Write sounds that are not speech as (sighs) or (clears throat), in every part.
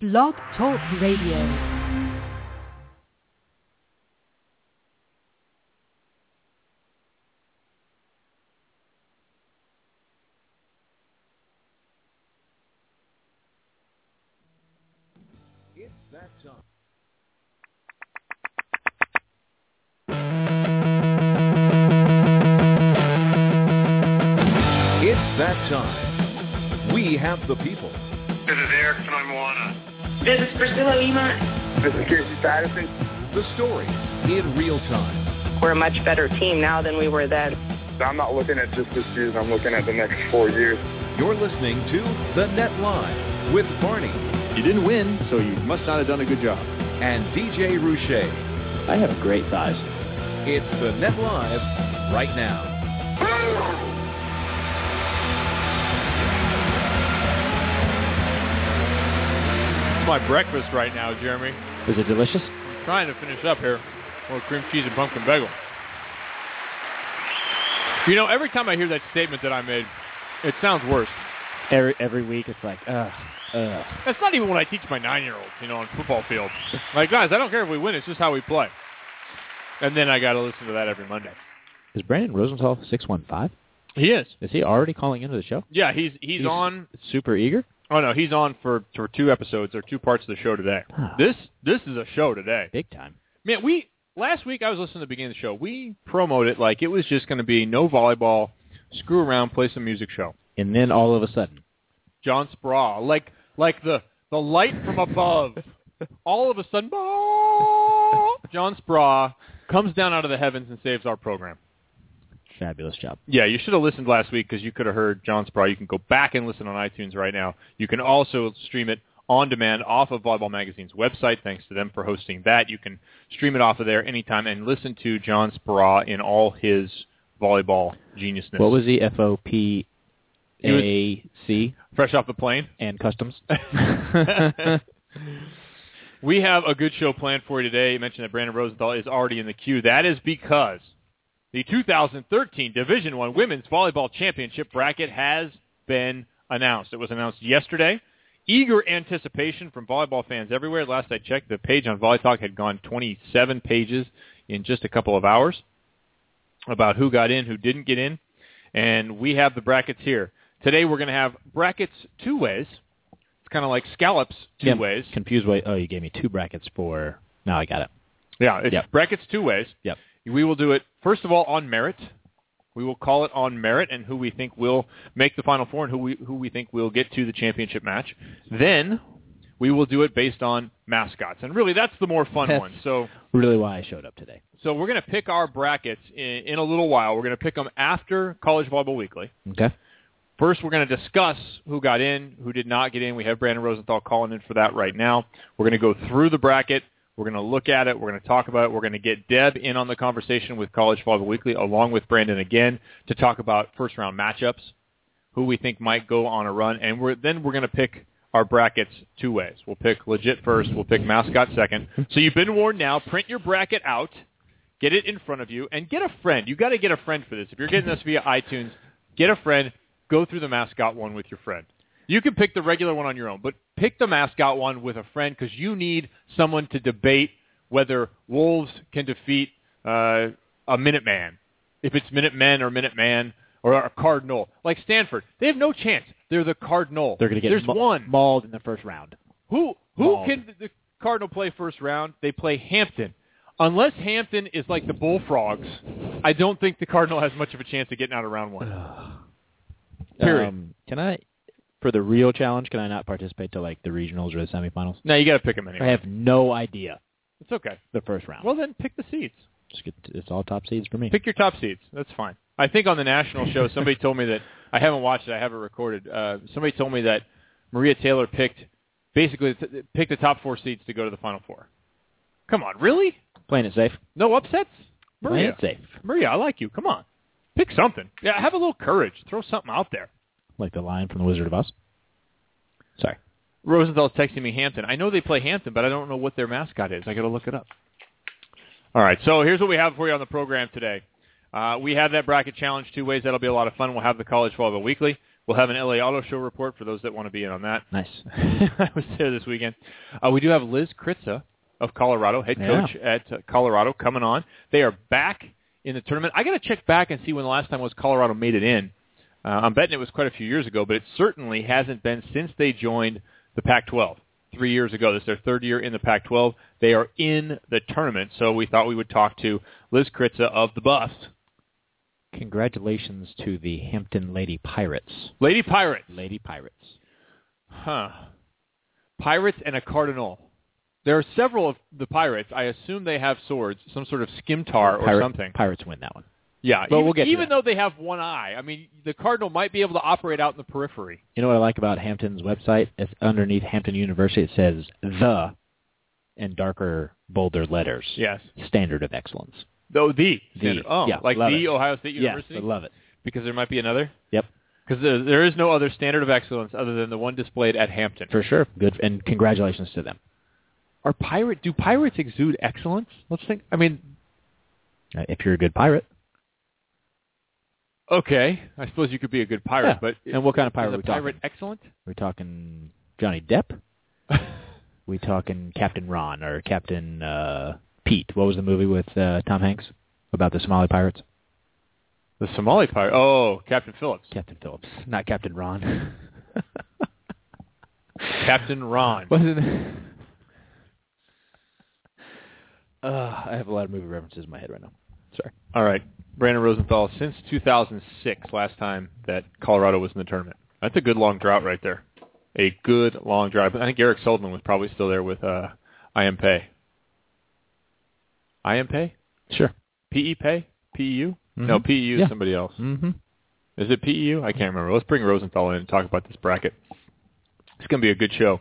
Blog Talk Radio. Stories in real time. We're a much better team now than we were then. I'm not looking at just this season. I'm looking at the next four years. You're listening to The Net Live with Barney You didn't win, so you must not have done a good job. and DJ Rouche. I have great thighs. It's The Net Live right now. It's my breakfast right now, Jeremy. Is it delicious? Trying to finish up here with cream cheese and pumpkin bagel. You know, every time I hear that statement that I made, it sounds worse. Every every week it's like, ugh, ugh. That's not even what I teach my nine-year-olds, you know, on football field. Like, guys, I don't care if we win; it's just how we play. And then I got to listen to that every Monday. Is Brandon Rosenthal six one five? He is. Is he already calling into the show? Yeah, he's he's, on. Super eager. Oh no, he's on for for two episodes or two parts of the show today. This this is a show today. Big time. Man, we last week I was listening to the beginning of the show. We promoted it like it was just going to be no volleyball, screw around, play some music show. And then all of a sudden, John Speraw, like like the the light from above. (laughs) All of a sudden, John Speraw comes down out of the heavens and saves our program. Fabulous job. Yeah, you should have listened last week because you could have heard John Speraw. You can go back and listen on iTunes right now. You can also stream it on demand off of Volleyball Magazine's website. Thanks to them for hosting that. You can stream it off of there anytime and listen to John Speraw in all his volleyball geniusness. What was the F O P A C fresh off the plane? and customs? (laughs) (laughs) we have a good show planned for you today. You mentioned that Brandon Rosenthal is already in the queue. That is because the 2013 Division One Women's Volleyball Championship bracket has been announced. It was announced yesterday. Eager anticipation from volleyball fans everywhere. Last I checked, the page on Volley Talk had gone 27 pages in just a couple of hours about who got in, who didn't get in, and we have the brackets here. Today we're going to have brackets two ways. It's kind of like scallops two Yeah, ways. Confused way. Oh, you gave me two brackets for. Now I got it. Yeah, it's Yep. brackets two ways. Yep. We will do it first of all on merit. We will call it on merit and who we think will make the final four and who we who we think will get to the championship match. Then we will do it based on mascots, and really that's the more fun That's- one. So Really, why I showed up today. so we're going to pick our brackets in, in a little while. We're going to pick them after College Volleyball Weekly. Okay. First, we're going to discuss who got in, who did not get in. We have Brandon Rosenthal calling in for that right now. We're going to go through the bracket. We're going to look at it. We're going to talk about it. We're going to get Deb in on the conversation with College Volleyball Weekly, along with Brandon again, to talk about first-round matchups, who we think might go on a run, and we're, then we're going to pick our brackets two ways. We'll pick legit first. We'll pick mascot second. So you've been warned now. Print your bracket out get it in front of you, and get a friend. You got to get a friend for this. If you're getting this via iTunes, get a friend. Go through the mascot one with your friend. You can pick the regular one on your own, but pick the mascot one with a friend because you need someone to debate whether Wolves can defeat uh, a Minuteman, if it's Minutemen or Minuteman or a Cardinal. Like Stanford, they have no chance. They're the Cardinal. They're going to get There's ma- one. mauled in the first round. Who who Mauled. can the Cardinal play first round? They play Hampton. Unless Hampton is like the Bullfrogs, I don't think the Cardinal has much of a chance of getting out of round one. (sighs) Period. Um, can I, for the real challenge, can I not participate to like the regionals or the semifinals? No, you got to pick them anyway. I have no idea It's okay. the first round. Well, then pick the seeds. Just get, it's all top seeds for me. Pick your top seeds. That's fine. I think on the national show, (laughs) somebody told me that I haven't watched it. I have it recorded. Uh, somebody told me that Maria Taylor picked basically th- picked the top four seeds to go to the final four. Come on, really? Playing it safe. No upsets? Playing it safe. Maria, I like you. Come on, pick something. Yeah, have a little courage. Throw something out there. Like the line from the Wizard of Oz. Sorry. Rosenthal's texting me Hampton. I know they play Hampton, but I don't know what their mascot is. I got to look it up. All right, so here's what we have for you on the program today. Uh, we have that bracket challenge two ways. That'll be a lot of fun. We'll have the college football weekly. We'll have an LA Auto Show report for those that want to be in on that. Nice. (laughs) I was there this weekend. Uh, we do have Liz Kritza of Colorado, head Yeah. coach at uh, Colorado, coming on. They are back in the tournament. I got to check back and see when the last time was Colorado made it in. Uh, I'm betting it was quite a few years ago, but it certainly hasn't been since they joined the Pac-12 three years ago. This is their third year in the Pac-12. They are in the tournament, so we thought we would talk to Liz Kritza of the Buffs. Congratulations to the Hampton Lady Pirates. Lady Pirates. Lady Pirates. Huh. Pirates and a Cardinal. There are several of the Pirates. I assume they have swords, some sort of scimitar or Pirate- something. Pirates win that one. Yeah, But even, we'll get even though they have one eye. I mean, the Cardinal might be able to operate out in the periphery. You know what I like about Hampton's website? It's underneath Hampton University. It says the in darker, bolder letters. Yes. Standard of excellence. Though the. The. standard- Oh, Yeah, like the it. Ohio State University? Yes, I love it. Because there might be another? Yep, Because there, there is no other standard of excellence other than the one displayed at Hampton. for sure. Good, and congratulations to them. Are pirate? Do pirates exude excellence? Let's think. I mean, Uh, if you're a good pirate. Okay. I suppose you could be a good pirate, Yeah. but And what kind of pirate is are a we talking? pirate excellent? We're talking Johnny Depp. (laughs) we talking Captain Ron or Captain uh, Pete. What was the movie with uh, Tom Hanks about the Somali pirates? The Somali pirate. Oh, Captain Phillips. Captain Phillips, not Captain Ron. (laughs) Captain Ron. Wasn't it? (laughs) Uh, I have a lot of movie references in my head right now. Sorry. All right. Brandon Rosenthal, since 2006, last time that Colorado was in the tournament. That's a good long drought right there. A good long drought. I think Eric Sullivan was probably still there with uh, IM Pay. IM Pay? Sure. PE Pay? PEU? No, Mhm. PEU is Yeah. somebody else. Mm-hmm. Is it PEU? I can't remember. Let's bring Rosenthal in and talk about this bracket. It's going to be a good show.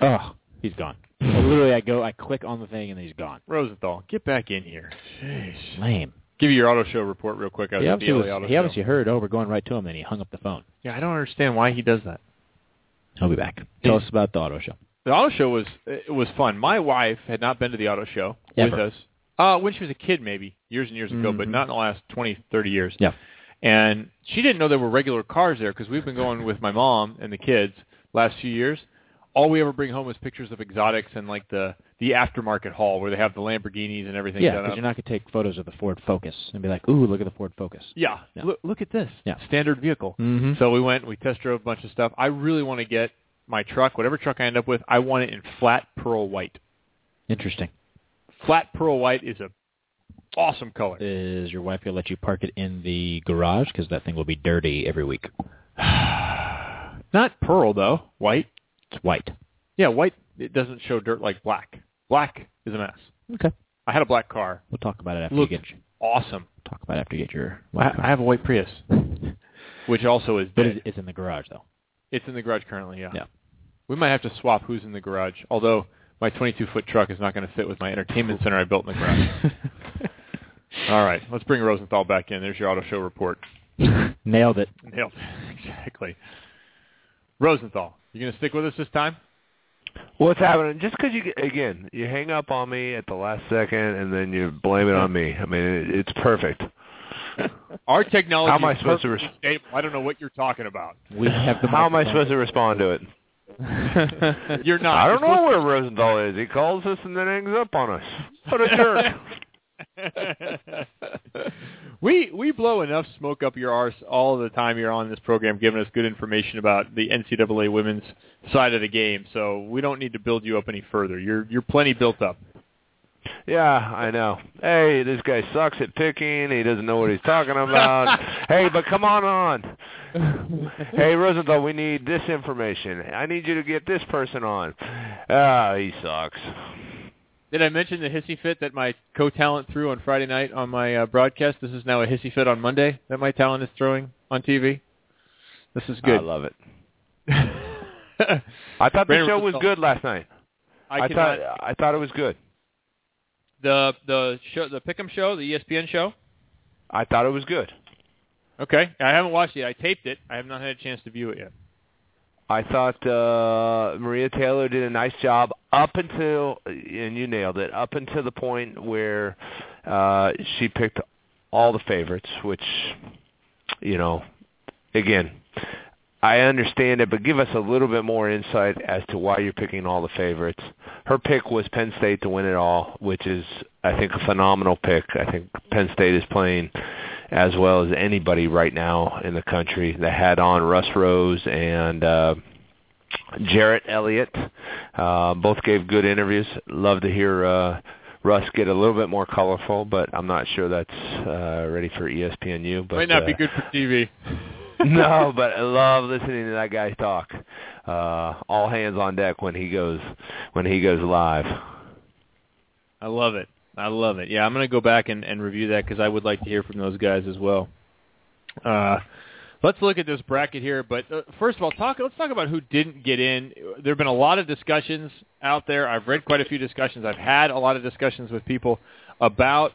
Oh, he's gone. Literally, I go, I click on the thing, and he's gone. Rosenthal, get back in here. Jeez. Lame. Give you your auto show report real quick. I was He obviously, the was, auto he show. obviously heard, oh, we're going right to him, and he hung up the phone. Yeah, I don't understand why he does that. He'll be back. Tell us about the auto show. The auto show was it was fun. My wife had not been to the auto show Ever. with us. Uh, when she was a kid, maybe years and years ago, but Mhm. not in the last twenty, thirty years. Yeah. And she didn't know there were regular cars there because we've been going with my mom and the kids last few years. All we ever bring home is pictures of exotics and like the the aftermarket hall where they have the Lamborghinis and everything. Yeah, because you're not going to take photos of the Ford Focus and be like, ooh, look at the Ford Focus. Yeah. Yeah. Look, look at this. Yeah. Standard vehicle. Mm-hmm. So we went, we test drove a bunch of stuff. I really want to get my truck, whatever truck I end up with, I want it in flat pearl white. Interesting. Flat pearl white is a awesome color. Is your wife going to let you park it in the garage? Because that thing will be dirty every week. (sighs) Not pearl though, white. It's white. Yeah, white. It doesn't show dirt like black. Black is a mess. Okay. I had a black car. We'll talk about it after Look, you get awesome. We'll talk about it after you get your I. I have a white Prius, (laughs) which also is but dead. it's in the garage though. It's in the garage currently. Yeah. Yeah. We might have to swap who's in the garage. Although my 22 foot truck is not going to fit with my entertainment center I built in the garage. (laughs) All right, let's bring Rosenthal back in. There's your auto show report. (laughs) Nailed it. Nailed it. exactly. Rosenthal, you going to stick with us this time? What's happening? Just because you get- again you hang up on me at the last second and then you blame it on me. I mean, it, it's perfect. (laughs) Our technology. How am I is supposed to perfectly res- stable. I don't know what you're talking about. We have the How am I supposed to respond to it? (laughs) You're not. I don't know where Rosenthal is. He calls us and then hangs up on us. What a jerk! (laughs) (laughs) we we blow enough smoke up your arse all the time you're on this program, giving us good information about the NCAA women's side of the game. So we don't need to build you up any further. You're you're plenty built up. Yeah, I know. Hey, this guy sucks at picking. He doesn't know what he's talking about. (laughs) hey, but come on on. hey, Rosenthal, we need this information. I need you to get this person on. Ah, he sucks. Did I mention the hissy fit that my co-talent threw on Friday night on my uh, broadcast? This is now a hissy fit on Monday that my talent is throwing on TV. This is good. I love it. (laughs) I thought the show was good last night. I, I thought I thought it was good. the the show the Pick'em show, the ESPN show. I thought it was good. Okay, I haven't watched it. I taped it. I have not had a chance to view it yet. I thought uh, Maria Taylor did a nice job up until, and you nailed it, up until the point where uh, she picked all the favorites, which, you know, again, I understand it, but give us a little bit more insight as to why you're picking all the favorites. Her pick was Penn State to win it all, which is, I think, a phenomenal pick. I think Penn State is playing as well as anybody right now in the country. They had on Russ Rose and uh, Jerritt Elliott. Uh, both gave good interviews. Love to hear uh, Russ get a little bit more colorful, but I'm not sure that's uh, ready for ESPNU. But Might not uh, be good for TV. (laughs) (laughs) no, but I love listening to that guy talk. Uh, all hands on deck when he goes when he goes live. I love it. I love it. Yeah, I'm going to go back and, and review that because I would like to hear from those guys as well. Uh, let's look at this bracket here. But uh, first of all, talk. Let's talk about who didn't get in. There have been a lot of discussions out there. I've read quite a few discussions. I've had a lot of discussions with people about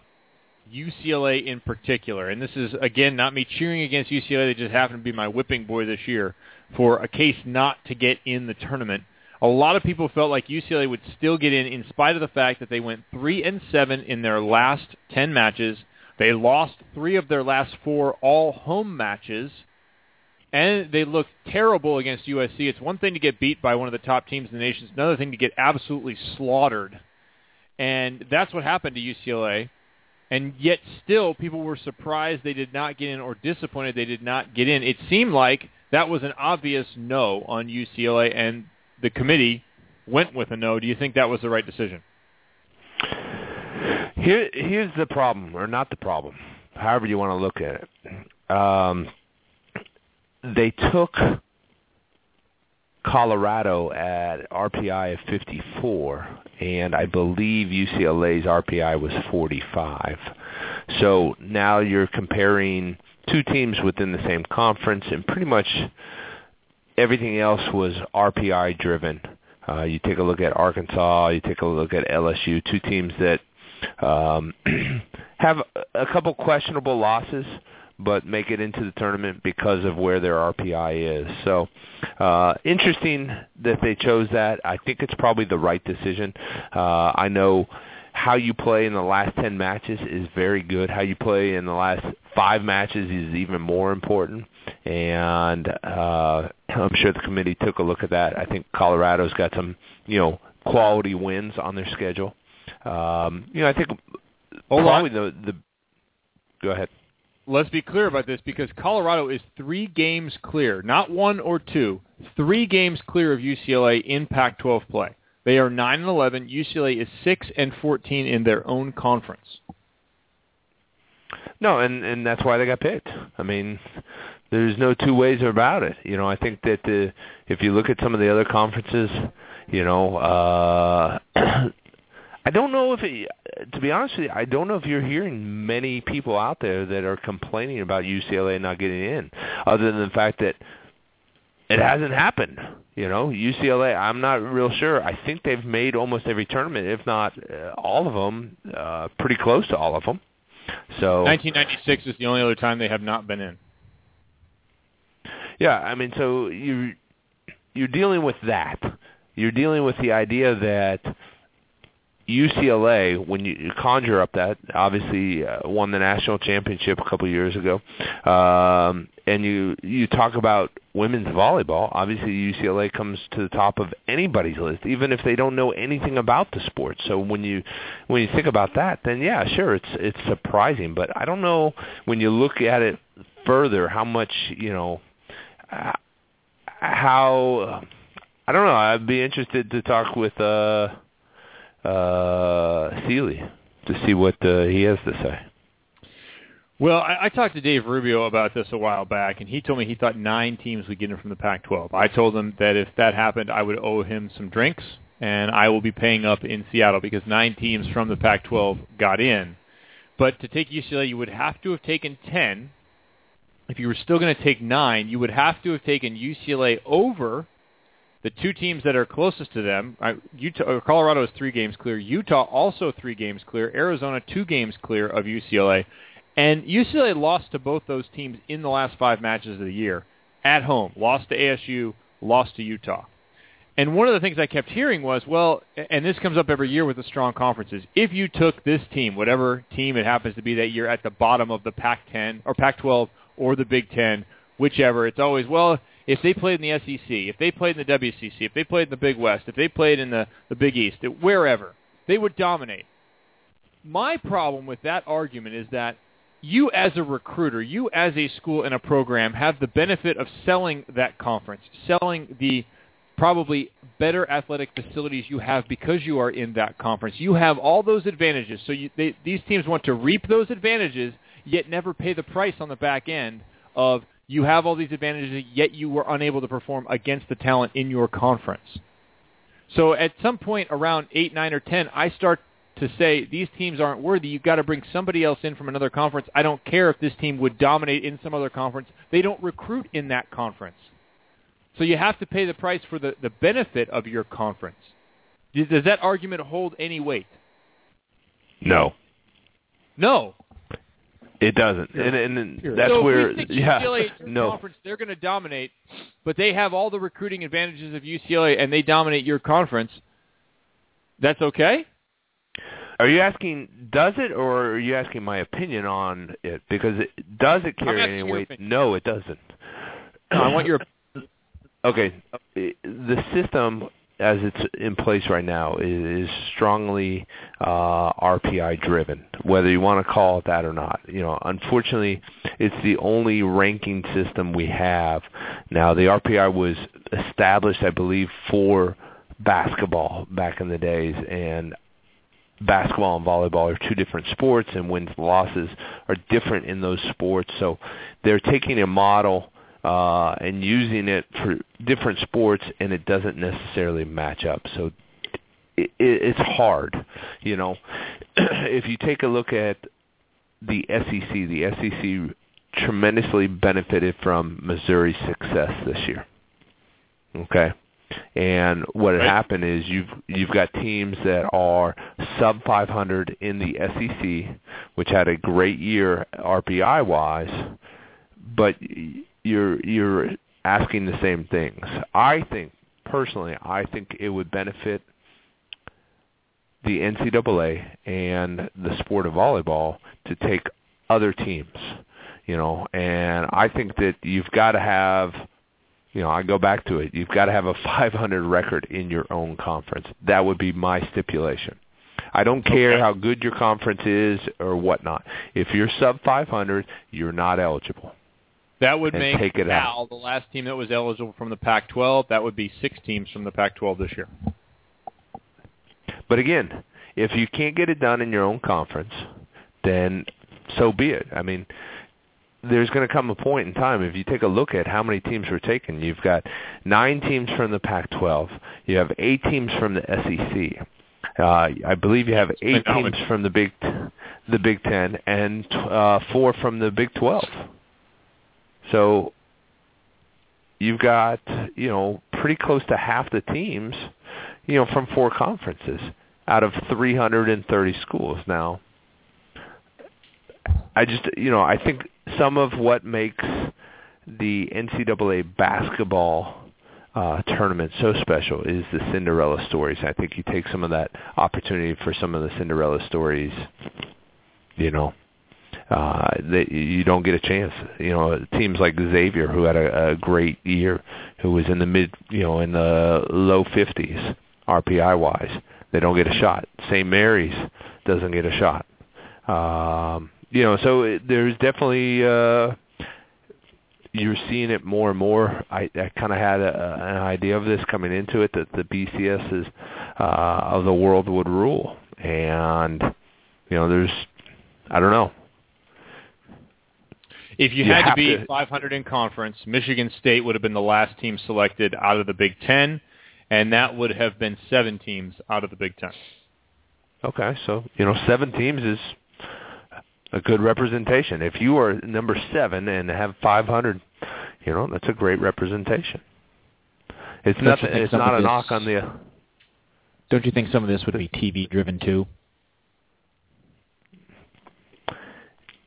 UCLA in particular. And this is again not me cheering against UCLA. They just happen to be my whipping boy this year for a case not to get in the tournament. A lot of people felt like UCLA would still get in in spite of the fact that they went 3 and 7 in their last 10 matches. They lost 3 of their last 4 all home matches and they looked terrible against USC. It's one thing to get beat by one of the top teams in the nation. It's another thing to get absolutely slaughtered. And that's what happened to UCLA. And yet still people were surprised they did not get in or disappointed they did not get in. It seemed like that was an obvious no on UCLA and the committee went with a no. Do you think that was the right decision? Here, here's the problem, or not the problem, however you want to look at it. Um, they took Colorado at RPI of 54, and I believe UCLA's RPI was 45. So now you're comparing two teams within the same conference, and pretty much everything else was RPI driven. Uh, you take a look at Arkansas, you take a look at LSU, two teams that um, (clears throat) have a couple questionable losses, but make it into the tournament because of where their RPI is. So uh, interesting that they chose that. I think it's probably the right decision. Uh, I know how you play in the last 10 matches is very good. How you play in the last five matches is even more important. And uh, (clears throat) I'm sure the committee took a look at that. I think Colorado's got some, you know, quality wins on their schedule. Um, you know, I think Hold probably on. the the. Go ahead. Let's be clear about this because Colorado is three games clear, not one or two, three games clear of UCLA in Pac-12 play. They are 9 and 11. UCLA is 6 and 14 in their own conference. No, and and that's why they got picked. I mean, there's no two ways about it. You know, I think that the if you look at some of the other conferences, you know, uh (clears throat) I don't know if it, to be honest with you, I don't know if you're hearing many people out there that are complaining about UCLA not getting in, other than the fact that it hasn't happened. You know, UCLA. I'm not real sure. I think they've made almost every tournament, if not uh, all of them, uh, pretty close to all of them. So 1996 is the only other time they have not been in. Yeah, I mean, so you you're dealing with that. You're dealing with the idea that UCLA, when you, conjure up that, obviously uh, won the national championship a couple years ago, um, and you you talk about women's volleyball. Obviously, UCLA comes to the top of anybody's list, even if they don't know anything about the sport. So when you when you think about that, then yeah, sure, it's it's surprising, but I don't know when you look at it further how much you know uh, how I don't know. I'd be interested to talk with. uh uh, Sealy to see what uh, he has to say. Well, I, I talked to Dave Rubio about this a while back, and he told me he thought nine teams would get in from the Pac-12. I told him that if that happened, I would owe him some drinks, and I will be paying up in Seattle because nine teams from the Pac-12 got in. But to take UCLA, you would have to have taken 10. If you were still going to take nine, you would have to have taken UCLA over the two teams that are closest to them, Utah, Colorado is three games clear. Utah also three games clear. Arizona two games clear of UCLA, and UCLA lost to both those teams in the last five matches of the year at home. Lost to ASU, lost to Utah. And one of the things I kept hearing was, well, and this comes up every year with the strong conferences. If you took this team, whatever team it happens to be that year, at the bottom of the Pac-10 or Pac-12 or the Big Ten, whichever. It's always well if they played in the SEC, if they played in the WCC, if they played in the Big West, if they played in the the Big East, wherever they would dominate. My problem with that argument is that you as a recruiter, you as a school and a program have the benefit of selling that conference, selling the probably better athletic facilities you have because you are in that conference. You have all those advantages. So you, they, these teams want to reap those advantages, yet never pay the price on the back end of you have all these advantages, yet you were unable to perform against the talent in your conference. So at some point around 8, 9, or 10, I start to say these teams aren't worthy. You've got to bring somebody else in from another conference. I don't care if this team would dominate in some other conference. They don't recruit in that conference. So you have to pay the price for the, the benefit of your conference. Does that argument hold any weight? No. No. It doesn't, and, and that's so where if we stick yeah, UCLA (laughs) no, conference, they're going to dominate, but they have all the recruiting advantages of UCLA, and they dominate your conference. That's okay. Are you asking does it, or are you asking my opinion on it? Because it, does it carry any weight? opinion. No, it doesn't. I want your. (coughs) Okay, the system as it's in place right now is strongly uh, RPI driven, whether you want to call it that or not. You know, unfortunately, it's the only ranking system we have now. The RPI was established, I believe, for basketball back in the days, and basketball and volleyball are two different sports, and wins and losses are different in those sports. So they're taking a model uh, and using it for different sports, and it doesn't necessarily match up. So it, it, it's hard, you know. (clears throat) if you take a look at the SEC, the SEC tremendously benefited from Missouri's success this year. Okay. And what had happened is you've you've got teams that are sub 500 in the SEC, which had a great year RPI wise, but you're you're asking the same things. I think personally, I think it would benefit the NCAA and the sport of volleyball to take other teams, you know, and I think that you've got to have you know, I go back to it. You've got to have a (laughs) 500 record in your own conference. That would be my stipulation. I don't care how good your conference is or whatnot. If you're sub 500, you're not eligible. That would make take it out. The last team that was eligible from the Pac-12. That would be six teams from the Pac-12 this year. But again, if you can't get it done in your own conference, then so be it. I mean, there's going to come a point in time if you take a look at how many teams were taken. You've got nine teams from the Pac-12. You have eight teams from the SEC. Uh, I believe you have eight teams from the Big the Big Ten and uh, four from the Big Twelve. So you've got you know pretty close to half the teams, you know, from four conferences out of 330 schools. Now, I just you know I think some of what makes the NCAA basketball uh, tournament so special is the Cinderella stories. I think you take some of that opportunity for some of the Cinderella stories. You know, uh, that you don't get a chance. You know, teams like Xavier, who had a, a great year, who was in the mid, you know, in the low 50s RPI wise, they don't get a shot. St. Mary's doesn't get a shot. Um, you know, so it, there's definitely uh, you're seeing it more and more. I, I kind of had a, an idea of this coming into it that the BCSs uh, of the world would rule, and you know, there's I don't know. If you, You had to be to- 500 in conference, Michigan State would have been the last team selected out of the Big Ten, and that would have been seven teams out of the Big Ten. Okay, so you know, seven teams is a good representation. If you are number seven and have 500, you know, that's a great representation. It's Don't nothing. It's not a this- knock on the. Uh, Don't you think some of this would be TV driven too?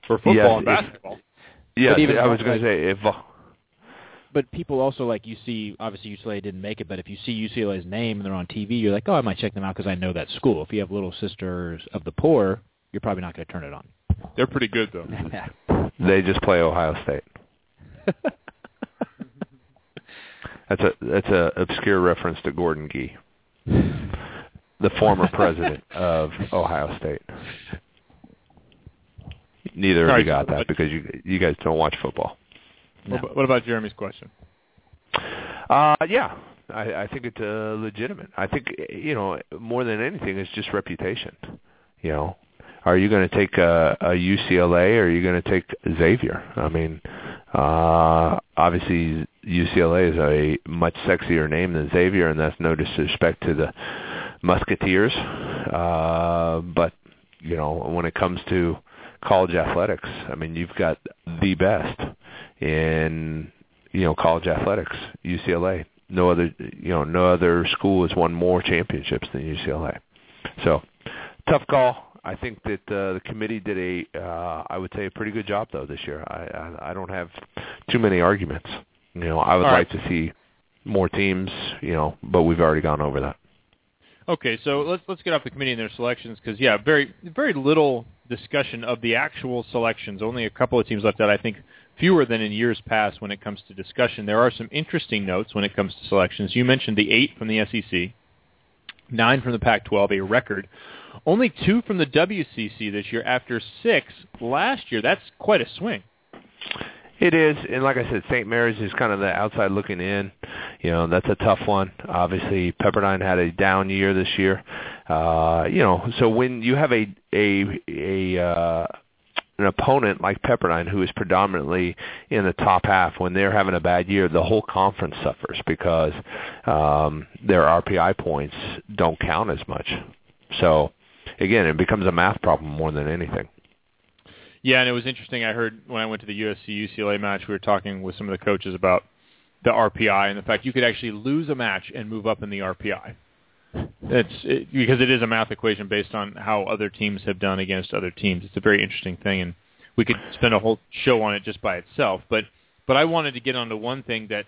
For football Yes, and if- basketball. Yeah, even I was like- going to say if. Uh, But people also like you see. Obviously, UCLA didn't make it, but if you see UCLA's name and they're on TV, you're like, oh, I might check them out because I know that school. If you have Little Sisters of the Poor, you're probably not going to turn it on. They're pretty good, though. (laughs) they just play Ohio State. That's a that's a obscure reference to Gordon Gee, the former president of Ohio State. Neither of you got that because you you guys don't watch football. No. What, about, what about Jeremy's question? Uh, yeah, I, I think it's uh, legitimate. I think you know more than anything, it's just reputation. You know, are you going to take a, a UCLA or are you going to take Xavier? I mean, uh, obviously UCLA is a much sexier name than Xavier, and that's no disrespect to the Musketeers. Uh, but you know, when it comes to college athletics, I mean, you've got the best in you know college athletics, UCLA. No other you know no other school has won more championships than UCLA. So tough call. I think that uh, the committee did a uh, I would say a pretty good job though this year. I I, I don't have too many arguments. You know, I would All like right. to see more teams. You know, but we've already gone over that. Okay, so let's let's get off the committee and their selections because yeah, very very little discussion of the actual selections. Only a couple of teams left out. I think fewer than in years past when it comes to discussion. There are some interesting notes when it comes to selections. You mentioned the eight from the SEC, nine from the Pac-12, a record. Only two from the WCC this year after six last year. That's quite a swing. It is, and like I said, St. Mary's is kind of the outside looking in. You know, that's a tough one. Obviously, Pepperdine had a down year this year. Uh, you know, so when you have a a a uh, an opponent like Pepperdine who is predominantly in the top half, when they're having a bad year, the whole conference suffers because um, their RPI points don't count as much. So again, it becomes a math problem more than anything. Yeah, and it was interesting. I heard when I went to the USC UCLA match, we were talking with some of the coaches about the RPI and the fact you could actually lose a match and move up in the RPI. It's it, because it is a math equation based on how other teams have done against other teams. It's a very interesting thing, and we could spend a whole show on it just by itself. But but I wanted to get onto one thing that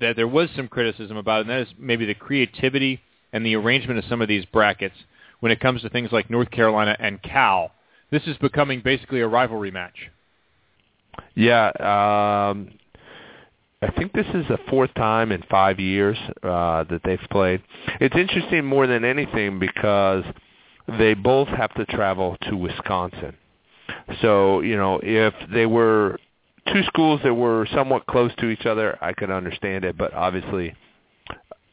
that there was some criticism about, and that is maybe the creativity and the arrangement of some of these brackets when it comes to things like North Carolina and Cal. This is becoming basically a rivalry match. Yeah, um, I think this is the fourth time in five years uh, that they've played. It's interesting more than anything because they both have to travel to Wisconsin. So you know, if they were two schools that were somewhat close to each other, I could understand it. But obviously,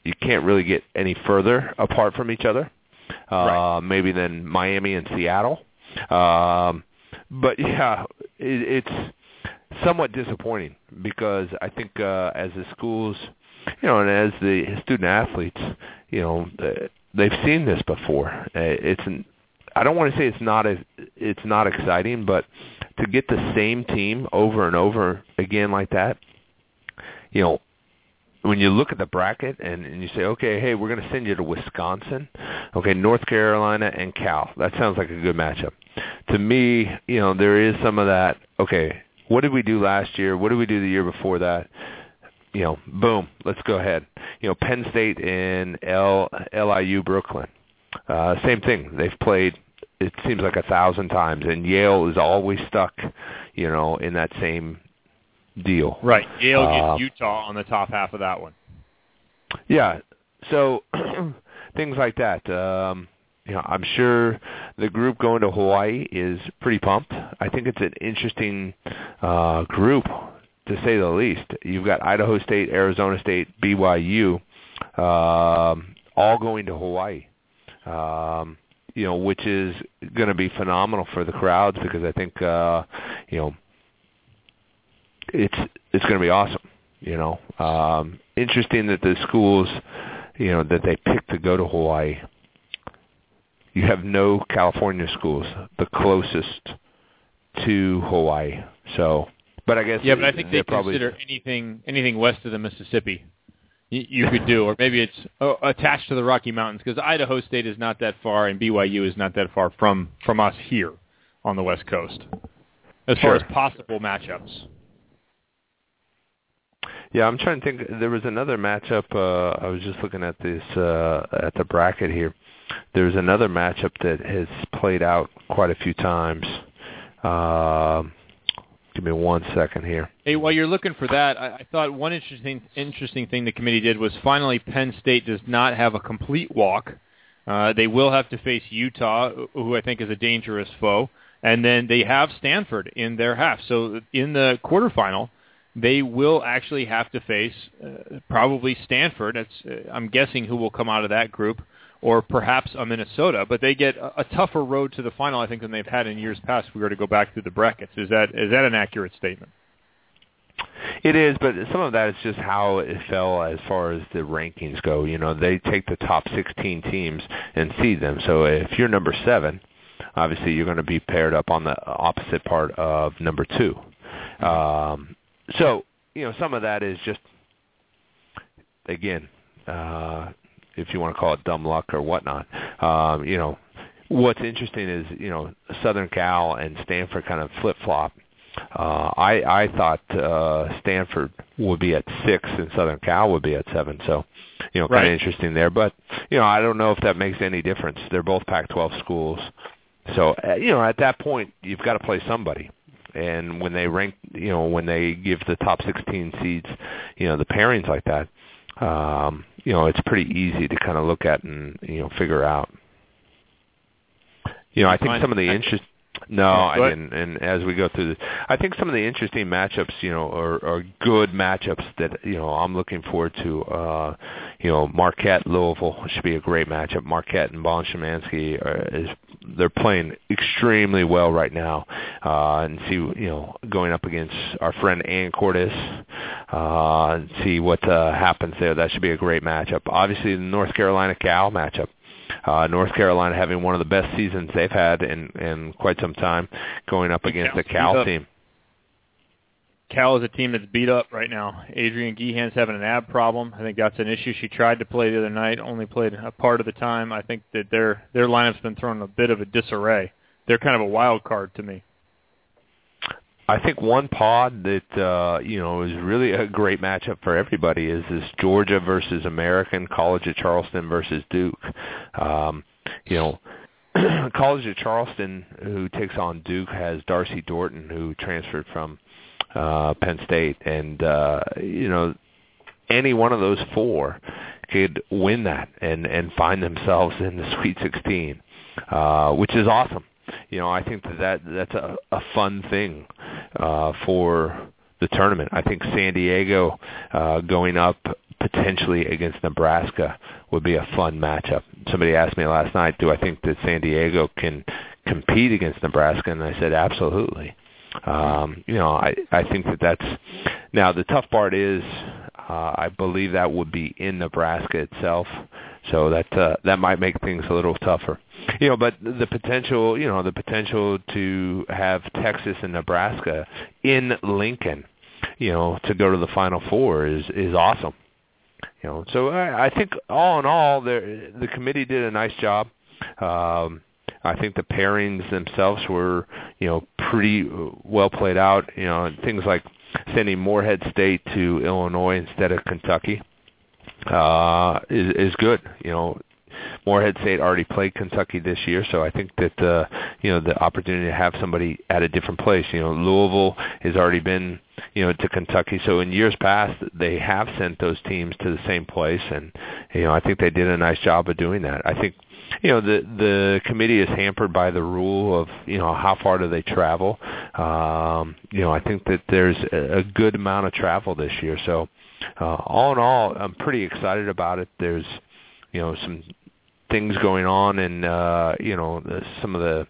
you can't really get any further apart from each other. Uh, Right. Maybe than Miami and Seattle. Um, but (laughs) yeah, it, it's somewhat disappointing because I think uh, as the schools, you know, and as the student athletes, you know, uh, they've seen this before. Uh, It's an, I don't want to say it's not a, it's not exciting, but to get the same team over and over again like that, you know, when you look at the bracket and, and you say, okay, hey, we're going to send you to Wisconsin, okay, North Carolina and Cal. That sounds like a good matchup. To me, you know, there is some of that. Okay, what did we do last year? What did we do the year before that? You know, boom, let's go ahead. You know, Penn State and L, LIU Brooklyn. Uh, same thing. They've played. It seems like a thousand times, and Yale is always stuck, you know, in that same deal. Right. Yale Uh, gets Utah on the top half of that one. Yeah. So (clears throat) things like that. Um, you know, I'm sure the group going to Hawaii is pretty pumped. I think it's an interesting uh, group to say the least. You've got Idaho State, Arizona State, BYU, um, all going to Hawaii. Um, you know, which is going to be phenomenal for the crowds because I think uh, you know it's it's going to be awesome. You know, um, interesting that the schools, you know, that they picked to go to Hawaii. You have no California schools, the closest to Hawaii. So, but I guess Yeah, but I think they probably consider anything anything west of the Mississippi you, you could do, or maybe it's oh, attached to the Rocky Mountains because Idaho State is not that far and BYU is not that far from from us here on the West Coast as far as possible matchups. Yeah, I'm trying to think. There was another matchup. Uh, I was just looking at this uh, at the bracket here. There's another matchup that has played out quite a few times. Um Give me one second here. Hey, while you're looking for that, I, I thought one interesting interesting thing the committee did was finally Penn State does not have a complete walk. Uh, they will have to face Utah, who I think is a dangerous foe, and then they have Stanford in their half. So in the quarterfinal, they will actually have to face uh, probably Stanford. That's, uh, I'm guessing who will come out of that group, or perhaps a Minnesota. But they get a, a tougher road to the final, I think, than they've had in years past. If we were to go back through the brackets. Is that is that an accurate statement? It is, but some of that is just how it fell as far as the rankings go. You know, they take the top 16 teams and seed them. So if you're number seven, obviously you're going to be paired up on the opposite part of number two. Um, so you know, some of that is just again, uh, if you want to call it dumb luck or whatnot. Um, you know, what's interesting is you know Southern Cal and Stanford kind of flip flop uh, I I thought uh, Stanford would be at six and Southern Cal would be at seven. So, you know, kind Right. of interesting there. But you know, I don't know if that makes any difference. They're both Pac-12 schools. So, uh, you know, at that point, you've got to play somebody. And when they rank, you know, when they give the top 16 seeds, you know, the pairings like that, um, you know, it's pretty easy to kind of look at and you know figure out. You know, I think some of the interest. No, I didn't. And as we go through this, I think some of the interesting matchups, you know, are, are good matchups that you know I'm looking forward to. Uh, you know, Marquette Louisville should be a great matchup. Marquette and Bond Shymansky are, is they're playing extremely well right now, uh, and see you know going up against our friend Anne Kordes, uh, and see what uh, happens there. That should be a great matchup. Obviously, the North Carolina Cal matchup. Uh, North Carolina having one of the best seasons they've had in in quite some time, going up against the Cal team. Cal is a team that's beat up right now. Adrienne Gehan's having an ab problem. I think that's an issue. She tried to play the other night, only played a part of the time. I think that their their lineup's been thrown in a bit of a disarray. They're kind of a wild card to me. I think one pod that uh, you know is really a great matchup for everybody is this Georgia versus American, College of Charleston versus Duke. Um, you know, (clears throat) College of Charleston, who takes on Duke, has Darcy Dorton, who transferred from uh, Penn State, and uh, you know, any one of those four could win that and and find themselves in the (laughs) Sweet 16, uh, which is awesome. You know, I think that, that that's a, a fun thing uh, for the tournament. I think San Diego uh, going up potentially against Nebraska would be a fun matchup. Somebody asked me last night, do I think that San Diego can compete against Nebraska? And I said, absolutely. Um, you know, I I think that that's now the tough part is uh, I believe that would be in Nebraska itself, so that uh, that might make things a little tougher. You know, but the potential, you know, the potential to have Texas and Nebraska in Lincoln, you know, to go to the Final Four is is awesome. You know, so I, I think all in all, the the committee did a nice job. Um, I think the pairings themselves were, you know, pretty well played out. You know, things like sending Morehead State to Illinois instead of Kentucky uh, is is good. You know, Morehead State already played Kentucky this year, so I think that uh, you know the opportunity to have somebody at a different place. You know, Louisville has already been you know to Kentucky, so in years past they have sent those teams to the same place, and you know I think they did a nice job of doing that. I think you know the the committee is hampered by the rule of you know how far do they travel. Um, you know I think that there's a a good amount of travel this year, so uh, all in all, I'm pretty excited about it. There's you know some things going on and uh you know the, some of the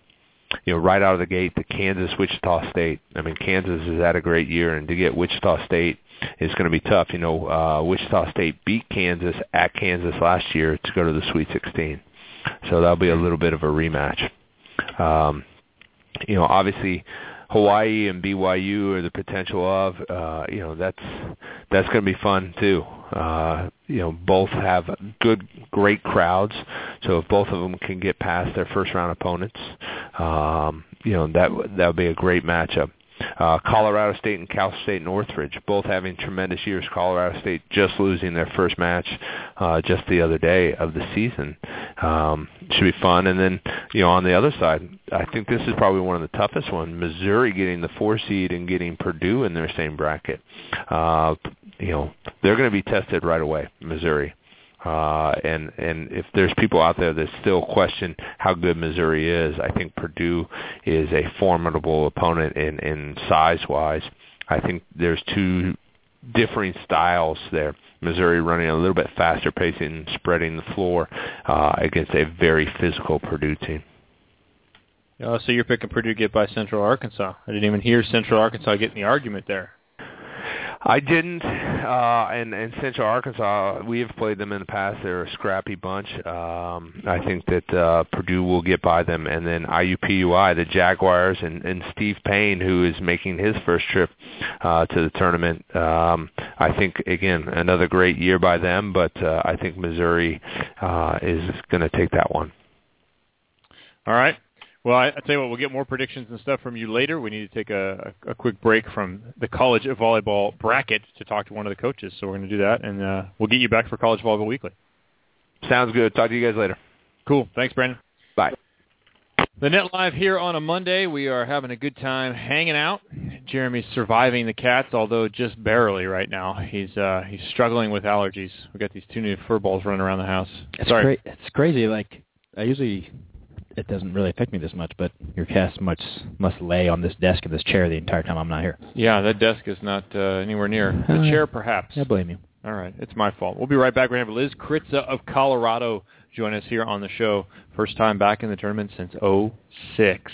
you know right out of the gate the Kansas Wichita State. I mean Kansas has had a great year and to get Wichita State is going to be tough. You know uh Wichita State beat Kansas at Kansas last year to go to the Sweet 16 so that'll be a little bit of a rematch. Um you know obviously Hawaii and BYU are the potential of uh you know that's that's going to be fun too. Uh you know both have good great crowds. So if both of them can get past their first round opponents um you know that that would be a great matchup Uh, Colorado State and Cal State Northridge both having tremendous years. Colorado State just losing their first match uh, just the other day of the season. Um, should be fun. And then you know on the other side, I think this is probably one of the toughest ones. Missouri getting the four seed and getting Purdue in their same bracket. Uh, you know they're going to be tested right away. Missouri. Uh, and and if there's people out there that still question how good Missouri is, I think Purdue is a formidable opponent in in size wise. I think there's two differing styles there. Missouri running a little bit faster pacing, spreading the floor uh, against a very physical Purdue team. Uh, so you're picking Purdue get by Central Arkansas. I didn't even hear Central Arkansas getting the argument there. I didn't, uh, and and Central Arkansas, we have played them in the past. They're a scrappy bunch. Um, I think that uh, Purdue will get by them, and then IUPUI, the Jaguars, and and Steve Payne, who is making his first trip uh, to the tournament. Um, I think again another great year by them, but uh, I think Missouri uh, is going to take that one. All right. Well, I, I tell you what, we'll get more predictions and stuff from you later. We need to take a, a, a quick break from the college volleyball bracket to talk to one of the coaches. So we're going to do that, and uh, we'll get you back for College Volleyball Weekly. Sounds good. Talk to you guys later. Cool. Thanks, Brandon. Bye. The Net Live here on a Monday. We are having a good time hanging out. Jeremy's surviving the cats, although just barely right now. He's uh, he's struggling with allergies. We got these two new fur balls running around the house. It's Sorry. cra- it's crazy. Like I usually, it doesn't really affect me this much, but your cast must must lay on this desk and this chair the entire time I'm not here. Yeah, that desk is not uh, anywhere near. (laughs) The Uh, chair, perhaps. I blame you. All right, it's my fault. We'll be right back. We're going to have Liz Kritza of Colorado join us here on the show. First time back in the tournament since '06.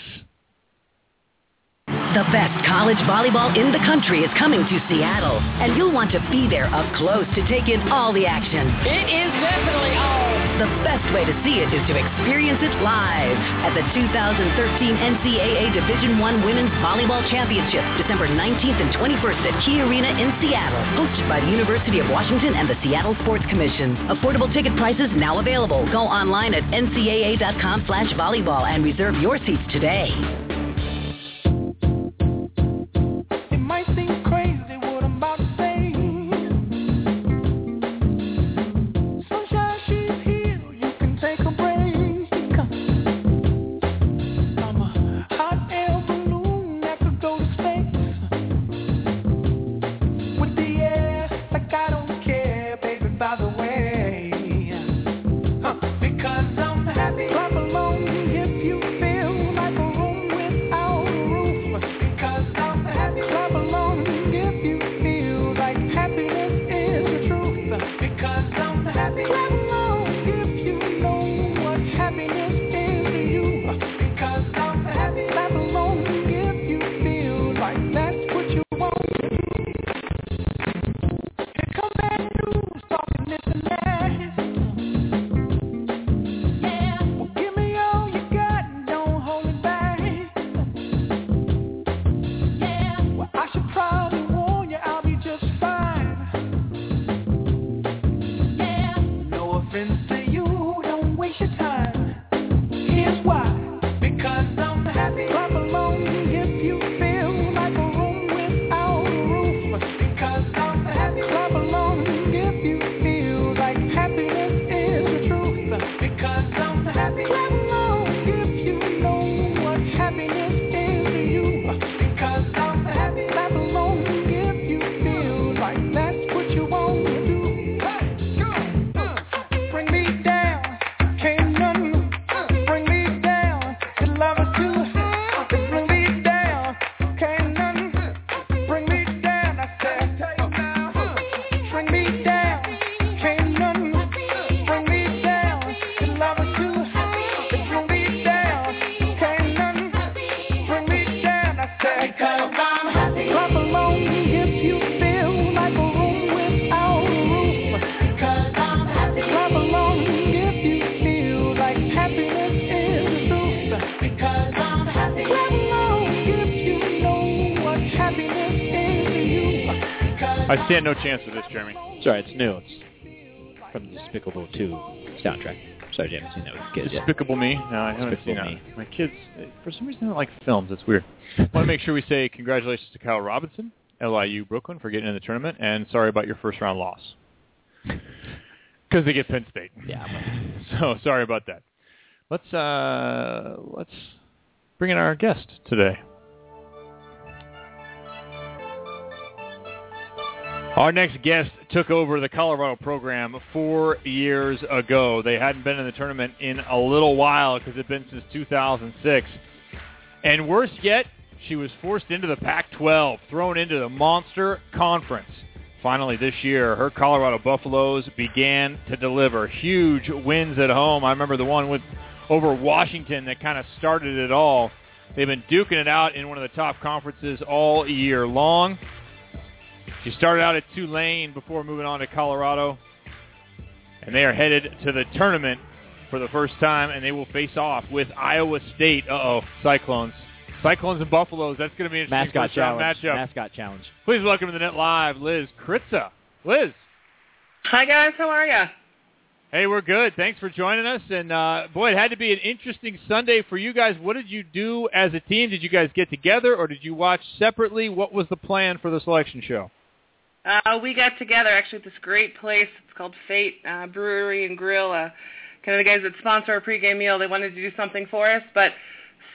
The best college volleyball in the country is coming to Seattle, and you'll want to be there up close to take in all the action. It is definitely on. The best way to see it is to experience it live at the 2013 NCAA Division I Women's Volleyball Championship, December 19th and 21st at Key Arena in Seattle, hosted by the University of Washington and the Seattle Sports Commission. Affordable ticket prices now available. Go online at ncaa.com slash volleyball and reserve your seats today. Stand no chance with this, Jeremy. Sorry, it's new. It's from the Despicable 2 soundtrack. Sorry, I haven't seen that with kids yet. Despicable Me. No, I haven't Despicable seen Me. that. My kids, for some reason, don't like films. It's weird. (laughs) want to make sure we say congratulations to Kyle Robinson, LIU Brooklyn, for getting in the tournament, and sorry about your first round loss (laughs) because they get Penn State. Yeah. (laughs) So sorry about that. Let's uh, let's bring in our guest today. Our next guest took over the Colorado program four years ago. They hadn't been in the tournament in a little while because it's been since 2006. And worse yet, she was forced into the Pac-12, thrown into the Monster Conference. Finally, this year, her Colorado Buffaloes began to deliver huge wins at home. I remember the one with over Washington that kind of started it all. They've been duking it out in one of the top conferences all year long. She started out at Tulane before moving on to Colorado, and they are headed to the tournament for the first time, and they will face off with Iowa State. Uh-oh, Cyclones. Cyclones and Buffaloes. That's going to be an interesting Mascot challenge. matchup. Mascot challenge. Please welcome to the Net Live, Liz Kritza. Liz. Hi guys, how are you? Hey, we're good. Thanks for joining us. And uh, boy, it had to be an interesting Sunday for you guys. What did you do as a team? Did you guys get together, or did you watch separately? What was the plan for the selection show? Uh, we got together actually at this great place. It's called Fate uh, Brewery and Grill. Uh, kind of the guys that sponsor our pregame meal. They wanted to do something for us, but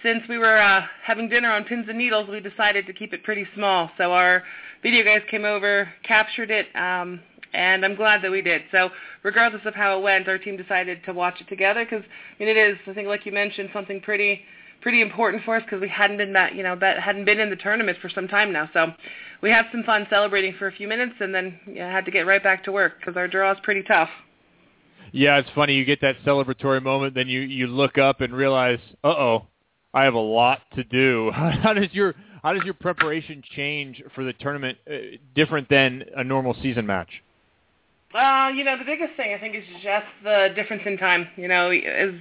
since we were uh, having dinner on pins and needles, we decided to keep it pretty small. So our video guys came over, captured it, um, and I'm glad that we did. So regardless of how it went, our team decided to watch it together because I mean it is, I think, like you mentioned, something pretty pretty important for us because we hadn't been that you know that hadn't been in the tournament for some time now. So we had some fun celebrating for a few minutes and then know, had to get right back to work because our draw is pretty tough. Yeah, it's funny. You get that celebratory moment, then you you look up and realize, uh oh, I have a lot to do. (laughs) How does your how does your preparation change for the tournament uh, different than a normal season match? Uh, you know, the biggest thing I think is just the difference in time. You know, as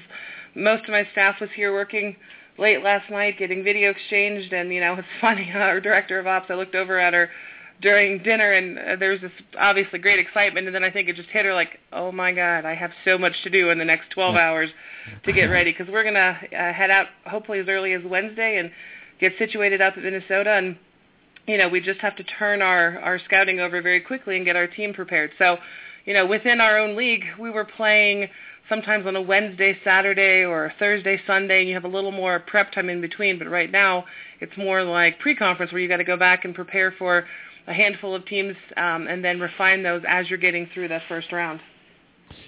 most of my staff was here working late last night getting video exchanged, and you know, it's funny. (laughs) Our director of ops, I looked over at her during dinner, and uh, there was this obviously great excitement, and then I think it just hit her like, oh my God, I have so much to do in the next 12 hours to get ready because we're gonna uh, head out hopefully as early as Wednesday and get situated up in Minnesota and you know, we just have to turn our, our scouting over very quickly and get our team prepared. So, you know, within our own league, we were playing sometimes on a Wednesday, Saturday, or a Thursday, Sunday, and you have a little more prep time in between. But right now, it's more like pre-conference where you got to go back and prepare for a handful of teams um, and then refine those as you're getting through that first round.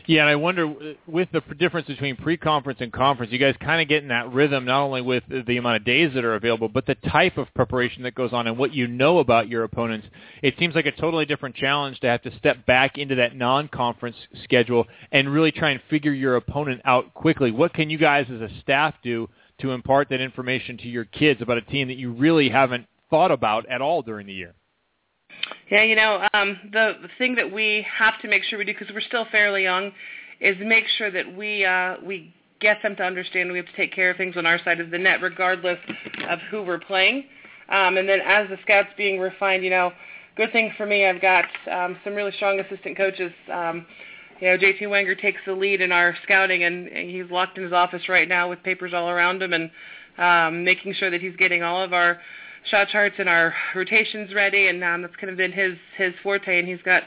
Yeah, and I wonder with the difference between pre-conference and conference, you guys kind of get in that rhythm not only with the amount of days that are available, but the type of preparation that goes on and what you know about your opponents. It seems like a totally different challenge to have to step back into that non-conference schedule and really try and figure your opponent out quickly. What can you guys as a staff do to impart that information to your kids about a team that you really haven't thought about at all during the year? Yeah, you know, um, the, the thing that we have to make sure we do, because we're still fairly young, is make sure that we uh, we get them to understand we have to take care of things on our side of the net, regardless of who we're playing. Um, and then as the scouts being refined, you know, good thing for me, I've got um, some really strong assistant coaches. Um, you know, JT Wenger takes the lead in our scouting, and, and he's locked in his office right now with papers all around him, and um, making sure that he's getting all of our shot charts and our rotations ready, and um, that's kind of been his his forte. And he's got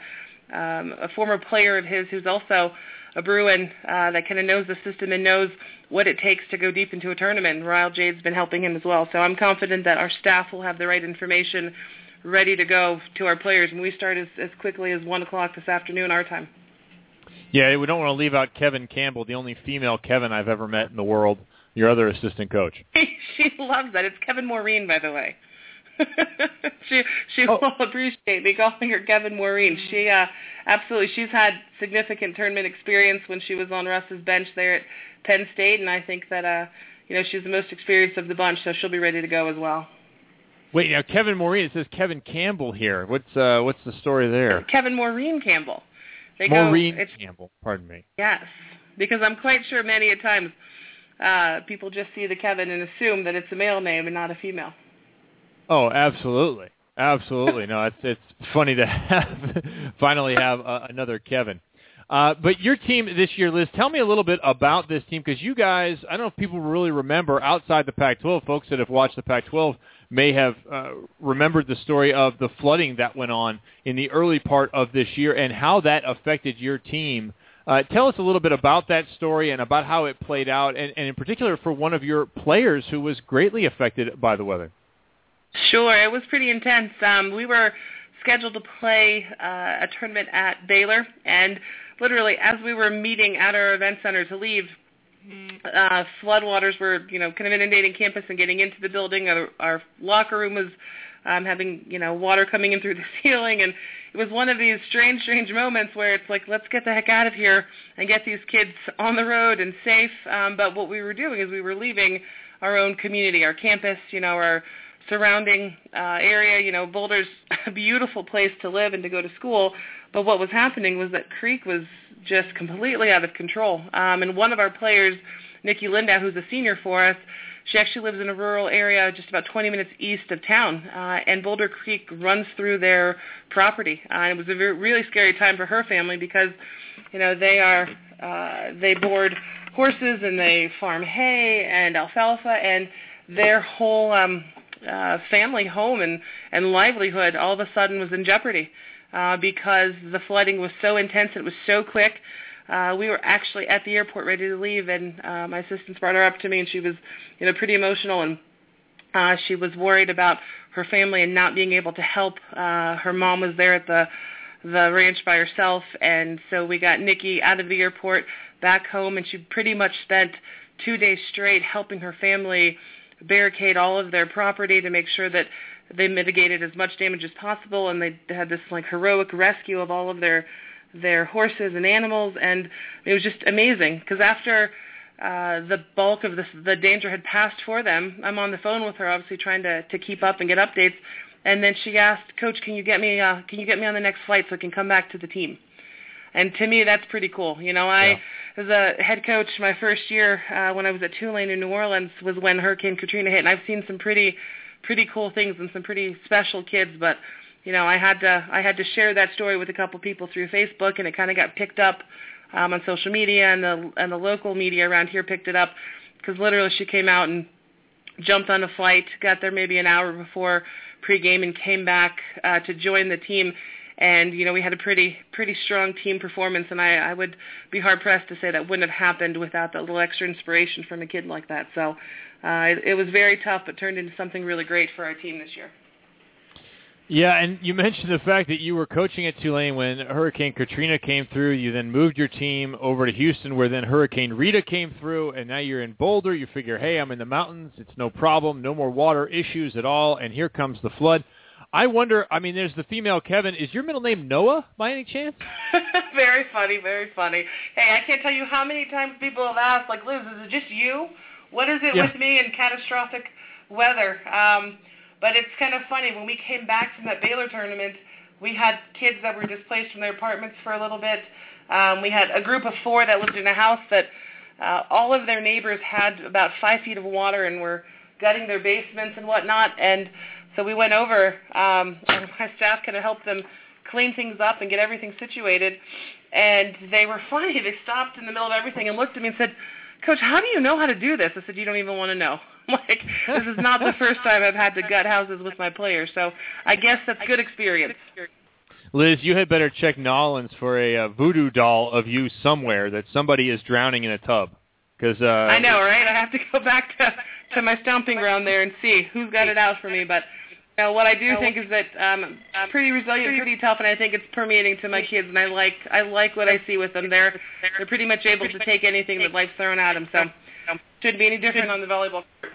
um, a former player of his who's also a Bruin uh, that kind of knows the system and knows what it takes to go deep into a tournament. And Ryle Jade's been helping him as well. So I'm confident that our staff will have the right information ready to go to our players, and we start as, as quickly as 1 o'clock this afternoon our time. Yeah, we don't want to leave out Kevin Campbell, the only female Kevin I've ever met in the world, your other assistant coach. (laughs) she loves that. It's Kevin Maureen, by the way. (laughs) she she oh. will appreciate me calling her Kevin Maureen. She uh absolutely she's had significant tournament experience when she was on Russ's bench there at Penn State and I think that uh you know she's the most experienced of the bunch so she'll be ready to go as well. Wait, now Kevin Maureen it says Kevin Campbell here. What's uh what's the story there? Kevin Maureen Campbell. They Maureen go, it's, Campbell, pardon me. Yes. Because I'm quite sure many a times uh people just see the Kevin and assume that it's a male name and not a female. Oh, absolutely, absolutely. No, it's it's funny to (laughs) have finally have uh, another Kevin. Uh, but your team this year, Liz, tell me a little bit about this team because you guys, I don't know if people really remember outside the Pac-12, folks that have watched the Pac-12 may have uh, remembered the story of the flooding that went on in the early part of this year and how that affected your team. Uh, tell us a little bit about that story and about how it played out, and, and in particular for one of your players who was greatly affected by the weather. Sure, it was pretty intense. Um, we were scheduled to play uh, a tournament at Baylor, and literally as we were meeting at our event center to leave, uh, floodwaters were, you know, kind of inundating campus and getting into the building. Our, our locker room was um, having, you know, water coming in through (laughs) the ceiling, and it was one of these strange, strange moments where it's like, let's get the heck out of here and get these kids on the road and safe. Um, but what we were doing is we were leaving our own community, our campus, you know, our surrounding uh, area. You know, Boulder's (laughs) a beautiful place to live and to go to school. But what was happening was that Creek was just completely out of control. Um, and one of our players, Nikki Lindau, who's a senior for us, she actually lives in a rural area just about 20 minutes east of town, uh, and Boulder Creek runs through their property. Uh, and it was a very, really scary time for her family because, you know, they are uh, they board horses and they farm hay and alfalfa, and their whole um, uh, family home and and livelihood all of a sudden was in jeopardy uh, because the flooding was so intense. It was so quick. Uh, we were actually at the airport ready to leave, and uh, my assistants brought her up to me, and she was, you know, pretty emotional, and uh, she was worried about her family and not being able to help. Uh, her mom was there at the the ranch by herself, and so we got Nikki out of the airport back home, and she pretty much spent two days straight helping her family barricade all of their property to make sure that they mitigated as much damage as possible, and they had this like heroic rescue of all of their their horses and animals, and it was just amazing because after uh, the bulk of the, the danger had passed for them, I'm on the phone with her, obviously trying to to keep up and get updates, and then she asked, "Coach, can you get me uh, can you get me on the next flight so I can come back to the team?" And to me, that's pretty cool. You know, I yeah. As a head coach, my first year uh, when I was at Tulane in New Orleans was when Hurricane Katrina hit, and I've seen some pretty pretty cool things and some pretty special kids, but you know, I had to I had to share that story with a couple people through Facebook, and it kind of got picked up um, on social media, and the and the local media around here picked it up because literally she came out and jumped on a flight, got there maybe an hour before pregame, and came back uh, to join the team. And you know, we had a pretty pretty strong team performance, and I, I would be hard pressed to say that wouldn't have happened without that little extra inspiration from a kid like that. So uh, it, it was very tough, but turned into something really great for our team this year. Yeah, and you mentioned the fact that you were coaching at Tulane when Hurricane Katrina came through. You then moved your team over to Houston, where then Hurricane Rita came through, and now you're in Boulder. You figure, hey, I'm in the mountains. It's no problem. No more water issues at all. And here comes the flood. I wonder. I mean, there's the female Kevin. Is your middle name Noah by any chance? (laughs) very funny, very funny. Hey, I can't tell you how many times people have asked, like, Liz, is it just you? What is it Yeah. with me and catastrophic weather? Um, but it's kind of funny. When we came back from that Baylor tournament, we had kids that were displaced from their apartments for a little bit. Um, we had a group of four that lived in a house that uh, all of their neighbors had about five feet of water and were gutting their basements and whatnot. And so we went over, um, and my staff kind of helped them clean things up and get everything situated. And they were (laughs) funny. They stopped in the middle of everything and looked at me and said, Coach, how do you know how to do this? I said, you don't even want to know. (laughs) like, this is not the first time I've had to gut houses with my players. So I guess that's good experience. Liz, you had better check Nollins for a uh, voodoo doll of you somewhere that somebody is drowning in a tub. Because uh, I know, right? I have to go back to to my stomping ground there and see who's got it out for me. But know, what I do think is that um, I'm pretty resilient, pretty tough, and I think it's permeating to my kids. And I like I like what I see with them. They're they're pretty much able to take anything that life's thrown at them. So shouldn't be any different on the volleyball. court.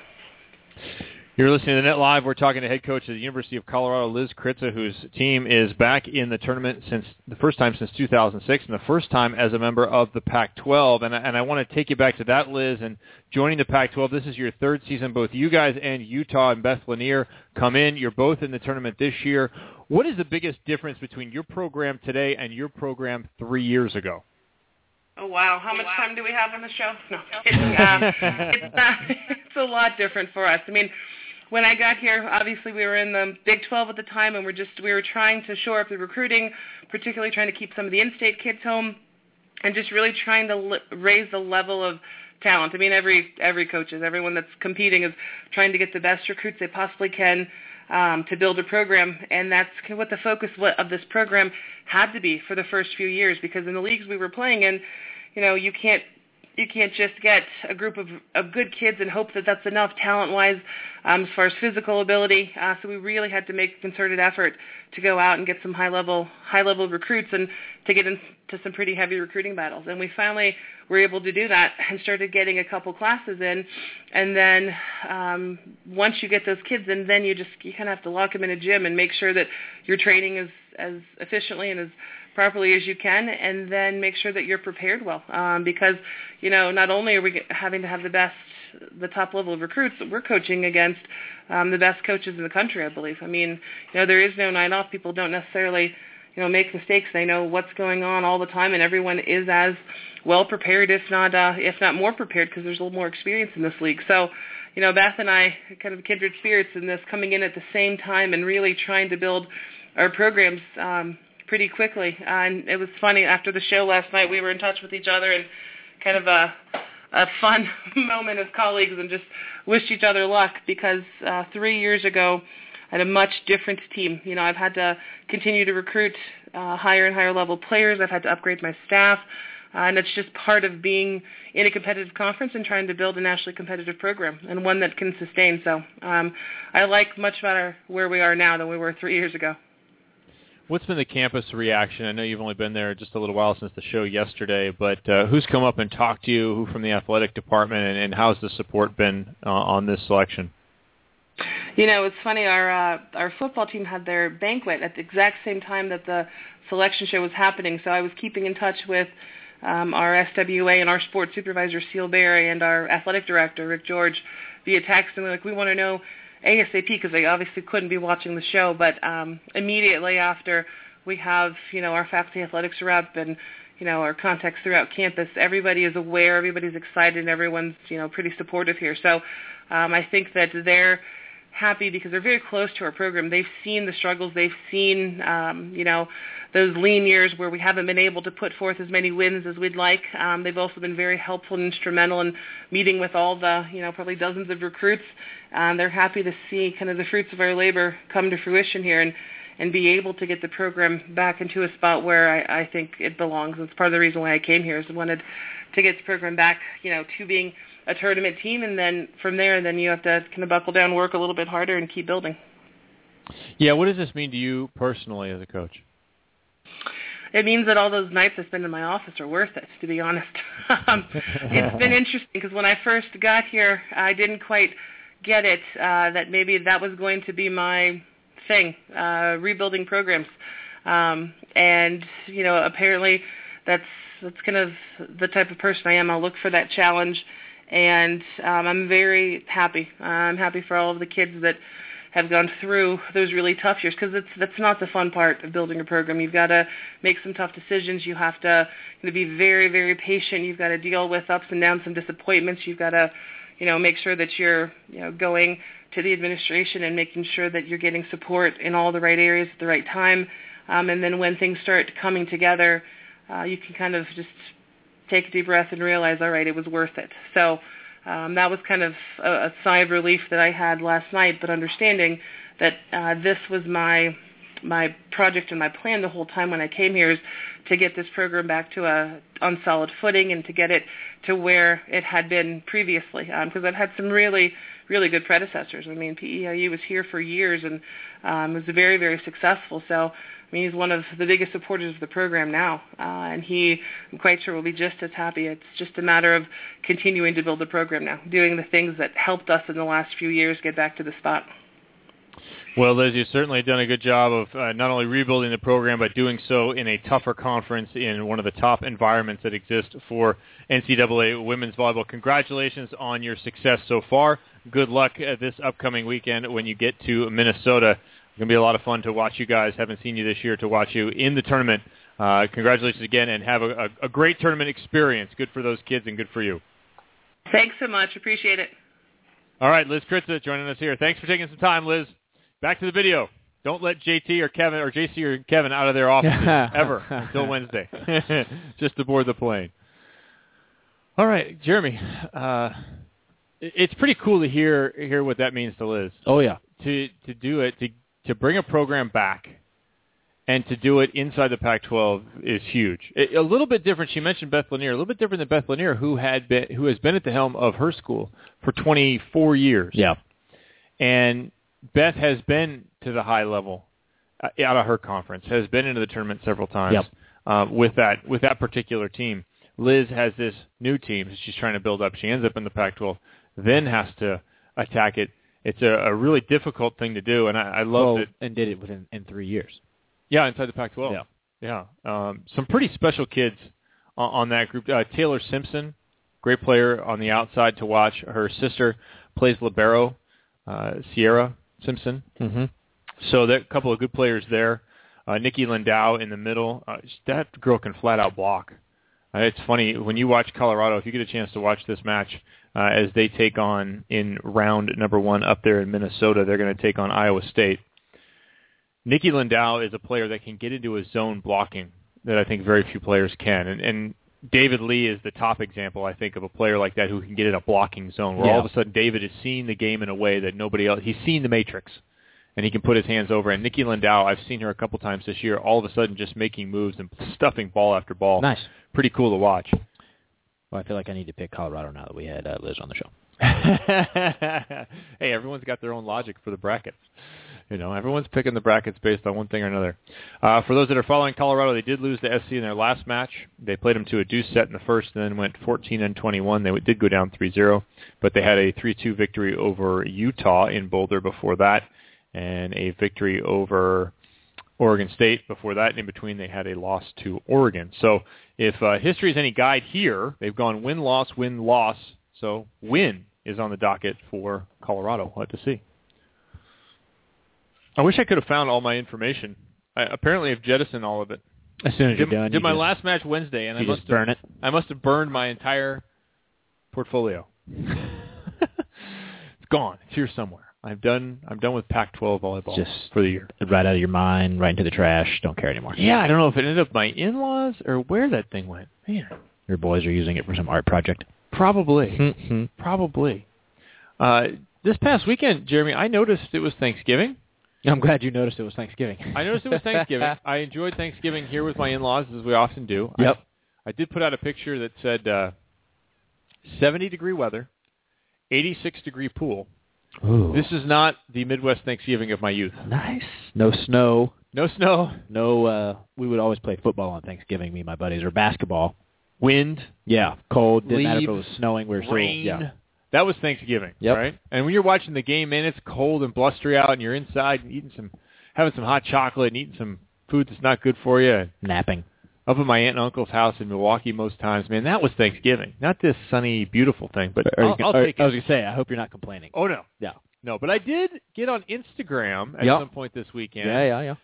You're listening to Net Live. We're talking to head coach of the University of Colorado, Liz Kritza, whose team is back in the tournament since the first time since 2006, and the first time as a member of the Pac-12. And, I- and I want to take you back to that, Liz, and joining the Pac-12. This is your third season. Both you guys and Utah and Beth Launiere come in. You're both in the tournament this year. What is the biggest difference between your program today and your program three years ago? Oh wow! How much time do we have on the show? No, (laughs) it's, uh, it's, (laughs) uh, it's a lot different for us. I mean, when I got here, obviously we were in the Big 12 at the time, and we're just we were trying to shore up the recruiting, particularly trying to keep some of the in-state kids home. and just really trying to li- raise the level of talent. I mean, every every coach is everyone that's competing is trying to get the best recruits they possibly can um, to build a program, and that's what the focus of this program had to be for the first few years. Because in the leagues we were playing in, you know, you can't you can't just get a group of, of good kids and hope that that's enough talent-wise um, as far as physical ability. Uh, so we really had to make a concerted effort to go out and get some high-level high-level recruits and to get into some pretty heavy recruiting battles. And we finally were able to do that and started getting a couple classes in. And then um, once you get those kids in, then you just you kind of have to lock them in a gym and make sure that your training is as efficiently and as properly as you can and then make sure that you're prepared well. Um, because you know not only are we having to have the best the top level of recruits we're coaching against um, the best coaches in the country I believe. I mean you know there is no night off. People don't necessarily you know make mistakes. They know what's going on all the time and everyone is as well prepared if not uh, if not more prepared because there's a little more experience in this league. So you know Beth and I kind of kindred spirits in this coming in at the same time and really trying to build our programs um, pretty quickly. Uh, and it was funny after the show last night. We were in touch with each other and kind of a a fun (laughs) moment as colleagues and just wished each other luck because uh, three years ago I had a much different team. You know, I've had to continue to recruit uh, higher and higher level players. I've had to upgrade my staff. Uh, and it's just part of being in a competitive conference and trying to build a nationally competitive program and one that can sustain. So um, I like much better where we are now than we were three years ago. What's been the campus reaction? I know you've only been there just a little while since the show yesterday, but uh, who's come up and talked to you? Who from the athletic department, and, and how's the support been uh, on this selection? You know, it's funny. Our uh, our football team had their banquet at the exact same time that the selection show was happening. So I was keeping in touch with um, our SWA and our sports supervisor Ceal Barry and our athletic director Rick George via text, and we're like, we want to know ASAP because they obviously couldn't be watching the show. But um, immediately after, we have you know our faculty athletics rep and you know our contacts throughout campus. Everybody is aware. Everybody's excited. and Everyone's you know pretty supportive here. So um, I think that they're happy because they're very close to our program. They've seen the struggles. They've seen, um, you know, those lean years where we haven't been able to put forth as many wins as we'd like. Um, they've also been very helpful and instrumental in meeting with all the, you know, probably dozens of recruits. Um, they're happy to see kind of the fruits of our labor come to fruition here and and be able to get the program back into a spot where I, I think it belongs. It's part of the reason why I came here is I wanted to get the program back, you know, to being – a tournament team, and then from there, then you have to kind of buckle down, work a little bit harder, and keep building. Yeah, what does this mean to you personally as a coach? It means that all those nights I spend in my office are worth it, to be honest. (laughs) um, it's been (laughs) interesting because when I first got here, I didn't quite get it uh, that maybe that was going to be my thing, uh, rebuilding programs. Um, and you know, apparently, that's that's kind of the type of person I am. I'll look for that challenge and um, I'm very happy. I'm happy for all of the kids that have gone through those really tough years because it's that's not the fun part of building a program. You've got to make some tough decisions. You have to you know, be very very patient. You've got to deal with ups and downs, some disappointments. You've got to you know make sure that you're you know going to the administration and making sure that you're getting support in all the right areas at the right time. Um, and then when things start coming together, uh, you can kind of just take a deep breath and realize, all right, it was worth it. So um, that was kind of a, a sigh of relief that I had last night, but understanding that uh, this was my my project and my plan the whole time when I came here is to get this program back to a on solid footing and to get it to where it had been previously. Because um, I've had some really really good predecessors. I mean, Pi'i Aiu was here for years and um, was very very successful. So I mean, he's one of the biggest supporters of the program now, uh, and he, I'm quite sure, will be just as happy. It's just a matter of continuing to build the program now, doing the things that helped us in the last few years get back to the spot. Well, Liz, you've certainly done a good job of uh, not only rebuilding the program, but doing so in a tougher conference in one of the top environments that exist for NCAA women's volleyball. Congratulations on your success so far. Good luck this upcoming weekend when you get to Minnesota. It's going to be a lot of fun to watch you guys. Haven't seen you this year to watch you in the tournament. Uh, congratulations again, and have a, a, a great tournament experience. Good for those kids and good for you. Thanks so much. Appreciate it. All right, Liz Kritza joining us here. Thanks for taking some time, Liz. Back to the video. Don't let JT or Kevin or JC or Kevin out of their offices (laughs) ever until Wednesday, (laughs) just to board the plane. All right, Jeremy. Uh, it's pretty cool to hear hear what that means to Liz. Oh yeah. To to do it to to bring a program back and to do it inside the Pac-12 is huge. A a little bit different. She mentioned Beth Launiere. A little bit different than Beth Launiere, who had been who has been at the helm of her school for 24 years. Yeah. And Beth has been to the high level uh, out of her conference, has been into the tournament several times Yep. uh, with that with that particular team. Liz has this new team that she's trying to build up. She ends up in the Pac-12, then has to attack it. It's a, a really difficult thing to do, and I, I love it. and did it within in three years. Yeah, inside the Pac-12. Yeah. yeah. Um, some pretty special kids on, on that group. Uh, Taylor Simpson, great player on the outside to watch. Her sister plays libero, uh, Sierra Simpson. Mm-hmm. So there a couple of good players there. Uh, Nikki Lindau in the middle. Uh, that girl can flat out block. Uh, it's funny when you watch Colorado. If you get a chance to watch this match uh, as they take on in round number one up there in Minnesota, they're going to take on Iowa State. Nikki Lindau is a player that can get into a zone blocking that I think very few players can, and, and David Lee is the top example I think of a player like that who can get in a blocking zone where Yeah. all of a sudden David is seeing the game in a way that nobody else. He's seen the matrix and he can put his hands over. And Nikki Lindau, I've seen her a couple times this year, all of a sudden just making moves and stuffing ball after ball. Nice. Pretty cool to watch. Well, I feel like I need to pick Colorado now that we had uh, Liz on the show. (laughs) hey, everyone's got their own logic for the brackets. You know, everyone's picking the brackets based on one thing or another. Uh, for those that are following Colorado, they did lose to SC in their last match. They played them to a deuce set in the first, and then went 14 and 21. They did go down 3-0, but they had a 3-2 victory over Utah in Boulder before that, and a victory over Oregon State before that. In between, they had a loss to Oregon. So if uh, history is any guide here, they've gone win, loss, win, loss. So win is on the docket for Colorado. We'll have to see. I wish I could have found all my information. I apparently have jettisoned all of it. As soon as Did, you're done, did you my just- last match Wednesday, and I must burn have, it. I must have burned my entire portfolio. (laughs) it's gone. It's here somewhere. I'm done. I'm done with Pac-12 volleyball Just for the year. right out of your mind, right into the trash. Don't care anymore. Yeah, I don't know if it ended up my in-laws or where that thing went. Man, Your boys are using it for some art project. probably, Mm-hmm. probably. Uh, this past weekend, Jeremy, I noticed it was Thanksgiving. I'm glad you noticed it was Thanksgiving. I noticed it was Thanksgiving. (laughs) I enjoyed Thanksgiving here with my in-laws, as we often do. Yep. I, I did put out a picture that said uh, 70 degree weather, 86 degree pool. Ooh. This is not the Midwest Thanksgiving of my youth. nice. No snow. No snow, No. uh We would always play football on Thanksgiving, me and my buddies, or basketball. wind, Yeah, cold. Didn't matter if it was snowing. We were still. rain. Yeah. That was Thanksgiving, Yep. right? And when you're watching the game, man, it's cold and blustery out, and you're inside and eating some, having some hot chocolate and eating some food that's not good for you. And Napping. Up at my aunt and uncle's house in Milwaukee most times, man, that was Thanksgiving. Not this sunny, beautiful thing, but I'll, I'll take I was gonna say. I hope you're not complaining. Oh no, Yeah. no, but I did get on Instagram at Yep. some point this weekend, Yeah, yeah, yeah.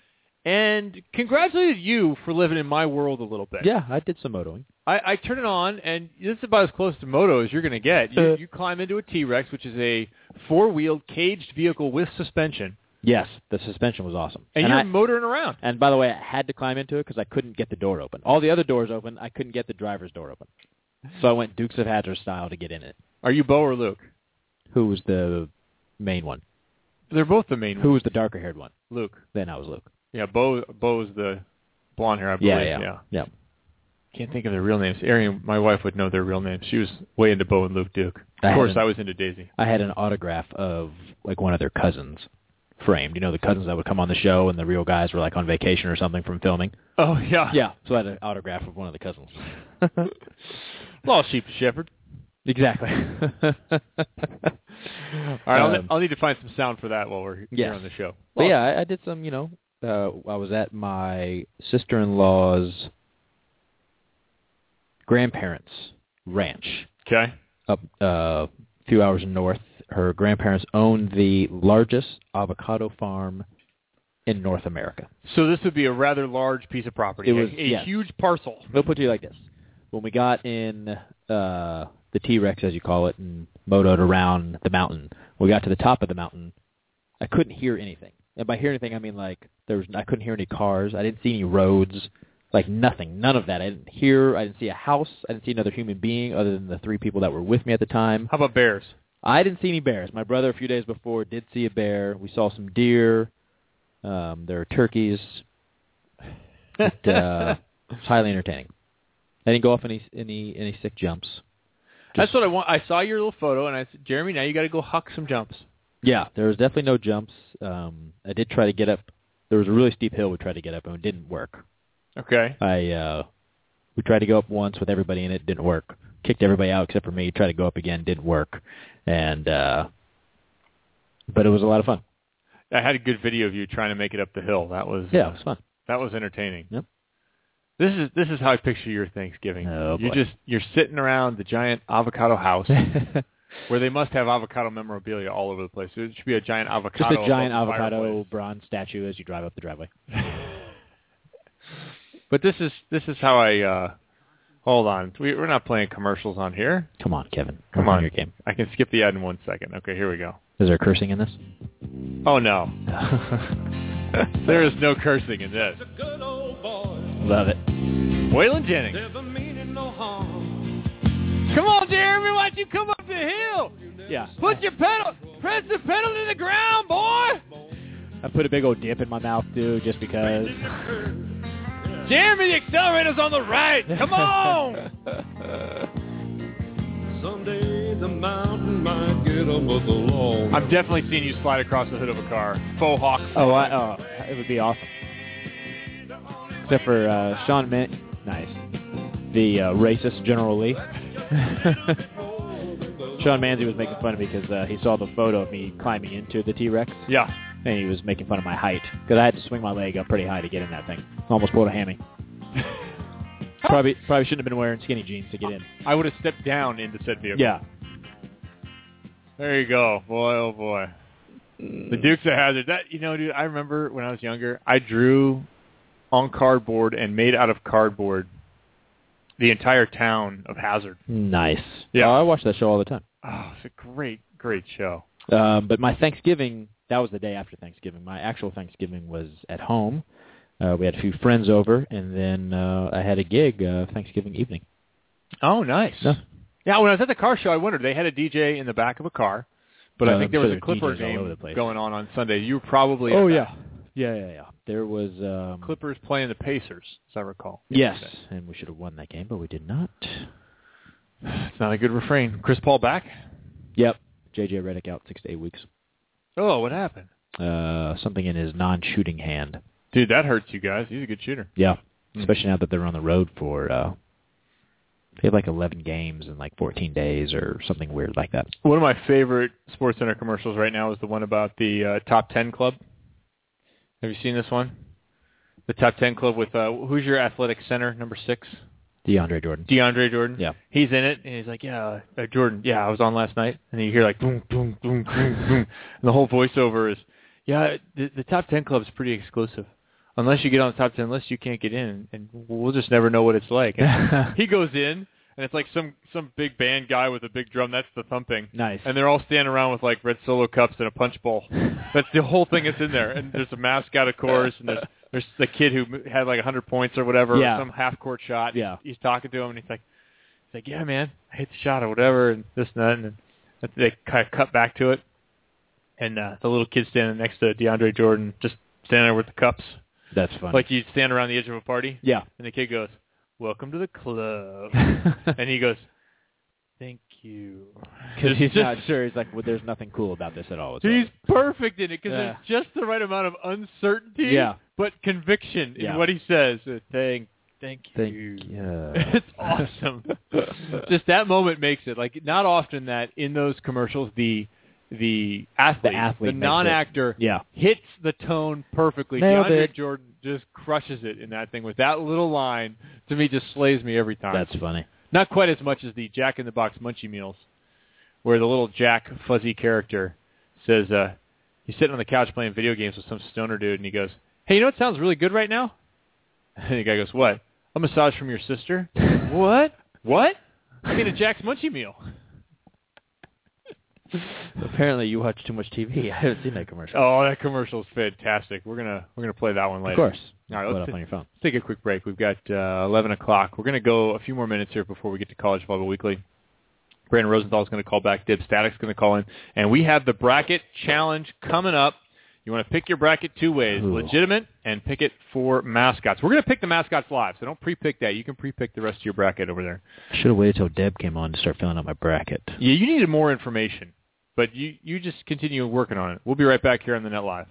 and congratulated you for living in my world a little bit. Yeah, I did some motoing. I, I turn it on, and this is about as close to moto as you're going to get. You, (laughs) you climb into a T-Rex, which is a four-wheeled caged vehicle with suspension, Yes, the suspension was awesome. and, and you're I, motoring around. And by the way, I had to climb into it because I couldn't get the door open. All the other doors open, I couldn't get the driver's door open. So I went Dukes of Hazzard style to get in it. Are you Bo or Luke? Who was the main one? They're both the main. Who was the darker haired one? Luke? Then I was Luke. Yeah, Bo. Bo Bo's the blonde hair, I believe. Yeah, yeah, yeah. Can't think of their real names. Arian, my wife, would know their real names. She was way into Bo and Luke Duke. I Of course, haven't- I was into Daisy. I had an autograph of like one of their cousins framed. You know, the cousins that would come on the show and the real guys were like on vacation or something from filming. Oh yeah, Yeah. So I had an (laughs) autograph of one of the cousins. (laughs) Lost sheep to shepherd. exactly. (laughs) All right, I'll, Um, I'll need to find some sound for that while we're here Yes. on the show. But yeah, I, I did some. You know, uh, I was at my sister-in-law's grandparents' ranch Okay. up uh, a few hours north. Her grandparents owned the largest avocado farm in North America. So this would be a rather large piece of property. It was- a, a yes. huge parcel. We'll put it to you like this: when we got in uh, the T-Rex, as you call it, and motoed around the mountain, we got to the top of the mountain. I couldn't hear anything. And by hear anything, I mean like there was I couldn't hear any cars. I didn't see any roads. Like nothing, none of that. I didn't hear. I didn't see a house. I didn't see another human being other than the three people that were with me at the time. How about bears? I didn't see any bears. My brother a few days before did see a bear. We saw some deer. Um, there are turkeys. It, uh, (laughs) it was highly entertaining. I didn't go off any any any sick jumps. That's what I want. I saw your little photo, and I said, Jeremy, now you got to go huck some jumps. Yeah, there was definitely no jumps. Um, I did try to get up. There was a really steep hill we tried to get up, and it didn't work. Okay. I uh, we tried to go up once with everybody in it, didn't work. Kicked everybody out except for me. Tried to go up again, didn't work. And uh, but it was a lot of fun. I had a good video of you trying to make it up the hill. That was Yeah, it was fun. that was entertaining. Yep. This is this is how I picture your Thanksgiving. Oh, you just you're sitting around the giant avocado house (laughs) where they must have avocado memorabilia all over the place. There should be a giant avocado. Just a giant avocado fireplace. bronze statue as you drive up the driveway. (laughs) But this is this is how I. uh Hold on, we, we're not playing commercials on here. Come on, Kevin. Come Work on, your game. I can skip the ad in one second. Okay, here we go. Is there cursing in this? Oh no, (laughs) there is no cursing in this. Love it. Waylon Jennings. Come on, Jeremy, why don't you come up the hill? Yeah. Put your pedal, press the pedal to the ground, boy. I put a big old dip in my mouth too, just because. Jeremy, the accelerator's on the right. Come on. (laughs) Someday the mountain might get a muzzle long. I'm definitely seeing you slide across the hood of a car. Faux hawk. Oh, I, oh, it would be awesome. Except for uh, Sean Mint, nice. The uh, racist General Lee. (laughs) Sean Manzi was making fun of me because uh, he saw the photo of me climbing into the T-Rex, Yeah. And he was making fun of my height because I had to swing my leg up pretty high to get in that thing. Almost pulled a hammy. (laughs) probably probably shouldn't have been wearing skinny jeans to get in. I would have stepped down into said vehicle. Yeah. There you go. Boy, oh boy. The Dukes of Hazzard. That you know, dude. I remember when I was younger, I drew on cardboard and made out of cardboard the entire town of Hazzard. Nice. Yeah. Oh, I watch that show all the time. Oh, it's a great, great show. Um, but my Thanksgiving, that was the day after Thanksgiving. My actual Thanksgiving was at home. Uh, we had a few friends over, and then uh, I had a gig uh, Thanksgiving evening. Oh, nice. Yeah. Yeah, when I was at the car show, I wondered they had a DJ in the back of a car, but I think I'm there sure was a Clipper DJs all over the game going on on Sunday. You were probably Oh yeah, that. yeah, yeah, yeah. There was um, Clippers playing the Pacers, as I recall. Yes, yesterday. and we should have won that game, but we did not. It's not a good refrain. Chris Paul back? Yep. JJ Redick out six to eight weeks. Oh, what happened? Uh, something in his non-shooting hand. Dude, that hurts you guys. He's a good shooter. Yeah, Hmm. especially now that they're on the road for. Uh, they have like 11 games in like 14 days or something weird like that. One of my favorite Sports Center commercials right now is the one about the uh, top 10 club. Have you seen this one? The top 10 club with uh, who's your athletic center number 6? DeAndre Jordan. DeAndre Jordan. Yeah. He's in it, and he's like, "Yeah, uh, Jordan. Yeah, I was on last night." And then you hear like boom, boom, boom, boom, boom, and the whole voiceover is, "Yeah, the, the top ten club is pretty exclusive. Unless you get on the top ten list, you can't get in, and we'll just never know what it's like." And (laughs) he goes in, and it's like some some big band guy with a big drum. That's the thumping. Nice. And they're all standing around with like red solo cups and a punch bowl. (laughs) That's the whole thing that's in there. And there's a mascot, of course, and there's there's the kid who had like a hundred points or whatever, Yeah. some half court shot. Yeah. He's talking to him, and he's like, he's like, yeah, man, I hit the shot or whatever, and this and that, and then they kind of cut back to it, and uh, the little kid standing next to DeAndre Jordan, just standing there with the cups, That's funny. like you stand around the edge of a party. yeah. And the kid goes, "Welcome to the club," (laughs) and he goes, "Thank you." Because he's just- not sure. He's like, well, there's nothing cool about this at all. It's He's perfect in it because Yeah. there's just the right amount of uncertainty, Yeah. but conviction Yeah. in what he says. Thank, thank you. Thank (laughs) you. it's awesome. (laughs) just that moment makes it like not often that in those commercials the the athlete, The athlete makes it. non-actor, Yeah. hits the tone perfectly. Nailed DeAndre it. Jordan just crushes it in that thing with that little line. To me, just slays me every time. That's funny. Not quite as much as the Jack in the Box Munchie Meals, where the little Jack fuzzy character says, uh, he's sitting on the couch playing video games with some stoner dude, and he goes, "Hey, you know what sounds really good right now?" (laughs) And the guy goes, "What? A massage from your sister?" (laughs) what? What? I mean a Jack's Munchie Meal. Apparently, you watch too much TV. (laughs) I haven't seen that commercial. Oh, that commercial is fantastic. We're gonna we're gonna play that one later. of course. All right, let's up on your phone. Let's take a quick break. We've got uh, 11 o'clock. We're going to go a few more minutes here before we get to College Volleyball Weekly. Brandon Rosenthal is going to call back. Dib Static's going to call in. And we have the bracket challenge coming up. You want to pick your bracket two ways, Ooh. legitimate and pick it for mascots. We're going to pick the mascots live, so don't pre-pick that. You can pre-pick the rest of your bracket over there. I should have waited till Deb came on to start filling out my bracket. Yeah, you needed more information, but you, you just continue working on it. We'll be right back here on the Net Live.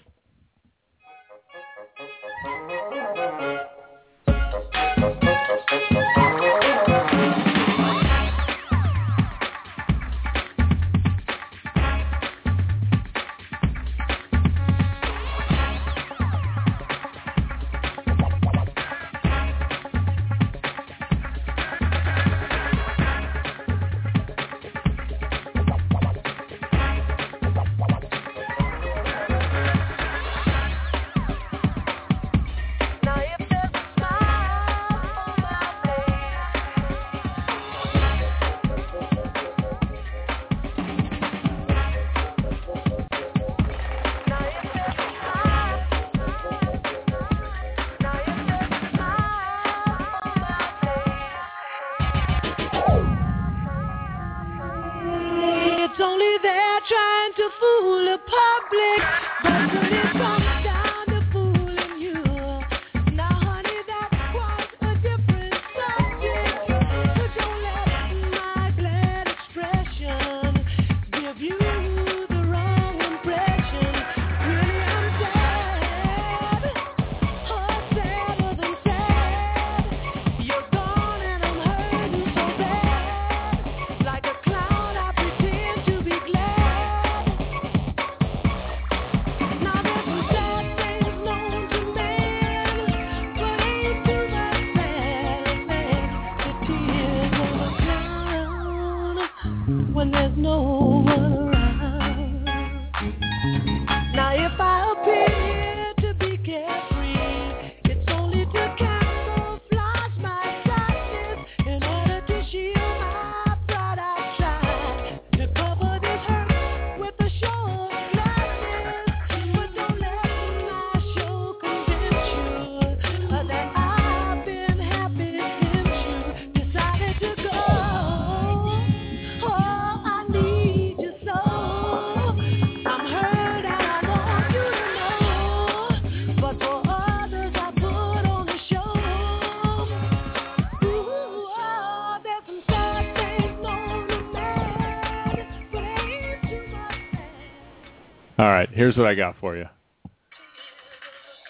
Here's what I got for you.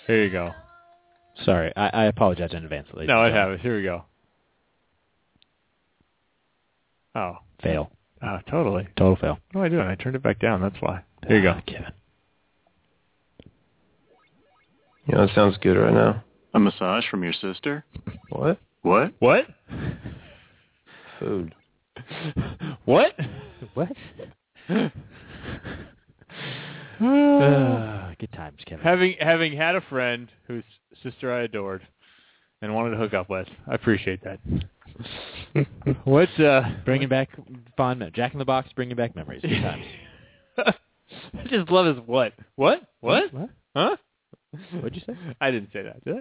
Here you go. Sorry, I, I apologize in advance. ladies No, I have it. Here we go. Oh, Fail. oh, totally. Total fail. What am I doing? I turned it back down. That's why. Here you go. Ah, Kevin. You know, it sounds good right now. A massage from your sister? What? What? What? Food. (laughs) What? What? (laughs) (sighs) Ah, good times, Kevin. having having had a friend whose sister I adored and wanted to hook up with, I appreciate that. (laughs) what? Uh, Bringing back fond memories. Jack in the Box, bringing back memories. Good times. (laughs) I just love his what? What? What? What? Huh? What'd you say? I didn't say that, did I?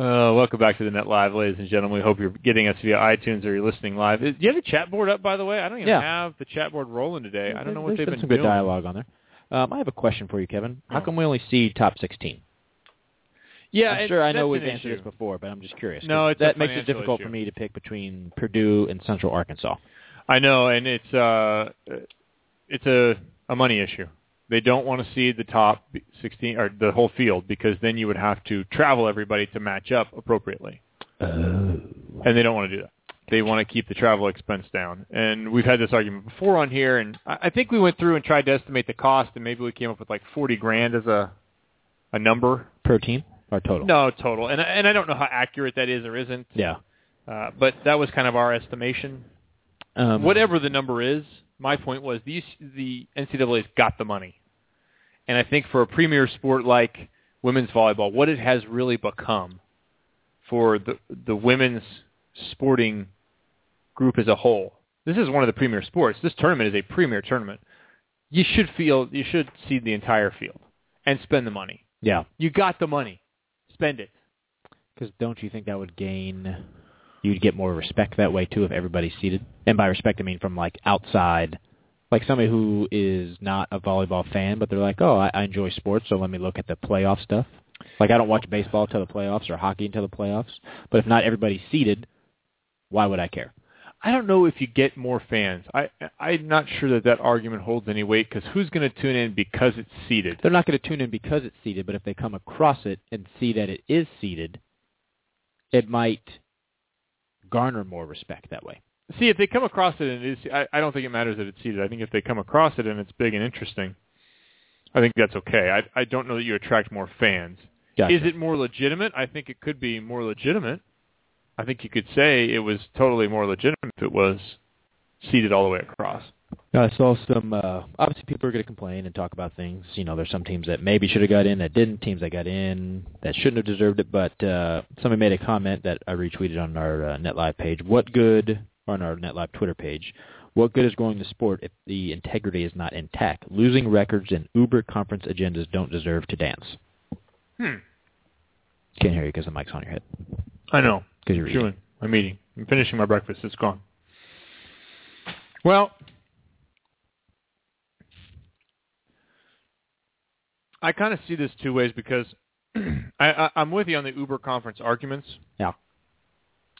Uh, welcome back to the Net Live, ladies and gentlemen. We hope you're getting us via iTunes or you're listening live. Do you have a chat board up, by the way? I don't even Yeah. have the chat board rolling today. I don't know what There's they've been been some doing. good dialogue on there. Um, I have a question for you, Kevin. How come we only see top 16? Yeah, I'm it- sure I know we've an answered issue. this before, but I'm just curious. No, it's a that makes it difficult issue. for me to pick between Purdue and Central Arkansas. I know, and it's uh, it's a a money issue. They don't want to see the top 16 or the whole field because then you would have to travel everybody to match up appropriately, Oh. and they don't want to do that. They want to keep the travel expense down. And we've had this argument before on here, and I think we went through and tried to estimate the cost, and maybe we came up with like 40 grand as a a number. Per team or total? No, total. And I- and I don't know how accurate that is or isn't. Yeah. Uh, but that was kind of our estimation. Um, Whatever the number is, my point was the the NCAA's got the money, and I think for a premier sport like women's volleyball, what it has really become for the the women's sporting group as a whole, This is one of the premier sports. This tournament is a premier tournament. You should feel you should see the entire field and spend the money. Yeah. You got the money. Spend it. Because don't you think that would gain? You'd get more respect that way too if everybody's seated. And by respect, I mean from like outside, like somebody who is not a volleyball fan, but they're like, oh, I, I enjoy sports, so let me look at the playoff stuff. Like I don't watch baseball until the playoffs or hockey until the playoffs. But if not everybody's seated, why would I care? I don't know if you get more fans. I I'm not sure that that argument holds any weight because who's going to tune in because it's seated? They're not going to tune in because it's seated, but if they come across it and see that it is seated, it might garner more respect that way. See, if they come across it and it is, I, I don't think it matters that it's seated. I think if they come across it and it's big and interesting, I think that's okay. I I don't know that you attract more fans. Gotcha. Is it more legitimate? I think it could be more legitimate. I think you could say it was totally more legitimate if it was seated all the way across. I saw some. Uh, obviously, people are going to complain and talk about things. You know, there's some teams that maybe should have got in that didn't. Teams that got in that shouldn't have deserved it. But uh, somebody made a comment that I retweeted on our uh, NetLive page. What good on our NetLive Twitter page? What good is growing the sport if the integrity is not intact? Losing records and Uber conference agendas don't deserve to dance. Hmm. Can't hear you because the mic's on your head. I know. Because you're Chewing. I'm eating. I'm finishing my breakfast. It's gone. Well, I kind of see this two ways because (clears throat) I, I'm with you on the Uber conference arguments. Yeah.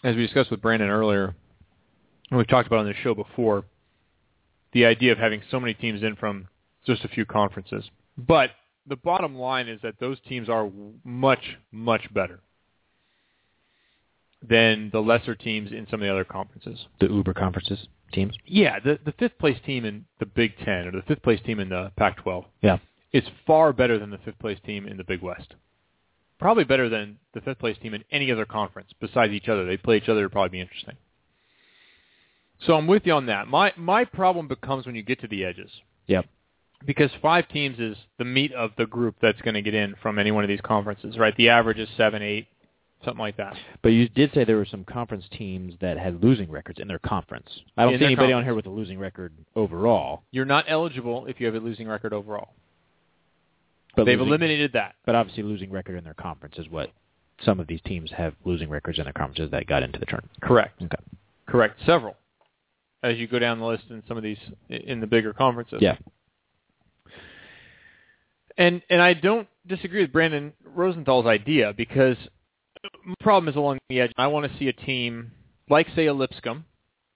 As we discussed with Brandon earlier, and we've talked about on this show before, the idea of having so many teams in from just a few conferences. But the bottom line is that those teams are much, much better than the lesser teams in some of the other conferences. The Uber conferences teams. Yeah, the the fifth place team in the Big Ten or the fifth place team in the Pac-12 Yeah. is far better than the fifth place team in the Big West. Probably better than the fifth place team in any other conference besides each other. They play each other; it'd probably be interesting. So I'm with you on that. My my problem becomes when you get to the edges. Yep. Because five teams is the meat of the group that's going to get in from any one of these conferences, right? The average is seven, eight, something like that. But you did say there were some conference teams that had losing records in their conference. I don't In see anybody on here with a losing record overall. You're not eligible if you have a losing record overall. But They've losing- eliminated that. But obviously, losing record in their conference is what some of these teams have losing records in their conferences that got into the tournament. Correct. Okay. Correct. Several. As you go down the list in some of these in the bigger conferences. Yeah. And and I don't disagree with Brandon Rosenthal's idea because my problem is along the edge. I want to see a team like say a Lipscomb.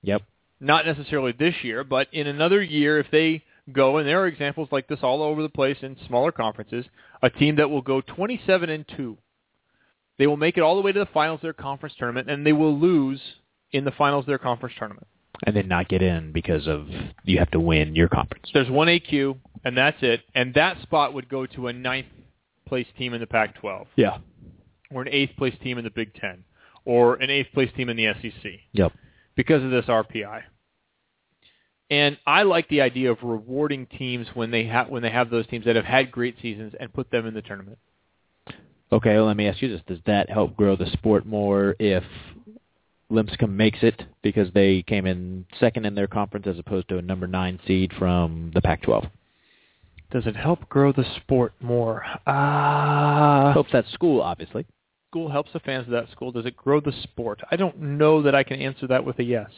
Yep. Not necessarily this year, but in another year if they go and there are examples like this all over the place in smaller conferences, a team that will go 27 and 2. They will make it all the way to the finals of their conference tournament and they will lose in the finals of their conference tournament. And then not get in because of you have to win your conference. There's one AQ, and that's it. And that spot would go to a ninth place team in the Pac-12, Yeah. Or an eighth place team in the Big Ten, or an eighth place team in the SEC Yep. because of this RPI. And I like the idea of rewarding teams when they have when they have those teams that have had great seasons and put them in the tournament. Okay, well, let me ask you this. Does that help grow the sport more if Lipscomb makes it because they came in second in their conference as opposed to a number nine seed from the Pac-12? Does it help grow the sport more? Uh, Helps that school, obviously. School helps the fans of that school. Does it grow the sport? I don't know that I can answer that with a yes.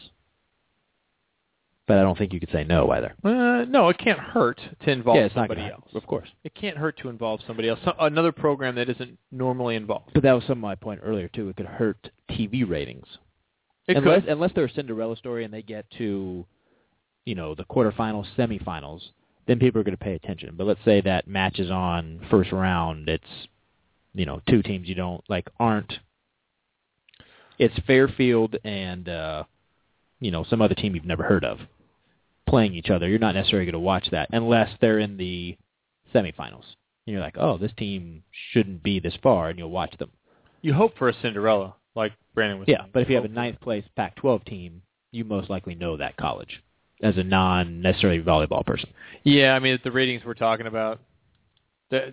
But I don't think you could say no either. Uh, no, it can't hurt to involve yeah, somebody else. Of course. It can't hurt to involve somebody else, so- another program that isn't normally involved. But that was some of my point earlier too. It could hurt TV ratings. It unless could. unless they're a Cinderella story and they get to, you know, the quarterfinals, semifinals, then people are going to pay attention. But let's say that match is on first round. It's, you know, two teams you don't like aren't. It's Fairfield and, uh, you know, some other team you've never heard of playing each other. You're not necessarily going to watch that unless they're in the semifinals. And you're like, oh, this team shouldn't be this far, and you'll watch them. You hope for a Cinderella, like Brandon was Yeah, saying. but if you have a ninth place Pac-12 team, you most likely know that college as a non necessarily volleyball person. Yeah, I mean, the ratings we're talking about,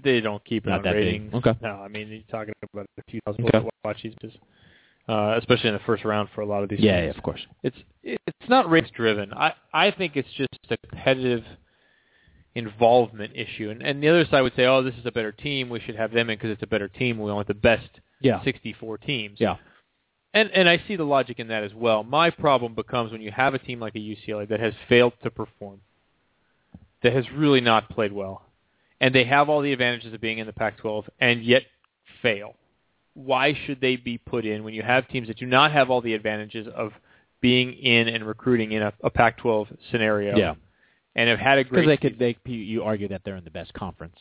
they, they don't keep it Not on that big. ratings. Okay. No, I mean, you're talking about a few thousand Okay. people that watch these. Uh, especially in the first round for a lot of these. Yeah, teams. yeah, of course. It's it's not race driven. I I think it's just a competitive involvement issue. And and the other side would say, oh, this is a better team. We should have them in because it's a better team. We want the best Yeah. 64 teams. Yeah. And and I see the logic in that as well. My problem becomes when you have a team like a UCLA that has failed to perform, that has really not played well, and they have all the advantages of being in the Pac-12 and yet fail. Why should they be put in when you have teams that do not have all the advantages of being in and recruiting in a, a Pac-12 scenario? Yeah. and have had a great Because they could, they you- argue that they're in the best conference.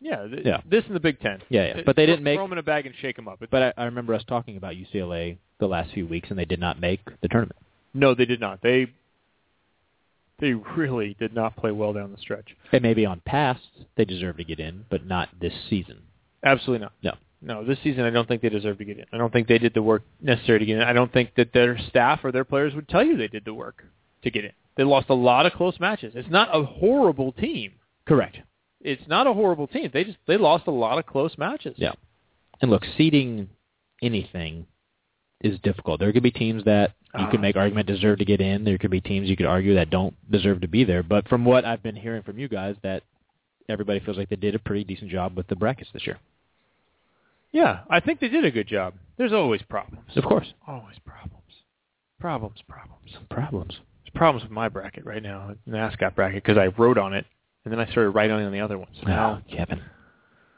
yeah, th- Yeah. this in the Big Ten. Yeah, yeah. But they didn't make- throw them in a bag and shake them up. It's- But I, I remember us talking about UCLA the last few weeks, and they did not make the tournament. No, they did not. They they really did not play well down the stretch. And maybe on past they deserve to get in, but not this season. Absolutely not. No. No, this season I don't think they deserve to get in. I don't think they did the work necessary to get in. I don't think that their staff or their players would tell you they did the work to get in. They lost a lot of close matches. It's not a horrible team. Correct. It's not a horrible team. They just they lost a lot of close matches. Yeah. And look, seeding anything is difficult. There could be teams that you could uh-huh. make argument deserve to get in. There could be teams you could argue that don't deserve to be there. But from what I've been hearing from you guys, that everybody feels like they did a pretty decent job with the brackets this year. Yeah, I think they did a good job. There's always problems. Of course. Always problems. Problems, problems. Problems. There's problems with my bracket right now, the mascot bracket, because I wrote on it, and then I started writing on the other ones. So now Oh, Kevin.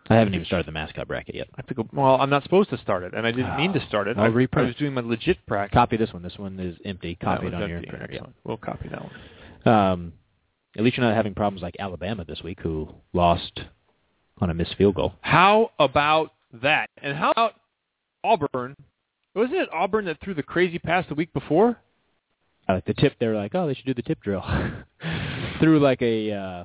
I haven't even started the mascot bracket yet. I have to go. Well, I'm not supposed to start it, and I didn't mean to start it. I'll I, reprint. I was doing my legit practice. Copy this one. This one is empty. Copy it on your empty. printer. Yeah. We'll copy that one. Um, at least you're not having problems like Alabama this week, who lost on a missed field goal. How about that? And how about Auburn? Wasn't it Auburn that threw the crazy pass the week before? I like the tip, they were like, oh, they should do the tip drill. (laughs) Threw like a uh,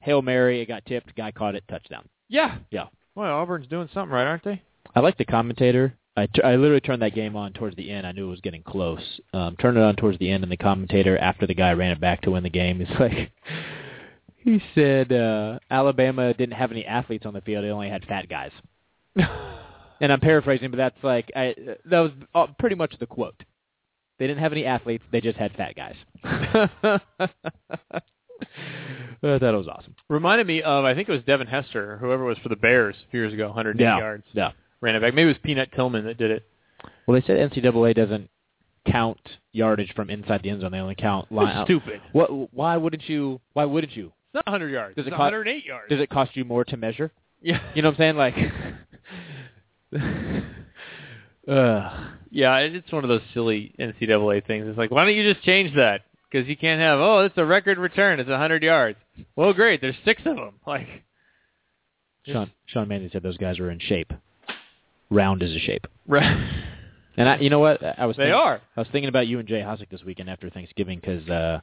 hail mary. It got tipped. Guy caught it. Touchdown. Yeah. Yeah. Well, Auburn's doing something right, aren't they? I like the commentator. I, t- I literally turned that game on towards the end. I knew it was getting close. Um, turned it on towards the end, and the commentator, after the guy ran it back to win the game, is (laughs) like, he said uh, Alabama didn't have any athletes on the field; they only had fat guys. (laughs) and I'm paraphrasing, but that's like I, that was pretty much the quote. They didn't have any athletes; they just had fat guys. (laughs) I thought it was awesome. Reminded me of I think it was Devin Hester, or whoever was for the Bears a few years ago, 180 Yeah. yards. Yeah. Ran it back. Maybe it was Peanut Tillman that did it. Well, they said NCAA doesn't count yardage from inside the end zone. They only count line. That's stupid. What? Why wouldn't you? Why wouldn't you? It's not 100 yards. Does it's it cost- 108 yards. Does it cost you more to measure? Yeah. You know what I'm saying? Like, (laughs) (laughs) uh, Yeah, it's one of those silly NCAA things. It's like, why don't you just change that? Because you can't have, oh, it's a record return. It's 100 yards. Well, great. There's six of them. Like, Sean Sean Manning said those guys were in shape. Round is a shape. right. And I, you know what? I was They thinking, are. I was thinking about you and Jay Hosick this weekend after Thanksgiving because uh,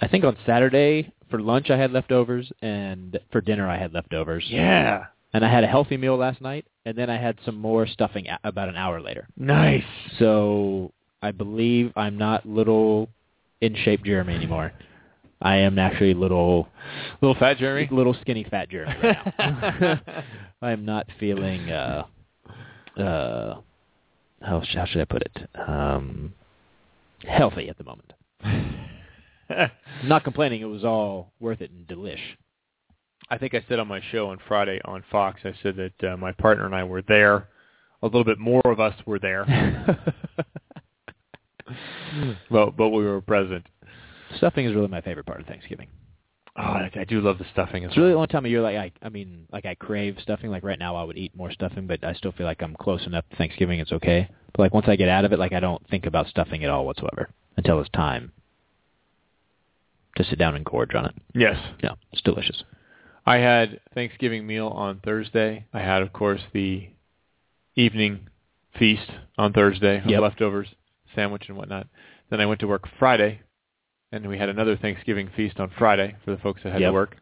I think on Saturday for lunch I had leftovers and for dinner I had leftovers. Yeah. And I had a healthy meal last night, and then I had some more stuffing a- about an hour later. Nice. So I believe I'm not little in shape Jeremy anymore. I am actually little, Little fat Jeremy. little skinny fat Jeremy right now. (laughs) (laughs) I am not feeling. uh uh how, how should I put it? Um Healthy at the moment. (laughs) Not complaining. It was all worth it and delish. I think I said on my show on Friday on Fox, I said that uh, my partner and I were there. A little bit more of us were there, but but we were present. Stuffing is really my favorite part of Thanksgiving. Oh, I, I do love the stuffing as It's really the only time of year like I I mean like I crave stuffing. Like right now I would eat more stuffing, but I still feel like I'm close enough to Thanksgiving it's okay. But like once I get out of it, like I don't think about stuffing at all whatsoever until it's time to sit down and gorge on it. Yes. Yeah, it's delicious. I had Thanksgiving meal on Thursday. I had, of course, the evening feast on Thursday Yep. leftovers, sandwich and whatnot. Then I went to work Friday, and we had another Thanksgiving feast on Friday for the folks that had Yep. to work,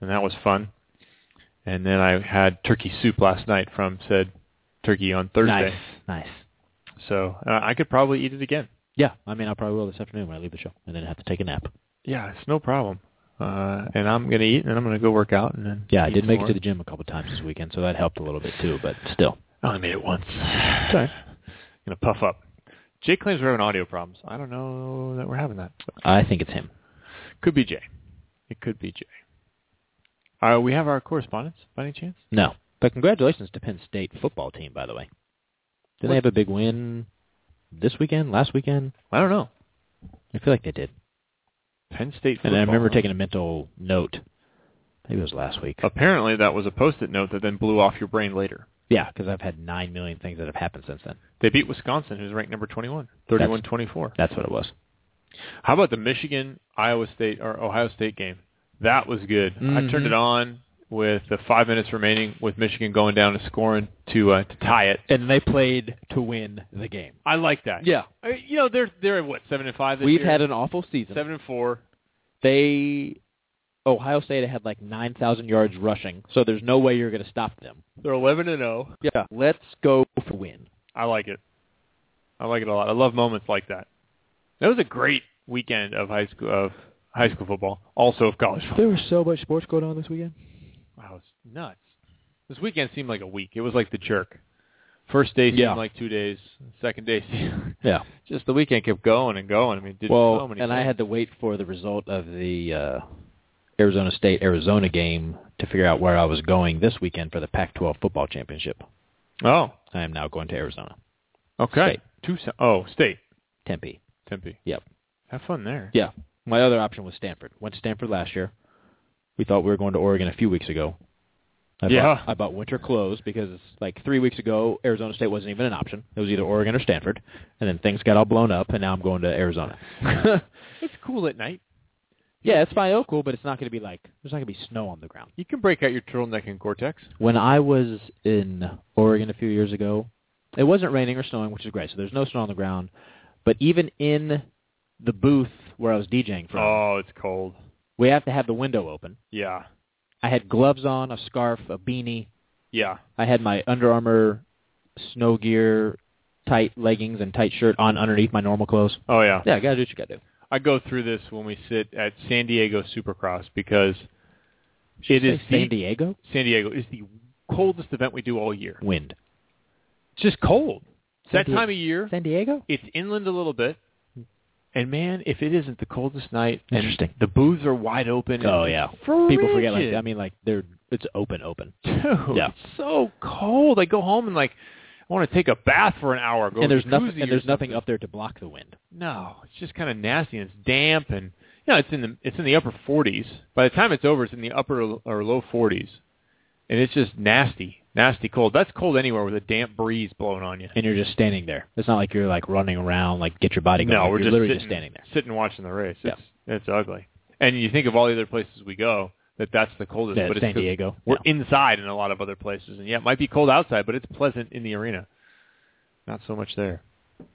and that was fun. And then I had turkey soup last night from said turkey on Thursday. Nice, nice. So uh, I could probably eat it again. Yeah, I mean I'll probably will this afternoon when I leave the show, and then have to take a nap. Yeah, it's no problem. Uh, and I'm gonna eat, and I'm gonna go work out, and then Yeah, I did make more. it to the gym a couple times this weekend, so that helped a little bit too. But still, I only made it once. Sorry. (sighs) Gonna puff up. Jay claims we're having audio problems. I don't know that we're having that. I think it's him. Could be Jay. It could be Jay. Uh, we have our correspondence by any chance? No. But congratulations to Penn State football team, by the way. Did they have a big win this weekend, last weekend? I don't know. I feel like they did. Penn State football. And I remember taking a mental note. Maybe it was last week. Apparently, that was a post-it note that then blew off your brain later. Yeah, because I've had nine million things that have happened since then. They beat Wisconsin, who's ranked number 21, 31-24. That's what it was. How about the Michigan Iowa State or Ohio State game? That was good. I turned it on with the five minutes remaining, with Michigan going down and scoring to uh, to tie it. And they played to win the game. I like that. Yeah. I mean, you know they're they're what seven and five. This We've year? had an awful season. seven and four. They Ohio State had like nine thousand yards rushing, so there's no way you're going to stop them. They're eleven and zero. Yeah, let's go for win. I like it. I like it a lot. I love moments like that. That was a great weekend of high school of high school football, also of college football. There was so much sports going on this weekend. Wow, it's nuts. This weekend seemed like a week. It was like the jerk. First day seemed Yeah. like two days. Second day (laughs) seemed Yeah. just the weekend kept going and going. I mean, did well, so many and I had to wait for the result of the uh, Arizona State Arizona game to figure out where I was going this weekend for the Pac-12 football championship. Oh, I am now going to Arizona, okay. State. Two. Oh, state. Tempe. Tempe. Yep. Have fun there. Yeah. My other option was Stanford. Went to Stanford last year. We thought we were going to Oregon a few weeks ago. I Yeah. Bought, I bought winter clothes because like three weeks ago, Arizona State wasn't even an option. It was either Oregon or Stanford, and then things got all blown up, and now I'm going to Arizona. (laughs) It's cool at night. Yeah, it's fine, oh, cool, but it's not going to be like there's not going to be snow on the ground. You can break out your turtleneck and Gore-Tex. When I was in Oregon a few years ago, it wasn't raining or snowing, which is great. So there's no snow on the ground. But even in the booth where I was DJing from, Oh, it's cold. we have to have the window open. Yeah. I had gloves on, a scarf, a beanie. Yeah. I had my Under Armour snow gear, tight leggings, and tight shirt on underneath my normal clothes. Oh yeah. Yeah, gotta do what you gotta do. I go through this when we sit at San Diego Supercross because it is San the, Diego San Diego is the coldest event we do all year. wind. It's just cold. It's that Di- time of year. San Diego. It's inland a little bit. And man, if it isn't the coldest night, Interesting. the booths are wide open. Oh yeah, it's people forget. Like. I mean, like they're it's open, open. dude, Yeah. it's so cold. I go home and like I want to take a bath for an hour. Go and there's nothing. And there's nothing up there to block the wind. No, it's just kind of nasty and it's damp and you know it's in the it's in the upper 40s. By the time it's over, it's in the upper or low 40s, and it's just nasty, nasty cold. That's cold anywhere with a damp breeze blowing on you. And you're just standing there. It's not like you're like running around, like get your body going. No, we're you're just literally sitting, just standing there. sitting watching the race. Yeah. It's it's ugly. And you think of all the other places we go that that's the coldest, Yeah, but it's San 'cause Diego. We're Yeah. inside in a lot of other places, and yeah, it might be cold outside, but it's pleasant in the arena. Not so much there.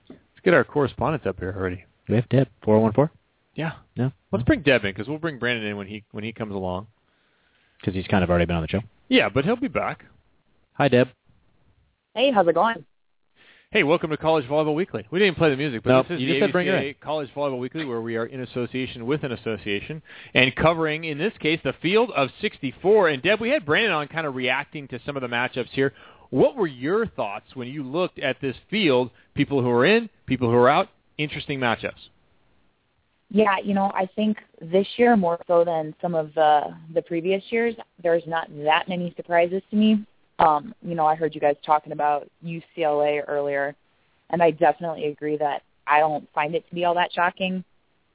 Let's get our correspondents up here already. We have Deb four one four. Yeah. No, Let's bring Deb in because we'll bring Brandon in when he when he comes along. because he's kind of already been on the show. Yeah, but he'll be back. Hi, Deb. Hey, how's it going? Hey, welcome to College Volleyball Weekly. We didn't play the music, but Nope, this is you the just said bring her College Volleyball Weekly, where we are in association with an association and covering, in this case, the field of 64. And Deb, we had Brandon on, kind of reacting to some of the matchups here. What were your thoughts when you looked at this field? People who are in, people who are out. Interesting matchups. Yeah, you know, I think this year more so than some of the the previous years, there's not that many surprises to me. Um, you know, I heard you guys talking about UCLA earlier, and I definitely agree that I don't find it to be all that shocking.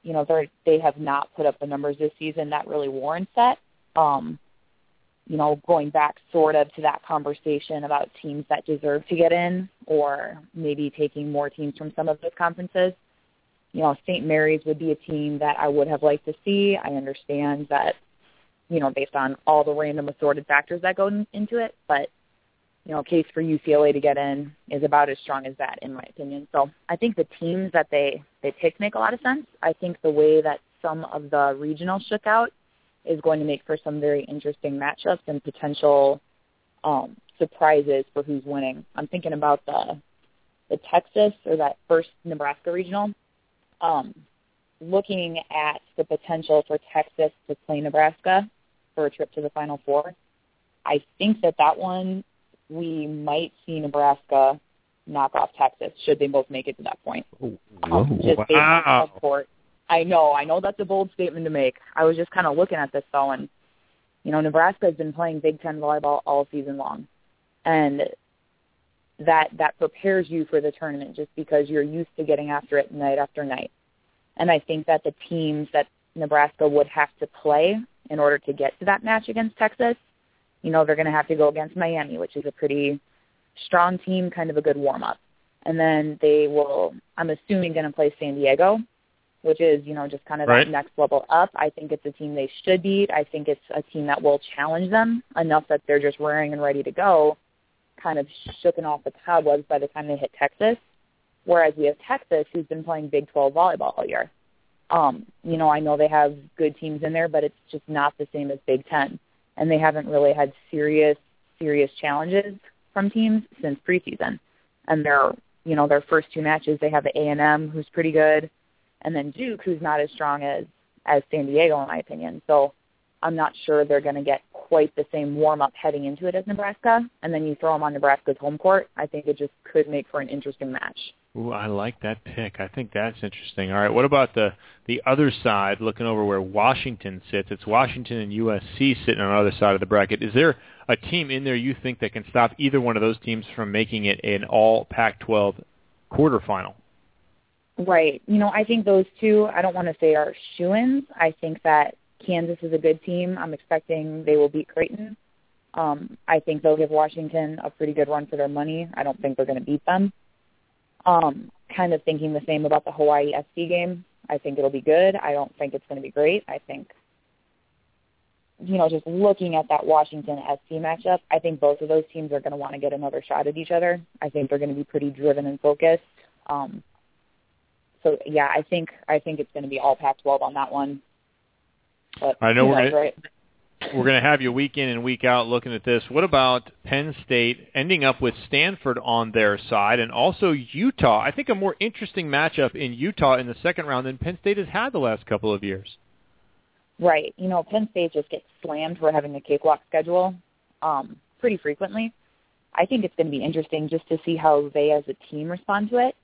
You know, they they have not put up the numbers this season that really warrants that. Um, you know, going back sort of to that conversation about teams that deserve to get in, or maybe taking more teams from some of those conferences you know, St. Mary's would be a team that I would have liked to see. I understand that, you know, based on all the random assorted factors that go in, into it, but you know, case for UCLA to get in is about as strong as that, in my opinion. So I think the teams that they they picked make a lot of sense. I think the way that some of the regionals shook out is going to make for some very interesting matchups and potential um, surprises for who's winning. I'm thinking about the the Texas or that first Nebraska regional um, looking at the potential for Texas to play Nebraska for a trip to the Final Four, I think that that one we might see Nebraska knock off Texas should they both make it to that point. Whoa, Um, just based on wow. court. I know, I know that's a bold statement to make. I was just kind of looking at this though, and you know, Nebraska has been playing Big Ten volleyball all season long, and that that prepares you for the tournament just because you're used to getting after it night after night. And I think that the teams that Nebraska would have to play in order to get to that match against Texas, you know, they're going to have to go against Miami, which is a pretty strong team, kind of a good warm up. And then they will, I'm assuming, going to play San Diego, which is, you know, just kind of Right. that next level up. I think it's a team they should beat. I think it's a team that will challenge them enough that they're just raring and ready to go, kind of shooken off the cobwebs by the time they hit Texas. Whereas we have Texas, who's been playing Big 12 volleyball all year. Um, you know, I know they have good teams in there, but it's just not the same as Big Ten, and they haven't really had serious, serious challenges from teams since preseason. And their, you know, their first two matches, they have the A and M, who's pretty good, and then Duke, who's not as strong as as San Diego, in my opinion. So I'm not sure they're going to get quite the same warm up heading into it as Nebraska. And then you throw them on Nebraska's home court, I think it just could make for an interesting match. Ooh, I like that pick. I think that's interesting. All right, what about the the other side, looking over where Washington sits? It's Washington and USC sitting on the other side of the bracket. Is there a team in there you think that can stop either one of those teams from making it an all Pac-12 quarterfinal? Right. You know, I think those two, I don't want to say are shoo-ins. I think that Kansas is a good team. I'm expecting they will beat Creighton. Um, I think they'll give Washington a pretty good run for their money. I don't think they're going to beat them. Um, kind of thinking the same about the Hawaii SC game. I think it'll be good. I don't think it's going to be great. I think, you know, just looking at that Washington SC matchup, I think both of those teams are going to want to get another shot at each other. I think they're going to be pretty driven and focused. Um, so yeah, I think I think it's going to be all Pac-12 on that one. But I know we're right. We're going to have you week in and week out looking at this. What about Penn State ending up with Stanford on their side and also Utah? I think a more interesting matchup in Utah in the second round than Penn State has had the last couple of years. Right. You know, Penn State just gets slammed for having a cakewalk schedule um, pretty frequently. I think it's going to be interesting just to see how they as a team respond to it.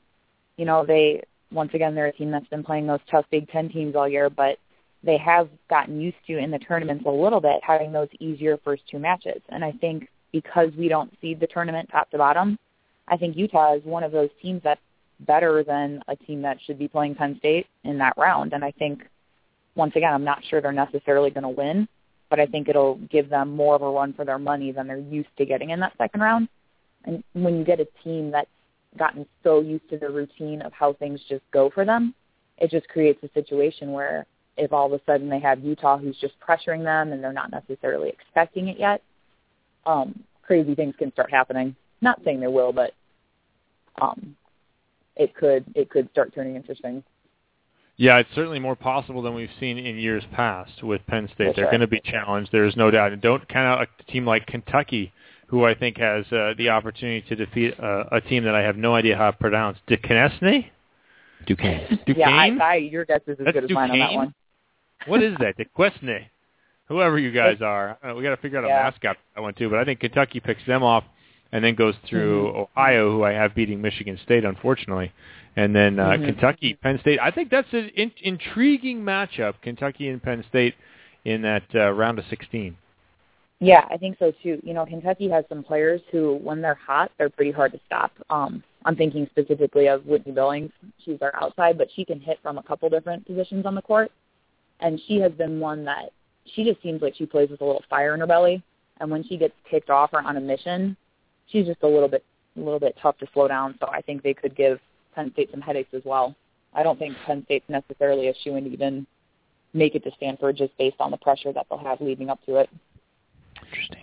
You know, they once again they're a team that's been playing those tough Big Ten teams all year, but they have gotten used to in the tournaments a little bit having those easier first two matches. And I think because we don't seed the tournament top to bottom, I think Utah is one of those teams that's better than a team that should be playing Penn State in that round. And I think once again, I'm not sure they're necessarily going to win, but I think it'll give them more of a run for their money than they're used to getting in that second round. And when you get a team that's gotten so used to the routine of how things just go for them, it just creates a situation where if all of a sudden they have Utah who's just pressuring them and they're not necessarily expecting it yet, um, crazy things can start happening. Not saying they will, but um, it could it could start turning interesting. Yeah, it's certainly more possible than we've seen in years past with Penn State. That's They're right. going to be challenged. There is no doubt. And don't count out a team like Kentucky, who I think has uh, the opportunity to defeat uh, a team that I have no idea how to pronounce. Duquesne? Duquesne. Yeah, I, Duquesne? I, your guess is as That's good as mine on that one. What is that? Duquesne. Whoever you guys are. Uh, we got to figure out a Yeah. mascot that one too. But I think Kentucky picks them off and then goes through Mm-hmm. Ohio, who I have beating Michigan State, unfortunately. And then uh, Mhm. Kentucky, Penn State. I think that's an in- intriguing matchup, Kentucky and Penn State in that uh, round of 16. Yeah, I think so too. You know, Kentucky has some players who, when they're hot, they're pretty hard to stop. Um, I'm thinking specifically of Whitney Billings. She's our outside, but she can hit from a couple different positions on the court. And she has been one that she just seems like she plays with a little fire in her belly. And when she gets kicked off or on a mission, she's just a little bit, a little bit tough to slow down. So I think they could give Penn State some headaches as well. I don't think Penn State's necessarily a shoe in even make it to Stanford just based on the pressure that they'll have leading up to it.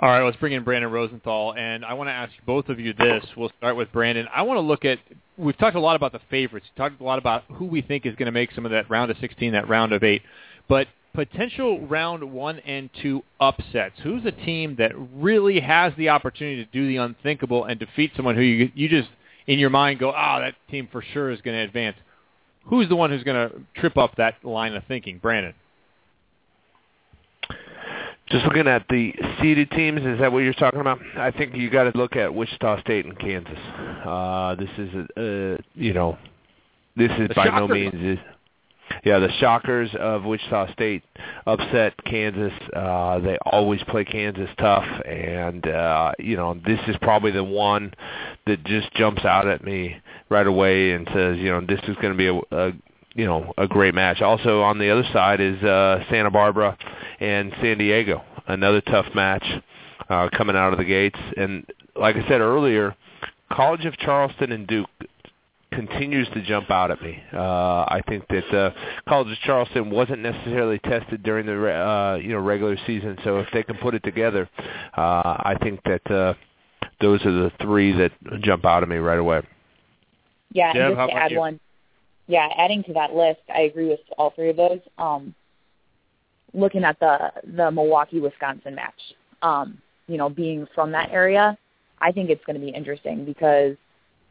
All right, let's bring in Brandon Rosenthal, and I want to ask both of you this. We'll start with Brandon. I want to look at. We've talked a lot about the favorites. We talked a lot about who we think is going to make some of that round of 16, that round of eight, but potential round one and two upsets. Who's a team that really has the opportunity to do the unthinkable and defeat someone who you you just in your mind go, ah, that team for sure is going to advance. Who's the one who's going to trip up that line of thinking, Brandon? Just looking at the seeded teams, is that what you're talking about? I think you got to look at Wichita State and Kansas. Uh, this is, a, uh, you know, this is The by no means is. Yeah, the Shockers of Wichita State upset Kansas. Uh, they always play Kansas tough, and uh, you know this is probably the one that just jumps out at me right away and says, you know, this is going to be a, a you know a great match. Also on the other side is uh, Santa Barbara and San Diego, another tough match uh, coming out of the gates. And like I said earlier, College of Charleston and Duke continues to jump out at me. Uh, I think that uh, College of Charleston wasn't necessarily tested during the re- uh, you know regular season, so if they can put it together, uh, I think that uh, those are the three that jump out at me right away. Yeah, Deb, and just to add you? one, yeah, adding to that list, I agree with all three of those. Um, looking at the the Milwaukee Wisconsin match, um, you know, being from that area, I think it's going to be interesting because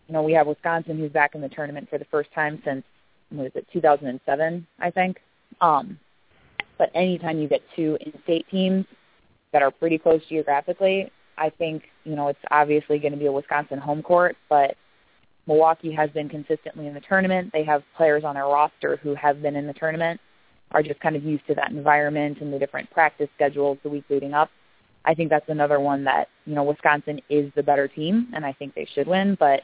you know we have Wisconsin who's back in the tournament for the first time since what is it 2007, I think. Um, but anytime you get two in-state teams that are pretty close geographically, I think you know it's obviously going to be a Wisconsin home court, but Milwaukee has been consistently in the tournament. They have players on their roster who have been in the tournament, are just kind of used to that environment and the different practice schedules the week leading up. I think that's another one that, you know, Wisconsin is the better team and I think they should win, but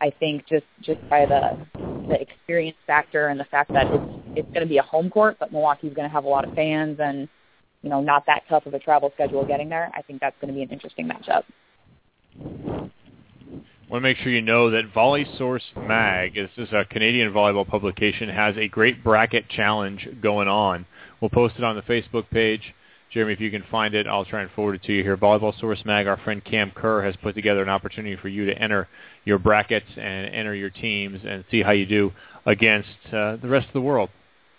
I think just just by the the experience factor and the fact that it's it's going to be a home court, but Milwaukee's going to have a lot of fans and you know, not that tough of a travel schedule getting there. I think that's going to be an interesting matchup. I want to make sure you know that Volley Source Mag, this is a Canadian volleyball publication, has a great bracket challenge going on. We'll post it on the Facebook page. Jeremy, if you can find it, I'll try and forward it to you here. Volleyball Source Mag, our friend Cam Kerr has put together an opportunity for you to enter your brackets and enter your teams and see how you do against uh, the rest of the world.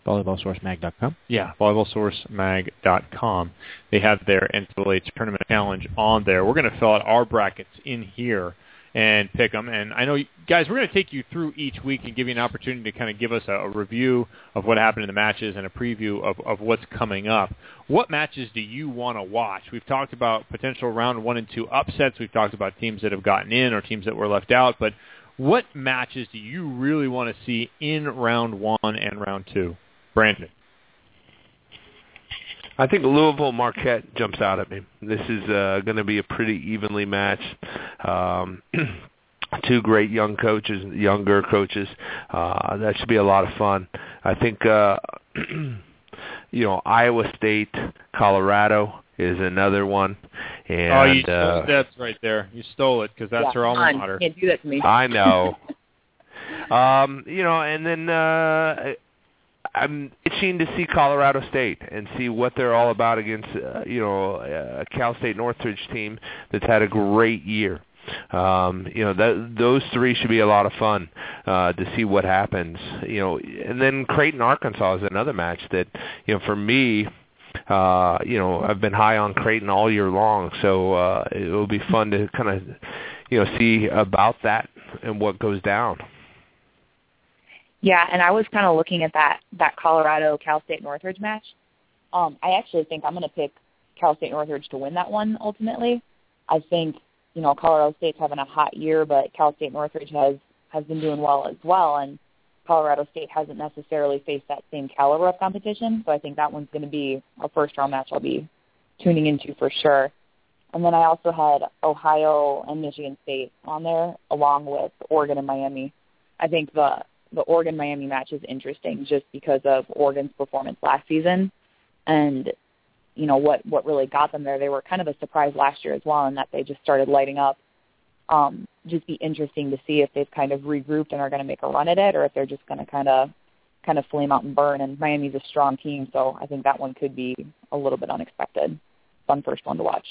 VolleyballSourceMag.com. Yeah, volleyballsourcemag.com. They have their NCAA tournament challenge on there. We're going to fill out our brackets in here and pick them. And I know, you- guys, we're going to take you through each week and give you an opportunity to kind of give us a, a review of what happened in the matches and a preview of, of what's coming up. What matches do you want to watch? We've talked about potential round one and two upsets. We've talked about teams that have gotten in or teams that were left out. But what matches do you really want to see in round one and round two? Brandon. I think Louisville Marquette jumps out at me. This is uh, going to be a pretty evenly matched. Um, (clears throat) two great young coaches, younger coaches. Uh, that should be a lot of fun. I think uh, (clears throat) you know Iowa State, Colorado is another one. And oh, you uh, that's right there. You stole it because that's yeah, her alma mater. Can't do that to me. I know. (laughs) um, you know, and then uh I'm itching to see Colorado State and see what they're all about against uh, you know a Cal State Northridge team that's had a great year. Um, you know that those three should be a lot of fun uh, to see what happens. You know, and then Creighton Arkansas is another match that you know for me. Uh, you know, I've been high on Creighton all year long, so uh, it will be fun to kind of, you know, see about that and what goes down. Yeah, and I was kind of looking at that that Colorado Cal State Northridge match. Um, I actually think I'm going to pick Cal State Northridge to win that one ultimately. I think you know Colorado State's having a hot year, but Cal State Northridge has has been doing well as well, and Colorado State hasn't necessarily faced that same caliber of competition. So I think that one's going to be a first round match I'll be tuning into for sure. And then I also had Ohio and Michigan State on there, along with Oregon and Miami. I think the the Oregon Miami match is interesting just because of Oregon's performance last season and you know what what really got them there. They were kind of a surprise last year as well in that they just started lighting up. Um, just be interesting to see if they've kind of regrouped and are going to make a run at it, or if they're just going to kind of kind of flame out and burn. And Miami's a strong team, so I think that one could be a little bit unexpected. Fun first one to watch.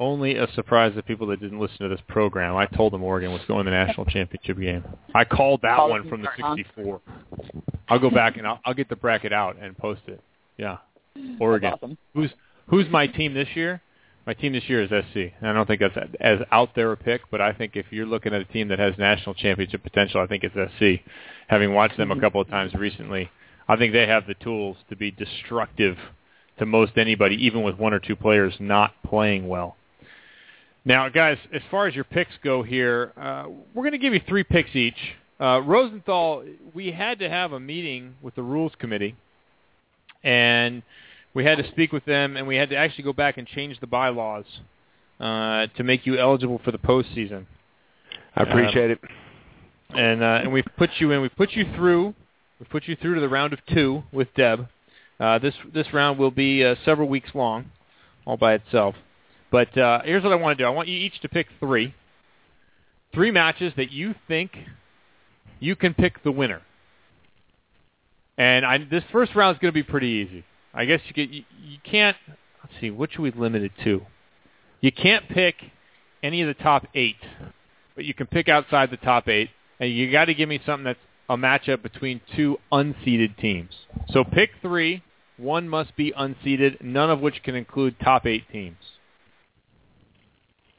Only a surprise to people that didn't listen to this program. I told them Oregon was going to the national championship game. I called that one from the from 64. I'll go back and I'll, I'll get the bracket out and post it. Yeah, Oregon. Awesome. Who's who's my team this year? My team this year is SC. And I don't think that's as out there a pick, but I think if you're looking at a team that has national championship potential, I think it's SC. Having watched them a couple of times recently, I think they have the tools to be destructive to most anybody, even with one or two players not playing well. Now, guys, as far as your picks go here, uh, we're going to give you three picks each. Uh, Rosenthal, we had to have a meeting with the rules committee, and we had to speak with them, and we had to actually go back and change the bylaws uh, to make you eligible for the postseason. I appreciate it. And uh, and we've put you in. We've put you through. We've put you through to the round of two with Deb. Uh, this this round will be uh, several weeks long, all by itself. But uh, here's what I want to do. I want you each to pick three, three matches that you think you can pick the winner. And I, this first round is going to be pretty easy. I guess you, you you can't. Let's see, what should we limit it to? You can't pick any of the top eight, but you can pick outside the top eight, and you got to give me something that's a matchup between two unseeded teams. So pick three. One must be unseeded, none of which can include top eight teams.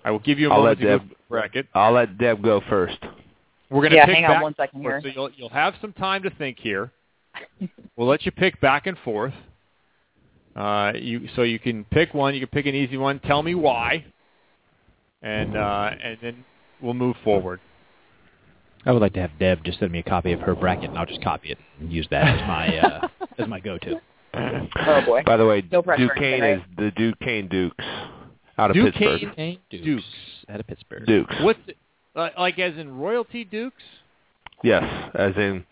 I will give you a I'll moment let to Deb go bracket. I'll let Deb go first. We're going to Yeah, pick hang on back one second here. So you'll, you'll have some time to think here. (laughs) we'll let you pick back and forth. Uh, you so you can pick one. You can pick an easy one. Tell me why, and uh, and then we'll move forward. I would like to have Deb just send me a copy of her bracket, and I'll just copy it and use that as my uh, (laughs) as my go-to. Oh boy. By the way, No pressure, Duquesne right? is the Duquesne Dukes out of Duquesne Pittsburgh. Dukes, Dukes. out of Pittsburgh. Dukes. What's it, uh, like as in royalty dukes? Yes, as in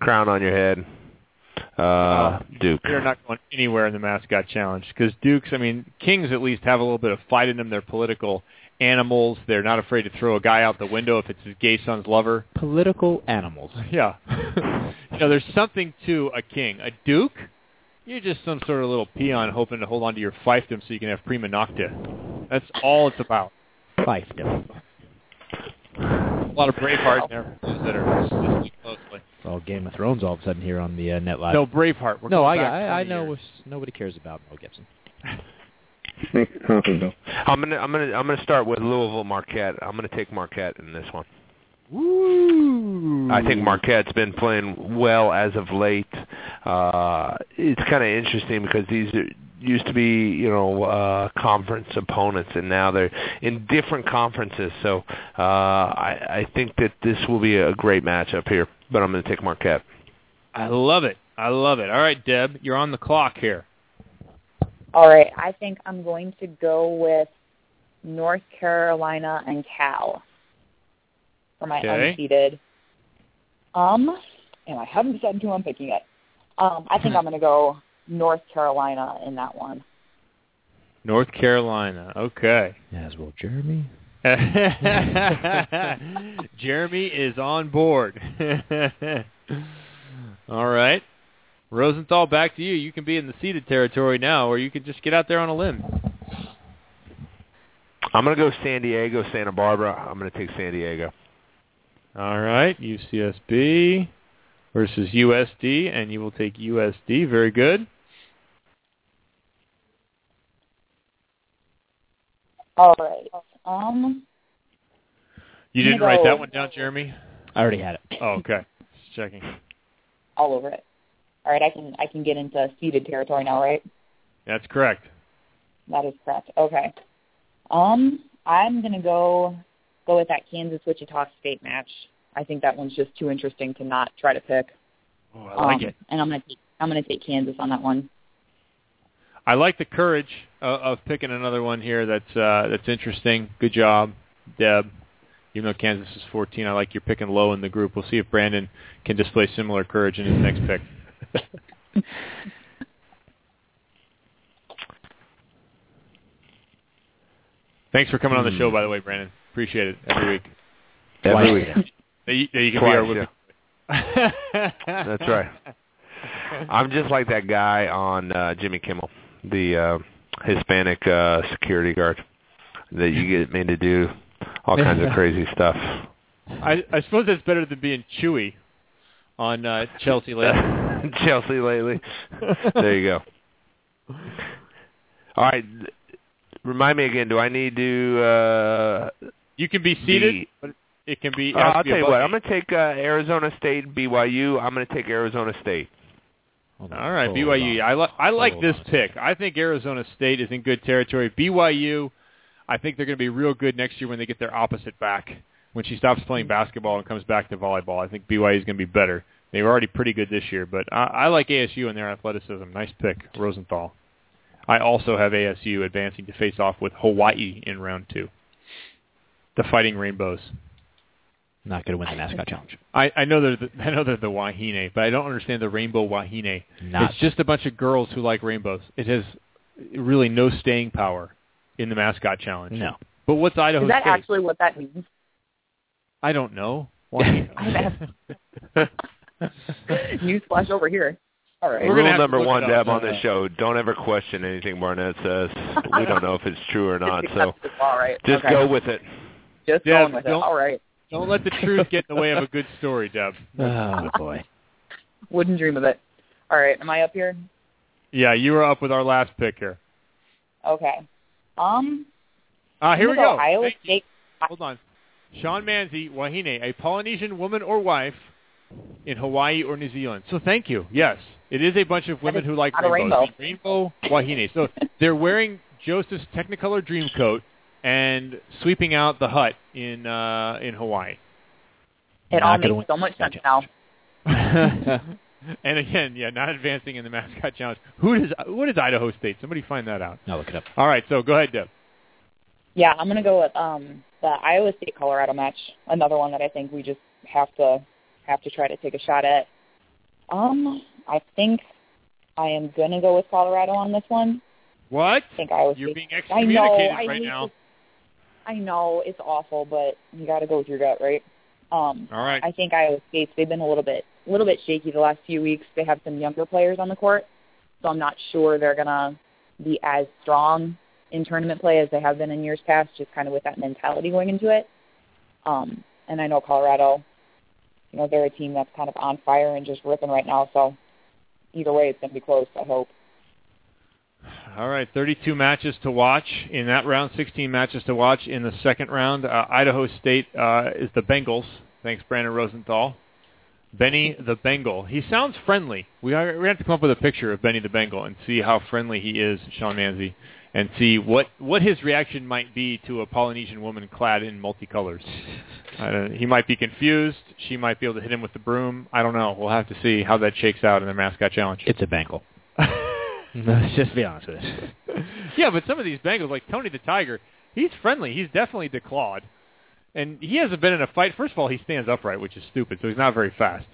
crown on your head. Uh, Duke. They're not going anywhere in the mascot challenge because Dukes. I mean, Kings at least have a little bit of fight in them. They're political animals. They're not afraid to throw a guy out the window if it's his gay son's lover. Political animals. Yeah. (laughs) you know, there's something to a king. A duke, you're just some sort of little peon hoping to hold on to your fiefdom so you can have prima nocta. That's all it's about. Fiefdom. A lot of Braveheart references that are listening closely. It's all Game of Thrones all of a sudden here on the uh, net live. No, Braveheart. We're no, I, going back I, I know years. nobody cares about Mel Gibson. (laughs) I'm gonna I'm gonna I'm gonna start with Louisville Marquette. I'm gonna take Marquette in this one. Woo! I think Marquette's been playing well as of late. Uh, it's kind of interesting because these are, used to be, you know, uh, conference opponents, and now they're in different conferences. So uh, I, I think that this will be a great matchup here. But I'm going to take Marquette. I love it. I love it. All right, Deb, you're on the clock here. All right, I think I'm going to go with North Carolina and Cal for my Okay. unseeded. Um, and I haven't decided who I'm picking yet. Um, I think I'm going to go North Carolina in that one. North Carolina. Okay. As will Jeremy. (laughs) Jeremy is on board. (laughs) All right. Rosenthal, back to you. You can be in the seeded territory now, or you can just get out there on a limb. I'm going to go San Diego, Santa Barbara. I'm going to take San Diego. All right. UCSB versus USD, and you will take USD. Very good. All right. Um, You didn't write that one down, Jeremy? I already had it. Oh, okay. Just checking. all over it. All right, I can I can get into seeded territory now, right? That's correct. That is correct. Okay. Um, I'm gonna go go with that Kansas Wichita State match. I think that one's just too interesting to not try to pick. Oh, I like Um, it. And I'm gonna take I'm gonna take Kansas on that one. I like the courage of, of picking another one here. That's uh, that's interesting. Good job, Deb. Even though Kansas is 14, I like you're picking low in the group. We'll see if Brandon can display similar courage in his next pick. (laughs) Thanks for coming on the show, by the way, Brandon. Appreciate it every week. Every week. (laughs) That you, that you can Twice, be our women. That's right. (laughs) I'm just like that guy on uh, Jimmy Kimmel, the uh, Hispanic uh, security guard that you get made to do all kinds of (laughs) crazy stuff. I, I suppose that's better than being Chuy on uh, Chelsea lately. Chelsea lately. there you go. All right. Remind me again. Do I need to? Uh, You can be seated, be- but it can be. it Uh, I'll be tell you what. I'm going to take uh, Arizona State, BYU. I'm going to take Arizona State. All right, Hold BYU. on. I like I like Hold this on. pick. I think Arizona State is in good territory. BYU, I think they're going to be real good next year when they get their opposite back. When she stops playing basketball and comes back to volleyball, I think BYU is going to be better. They were already pretty good this year, but I, I like ASU and their athleticism. Nice pick, Rosenthal. I also have ASU advancing to face off with Hawaii in round two. The Fighting Rainbows. Not going to win the mascot challenge. I, I know they're the, I know they're the Wahine, but I don't understand the Rainbow Wahine. Not- It's just a bunch of girls who like rainbows. It has really no staying power in the mascot challenge. No. But what's Idaho Is that State? actually what that means? I don't know. (laughs) Wahine. (laughs) (laughs) Newsflash over here. All right. We're gonna Rule have number one. Deb, on this show: don't ever question anything Barnett says. we don't know if it's true or not, so All right. just okay. go with it. Just Deb, going with it. don't- All right. Don't let the truth get in the way of a good story, Deb. (laughs) Oh boy. Wouldn't dream of it. All right. Am I up here? Yeah, you were up with our last pick here. Okay. Um. Uh, here we gonna go. Iowa Thank you. State. Hold on. Sean Manzi, Wahine, a Polynesian woman or wife in Hawaii or New Zealand. So thank you. Yes, it is a bunch of women who like rainbows. rainbow. Rainbow Wahine. So they're wearing Joseph's Technicolor Dream Coat and sweeping out the hut in uh, in Hawaii. It Not all makes win so much sense now. (laughs) and again, yeah, not advancing in the mascot challenge. Who does what is Idaho State? Somebody find that out. I'll look it up. All right, so go ahead, Deb. Yeah, I'm gonna go with um the Iowa State Colorado match. Another one that I think we just have to have to try to take a shot at. Um, I think I am gonna go with Colorado on this one. What? I think Iowa You're State. being I know. excommunicated I right now. to- I know it's awful, but you got to go with your gut, right? Um, All right. I think Iowa State's they've been a little bit a little bit shaky the last few weeks. They have some younger players on the court, so I'm not sure they're gonna be as strong in tournament play as they have been in years past, just kind of with that mentality going into it. Um, and I know Colorado, you know, they're a team that's kind of on fire and just ripping right now. So either way, it's gonna be close. I hope. All right, 32 matches to watch in that round. 16 matches to watch in the second round. Uh, Idaho State uh, is the Bengals. Thanks, Brandon Rosenthal. Benny the Bengal. He sounds friendly. We are, we have to come up with a picture of Benny the Bengal and see how friendly he is, Sean Manzi, and see what what his reaction might be to a Polynesian woman clad in multicolors. I don't, he might be confused. She might be able to hit him with the broom. I don't know. We'll have to see how that shakes out in the mascot challenge. It's a Bengal. (laughs) Let's just be honest with us. (laughs) yeah, but some of these Bengals, like Tony the Tiger, he's friendly. He's definitely declawed. And he hasn't been in a fight. First of all, he stands upright, which is stupid, so he's not very fast.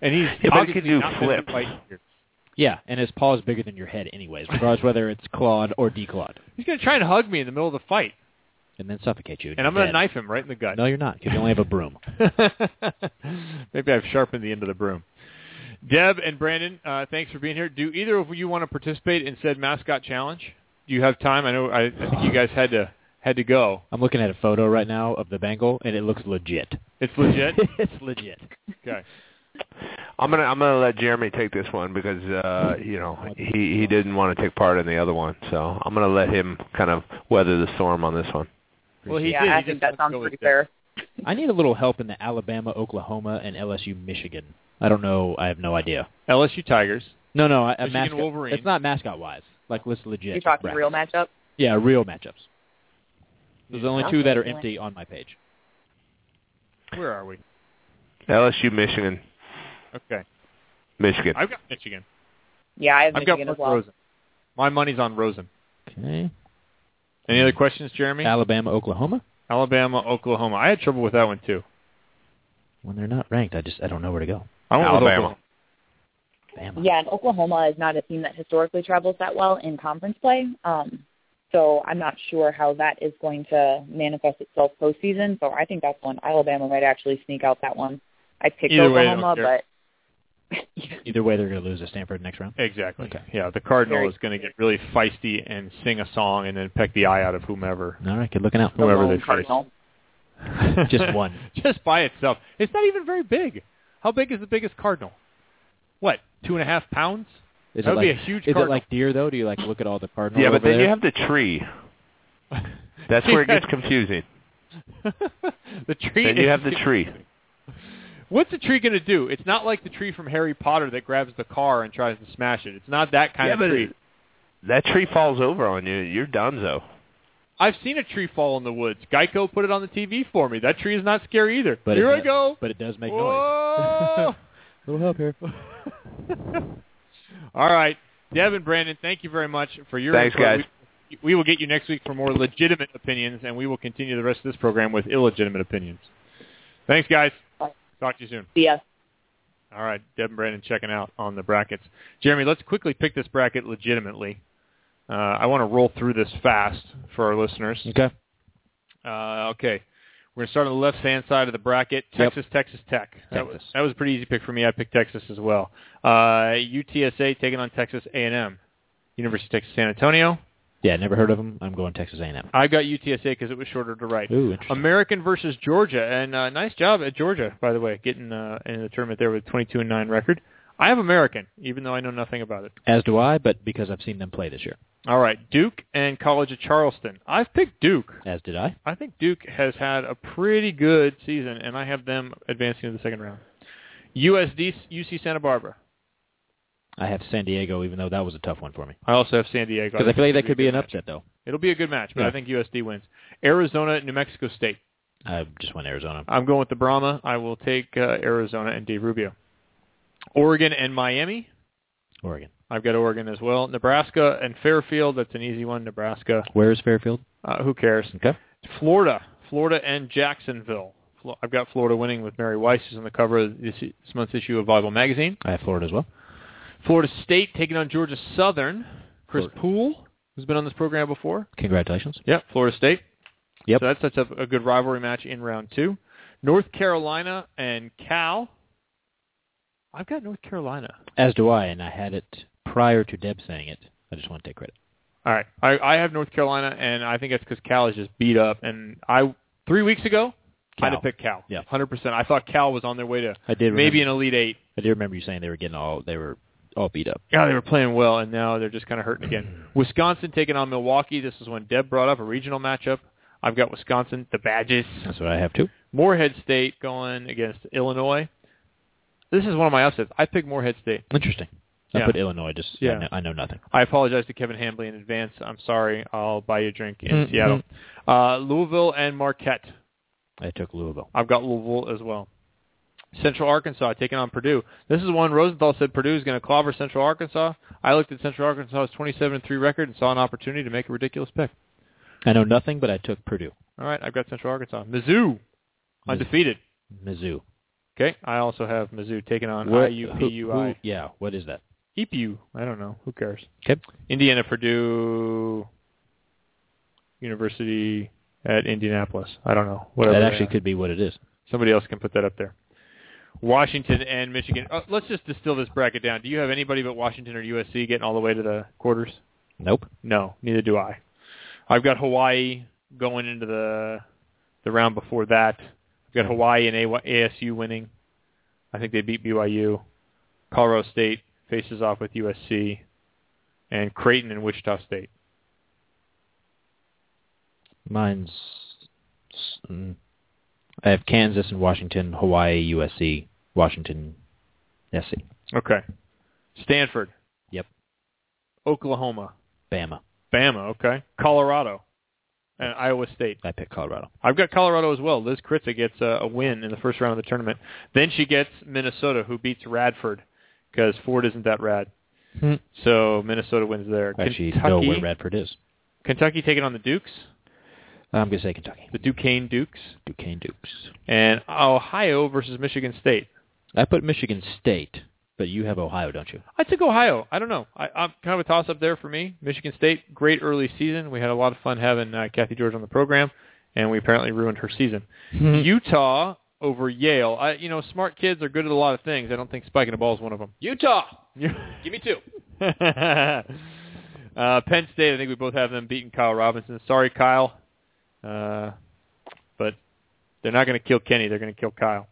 And he's Yeah, obviously do not been in a. Yeah, and his paw is bigger than your head anyways, regardless whether it's clawed or declawed. He's going to try and hug me in the middle of the fight, And then suffocate you. and I'm going to knife him right in the gut. No, you're not, because you only have a broom. (laughs) Maybe I've sharpened the end of the broom. Deb and Brandon, uh, thanks for being here. Do either of you want to participate in said mascot challenge? Do you have time? I know. I, I think you guys had to had to go. I'm looking at a photo right now of the Bengal, and it looks legit. It's legit. (laughs) it's legit. Okay. I'm gonna I'm gonna let Jeremy take this one because uh, you know he he didn't want to take part in the other one, so I'm gonna let him kind of weather the storm on this one. Well, he yeah, did. I He think that sounds pretty fair. I need a little help in the Alabama, Oklahoma, and LSU, Michigan. I don't know. I have no idea. LSU Tigers. No, no, I, a Michigan mascot. Wolverines. It's not mascot wise. Like let's legit. You're talking bracket. real matchup. Yeah, real matchups. There's only two that are empty on my page. Where are we? LSU, Michigan, Okay. Michigan. I've got Michigan. Yeah, I have I've got Michigan as Mark well. Rosen. My money's on Rosen. Okay. Any other questions, Jeremy? Alabama, Oklahoma. Alabama, Oklahoma. I had trouble with that one too. When they're not ranked, I just I don't know where to go. I went with Alabama. Oklahoma. Yeah, and Oklahoma is not a team that historically travels that well in conference play. Um, so I'm not sure how that is going to manifest itself postseason. So I think that's one Alabama might actually sneak out that one. I picked Either way, I Oklahoma, care. but (laughs) Either way, they're going to lose to Stanford next round. Exactly. Okay. Yeah, the Cardinal Very- is going to get really feisty and sing a song and then peck the eye out of whomever. All right, good looking out. the Whoever lone they face. Cardinal. (laughs) (laughs) Just one. Just by itself. It's not even very big. How big is the biggest cardinal? What, two and a half pounds? Is That it would be a huge Is cardinal. it like deer though? Do you like look at all the cardinals? Yeah, but over then there? you have the tree. (laughs) That's where it gets confusing. (laughs) the tree. Then you is- have the tree. (laughs) What's the tree going to do? It's not like the tree from Harry Potter that grabs the car and tries to smash it. It's not that kind yeah, of but tree. that tree falls over on you. You're donezo. I've seen a tree fall in the woods. Geico put it on the TV for me. That tree is not scary either. But Here it I does- go. But it does make noise. Whoa! (laughs) Little help here. (laughs) All right, Devin, and Brandon, thank you very much for your Thanks, input. guys. We, we will get you next week for more legitimate opinions, and we will continue the rest of this program with illegitimate opinions. Thanks, guys. Talk to you soon. See ya. All right, Deb and Brandon checking out on the brackets. Jeremy, let's quickly pick this bracket legitimately. Uh, I want to roll through this fast for our listeners. Okay. Uh, okay. We're going to start on the left-hand side of the bracket. Yep. Texas, Texas Tech. That was, Texas. that was a pretty easy pick for me. I picked Texas as well. Uh, UTSA taking on Texas A&M. University of Texas San Antonio. Yeah, never heard of them. I'm going Texas A&M. I got UTSA because it was shorter to write. Ooh, interesting. American versus Georgia, and uh, nice job at Georgia, by the way, getting uh, in the tournament there with 22 and 9 record. I have American, even though I know nothing about it. As do I, but because I've seen them play this year. All right, Duke and College of Charleston. I've picked Duke. As did I. I think Duke has had a pretty good season, and I have them advancing to the second round. USD, UC Santa Barbara. I have San Diego, even though that was a tough one for me. I also have San Diego. Because I feel like that could be an match. upset, though. It'll be a good match, but Yeah. I think USD wins. Arizona, New Mexico State. I just went Arizona. I'm going with the Brahma. I will take uh, Arizona and Dave Rubio. Oregon and Miami. Oregon. I've got Oregon as well. Nebraska and Fairfield. That's an easy one. Nebraska. Where is Fairfield? Uh, who cares? Okay. Florida. Florida and Jacksonville. I've got Florida winning with Mary Wise, who's on the cover of this, this month's issue of Volleyball Magazine. I have Florida as well. Florida State taking on Georgia Southern. Chris Florida. Poole, who's been on this program before. Congratulations. Yep, Florida State. Yep. So that sets up a good rivalry match in round two. North Carolina and Cal. I've got North Carolina. As do I, and I had it prior to Deb saying it. I just want to take credit. All right, I, I have North Carolina, and I think that's because Cal is just beat up. And I three weeks ago, I'd have picked Cal. Yeah. hundred percent. I thought Cal was on their way to I did maybe remember, an Elite Eight. I did remember you saying they were getting all they were all beat up. Yeah, they were playing well, and now they're just kind of hurting again. (clears throat) Wisconsin taking on Milwaukee. This is when Deb brought up a regional matchup. I've got Wisconsin, the Badgers. That's what I have too. Morehead State going against Illinois. This is one of my upsets. I picked Morehead State. Interesting. I Yeah. put Illinois. Just Yeah. I, know, I know nothing. I apologize to Kevin Hambly in advance. I'm sorry. I'll buy you a drink in Mhm. Seattle. Uh, Louisville and Marquette. I took Louisville. I've got Louisville as well. Central Arkansas taking on Purdue. This is one Rosenthal said Purdue is going to clobber Central Arkansas. I looked at Central Arkansas's 27-3 record and saw an opportunity to make a ridiculous pick. I know nothing, but I took Purdue. All right, I've got Central Arkansas. Mizzou, undefeated. Mizzou. Okay, I also have Mizzou taking on What- IUPUI. who- who- yeah, what is that? EPU. I don't know. Who cares? Okay. Indiana, Purdue, University at Indianapolis. I don't know. Whatever. that actually could be what it is. Somebody else can put that up there. Washington and Michigan. Uh, let's just distill this bracket down. Do you have anybody but Washington or USC getting all the way to the quarters? Nope. No, neither do I. I've got Hawaii going into the the round before that. I've got Hawaii and ASU winning. I think they beat BYU. Colorado State faces off with USC, and Creighton and Wichita State. Mine's. Mm, I have Kansas and Washington, Hawaii, USC, Washington, SC, Okay. Stanford. Yep. Oklahoma. Bama. Bama. Okay. Colorado. And Iowa State. I picked Colorado. I've got Colorado as well. Liz Kritza gets a, a win in the first round of the tournament. Then she gets Minnesota, who beats Radford, because Ford isn't that rad. Hmm. So Minnesota wins there. I actually Kentucky, know where Radford is. Kentucky taking on the Dukes, I'm going to say Kentucky. the Duquesne Dukes, Duquesne Dukes. and Ohio versus Michigan State. I put Michigan State, but you have Ohio, don't you? I took Ohio. I don't know. I, I'm kind of a toss up there for me. Michigan State, great early season. We had a lot of fun having uh, Cathy George on the program, and we apparently ruined her season. Utah over Yale. I, you know, smart kids are good at a lot of things. I don't think spiking a ball is one of them. Utah. (laughs) Give me two. (laughs) uh, Penn State, I think we both have them beating Kyle Robinson. Sorry, Kyle, uh, but they're not going to kill Kenny. They're going to kill Kyle.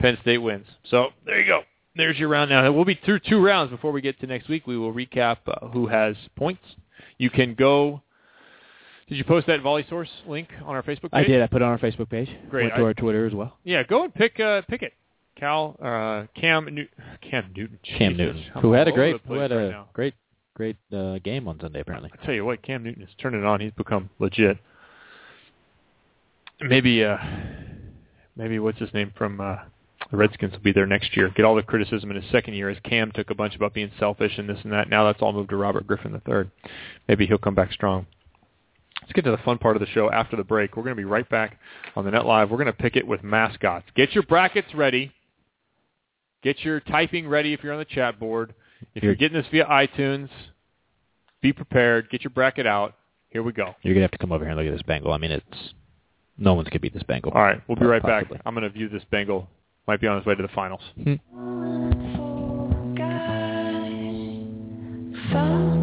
Penn State wins. So there you go. There's your round now. We'll be through two rounds before we get to next week. We will recap uh, who has points. You can go. Did you post that Volley Source link on our Facebook page? I did. I put it on our Facebook page. Great. Went to I- our Twitter as well. Yeah, go and pick uh, pick it. Cal uh, Cam New- Cam Newton. Cam Newton, I'm who had a great who had right a now. great great uh, game on Sunday apparently. I tell you what, Cam Newton has turned it on. He's become legit. Maybe, uh, maybe what's his name from uh, the Redskins will be there next year. Get all the criticism in his second year as Cam took a bunch about being selfish and this and that. Now that's all moved to Robert Griffin III. Maybe he'll come back strong. Let's get to the fun part of the show after the break. We're going to be right back on the Net Live. We're going to pick it with mascots. Get your brackets ready. Get your typing ready if you're on the chat board. If you're getting this via iTunes, be prepared. Get your bracket out. Here we go. You're gonna have to come over here and look at this Bengal. I mean, it's no one's gonna beat this Bengal. All right, we'll be right Possibly. back. I'm going to view this Bengal. Might be on his way to the finals. Hmm. Fall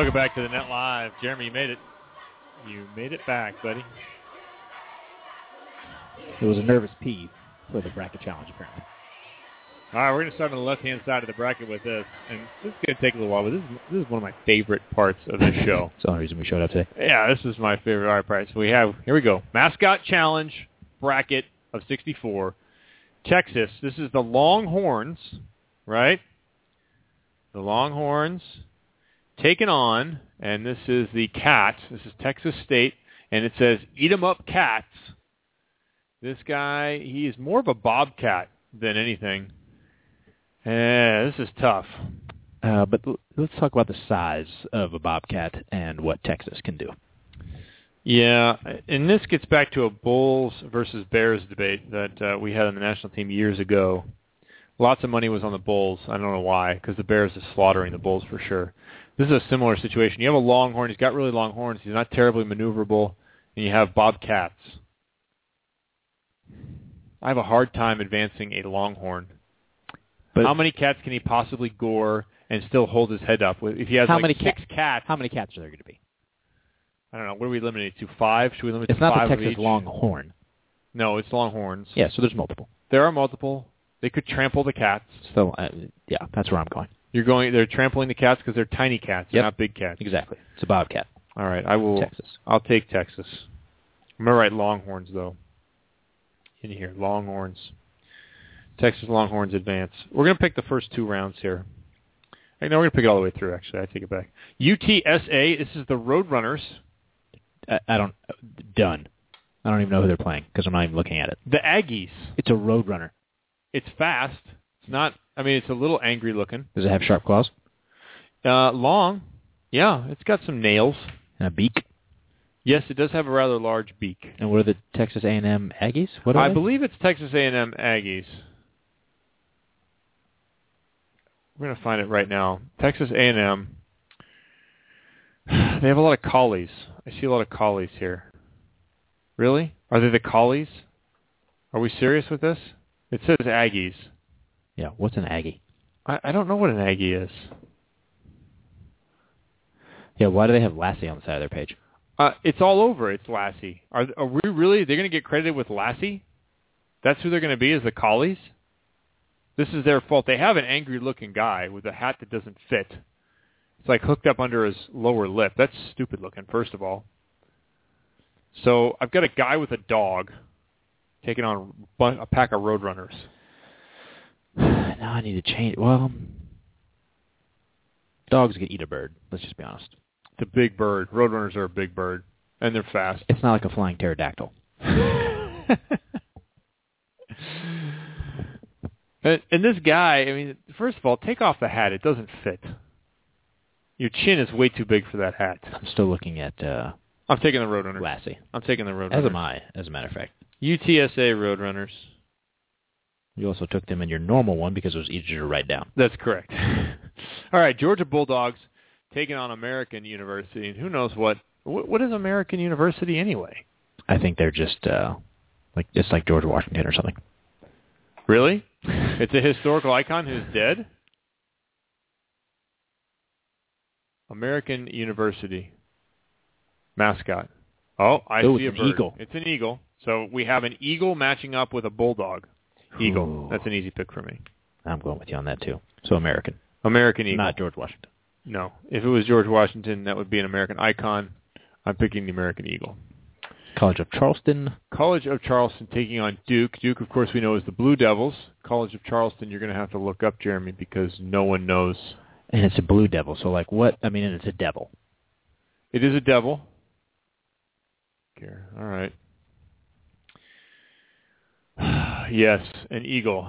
Welcome back to the Net Live. Jeremy, you made it. You made it back, buddy. It was a nervous pee for the bracket challenge, apparently. All right, we're going to start on the left-hand side of the bracket with this, and this is going to take a little while, but this is, this is one of my favorite parts of this show. It's the only reason we showed up today. Yeah, this is my favorite. All right, so we have, here we go, mascot challenge bracket of 64. Texas, this is the Longhorns, right? The Longhorns taken on, and this is the Cats. This is Texas State, and it says "Eat 'em up, Cats." This guy, he is more of a bobcat than anything. Yeah, this is tough. Uh, but l- let's talk about the size of a bobcat and what Texas can do. Yeah, and this gets back to a Bulls versus Bears debate that uh, we had on the national team years ago. Lots of money was on the Bulls. I don't know why, because the Bears is slaughtering the Bulls for sure. This is a similar situation. You have a Longhorn. He's got really long horns. He's not terribly maneuverable. And you have Bobcats. I have a hard time advancing a Longhorn. But how many cats can he possibly gore and still hold his head up? If he has how like many six ca- cats, How many cats are there going to be? I don't know. What are we limited to? Five? Should we limit It's to not five the Texas? Longhorn. No, it's Longhorns. Yeah, so there's multiple. There are multiple. They could trample the cats. So uh, yeah, that's where I'm going. You're going. They're trampling the cats because they're tiny cats. Yep. not big cats. Exactly. It's a bobcat. All right. I will. Texas. I'll take Texas. I'm gonna write Longhorns though. In here, Longhorns. Texas Longhorns advance. We're gonna pick the first two rounds here. No, we're gonna pick it all the way through. Actually, I take it back. UTSA. This is the Roadrunners. I, I don't. Done. I don't even know who they're playing because I'm not even looking at it. The Aggies. It's a Roadrunner. It's fast. Not. I mean, it's a little angry looking. Does it have sharp claws Uh, long. Yeah, it's got some nails. and a beak? Yes, it does have a rather large beak. And what are the Texas A&M Aggies? What are I they? believe it's Texas A&M Aggies. We're going to find it right now. Texas A&M. (sighs) They have a lot of collies. I see a lot of collies here. Really? Are they the collies? Are we serious with this? It says Aggies. Yeah. What's an Aggie? I, I don't know what an Aggie is. Yeah. Why do they have Lassie on the side of their page? Uh, it's all over. It's Lassie. Are, are we really? They're going to get credited with Lassie? That's who they're going to be as the collies? This is their fault. They have an angry-looking guy with a hat that doesn't fit. It's like hooked up under his lower lip. That's stupid looking, first of all. So I've got a guy with a dog taking on a pack of roadrunners. (sighs) now I need to change. Well, dogs can eat a bird. Let's just be honest. It's a big bird. Roadrunners are a big bird, and they're fast. It's not like a flying pterodactyl. (laughs) And, and this guy, I mean, first of all, take off the hat. It doesn't fit. Your chin is way too big for that hat. I'm still looking at uh, I'm taking the Roadrunner. Lassie. I'm taking the Roadrunner. As am I, as a matter of fact. UTSA Roadrunners. You also took them in your normal one because it was easier to write down. That's correct. (laughs) All right, Georgia Bulldogs taking on American University, and who knows what? What, is American University anyway? I think they're just uh, like it's like George Washington or something. Really? (laughs) It's a historical icon who's dead. American University mascot. Oh, I Oh, see it's a an bird. eagle. It's an eagle. So we have an eagle matching up with a bulldog. Eagle. Ooh. That's an easy pick for me. I'm going with you on that too. So American, American eagle. not George Washington. No. If it was George Washington, that would be an American icon. I'm picking the American eagle. College of Charleston. College of Charleston taking on Duke. Duke, of course, we know is the Blue Devils. College of Charleston, you're going to have to look up, Jeremy, because no one knows. And it's a blue devil. So like what? I mean, and it's a devil. It is a devil. Okay, All right. Yes, an eagle.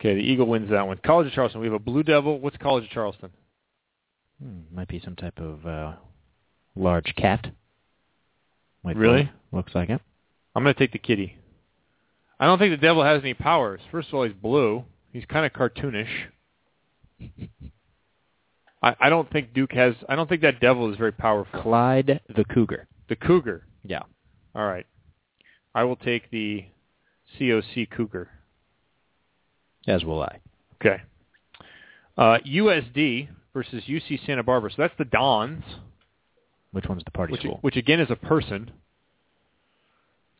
Okay, the eagle wins that one. College of Charleston. We have a blue devil. What's College of Charleston? Hmm, might be some type of uh, large cat. Might Really? look- Looks like it. I'm going to take the kitty. I don't think the devil has any powers. First of all, he's blue. He's kind of cartoonish. (laughs) I, I don't think Duke has. I don't think that devil is very powerful. Clyde the Cougar. The cougar. Yeah. All right. I will take the COC cougar. As will I. Okay. Uh, USD versus UC Santa Barbara. So that's the Dons, Which one's the party which, school? which again is a person.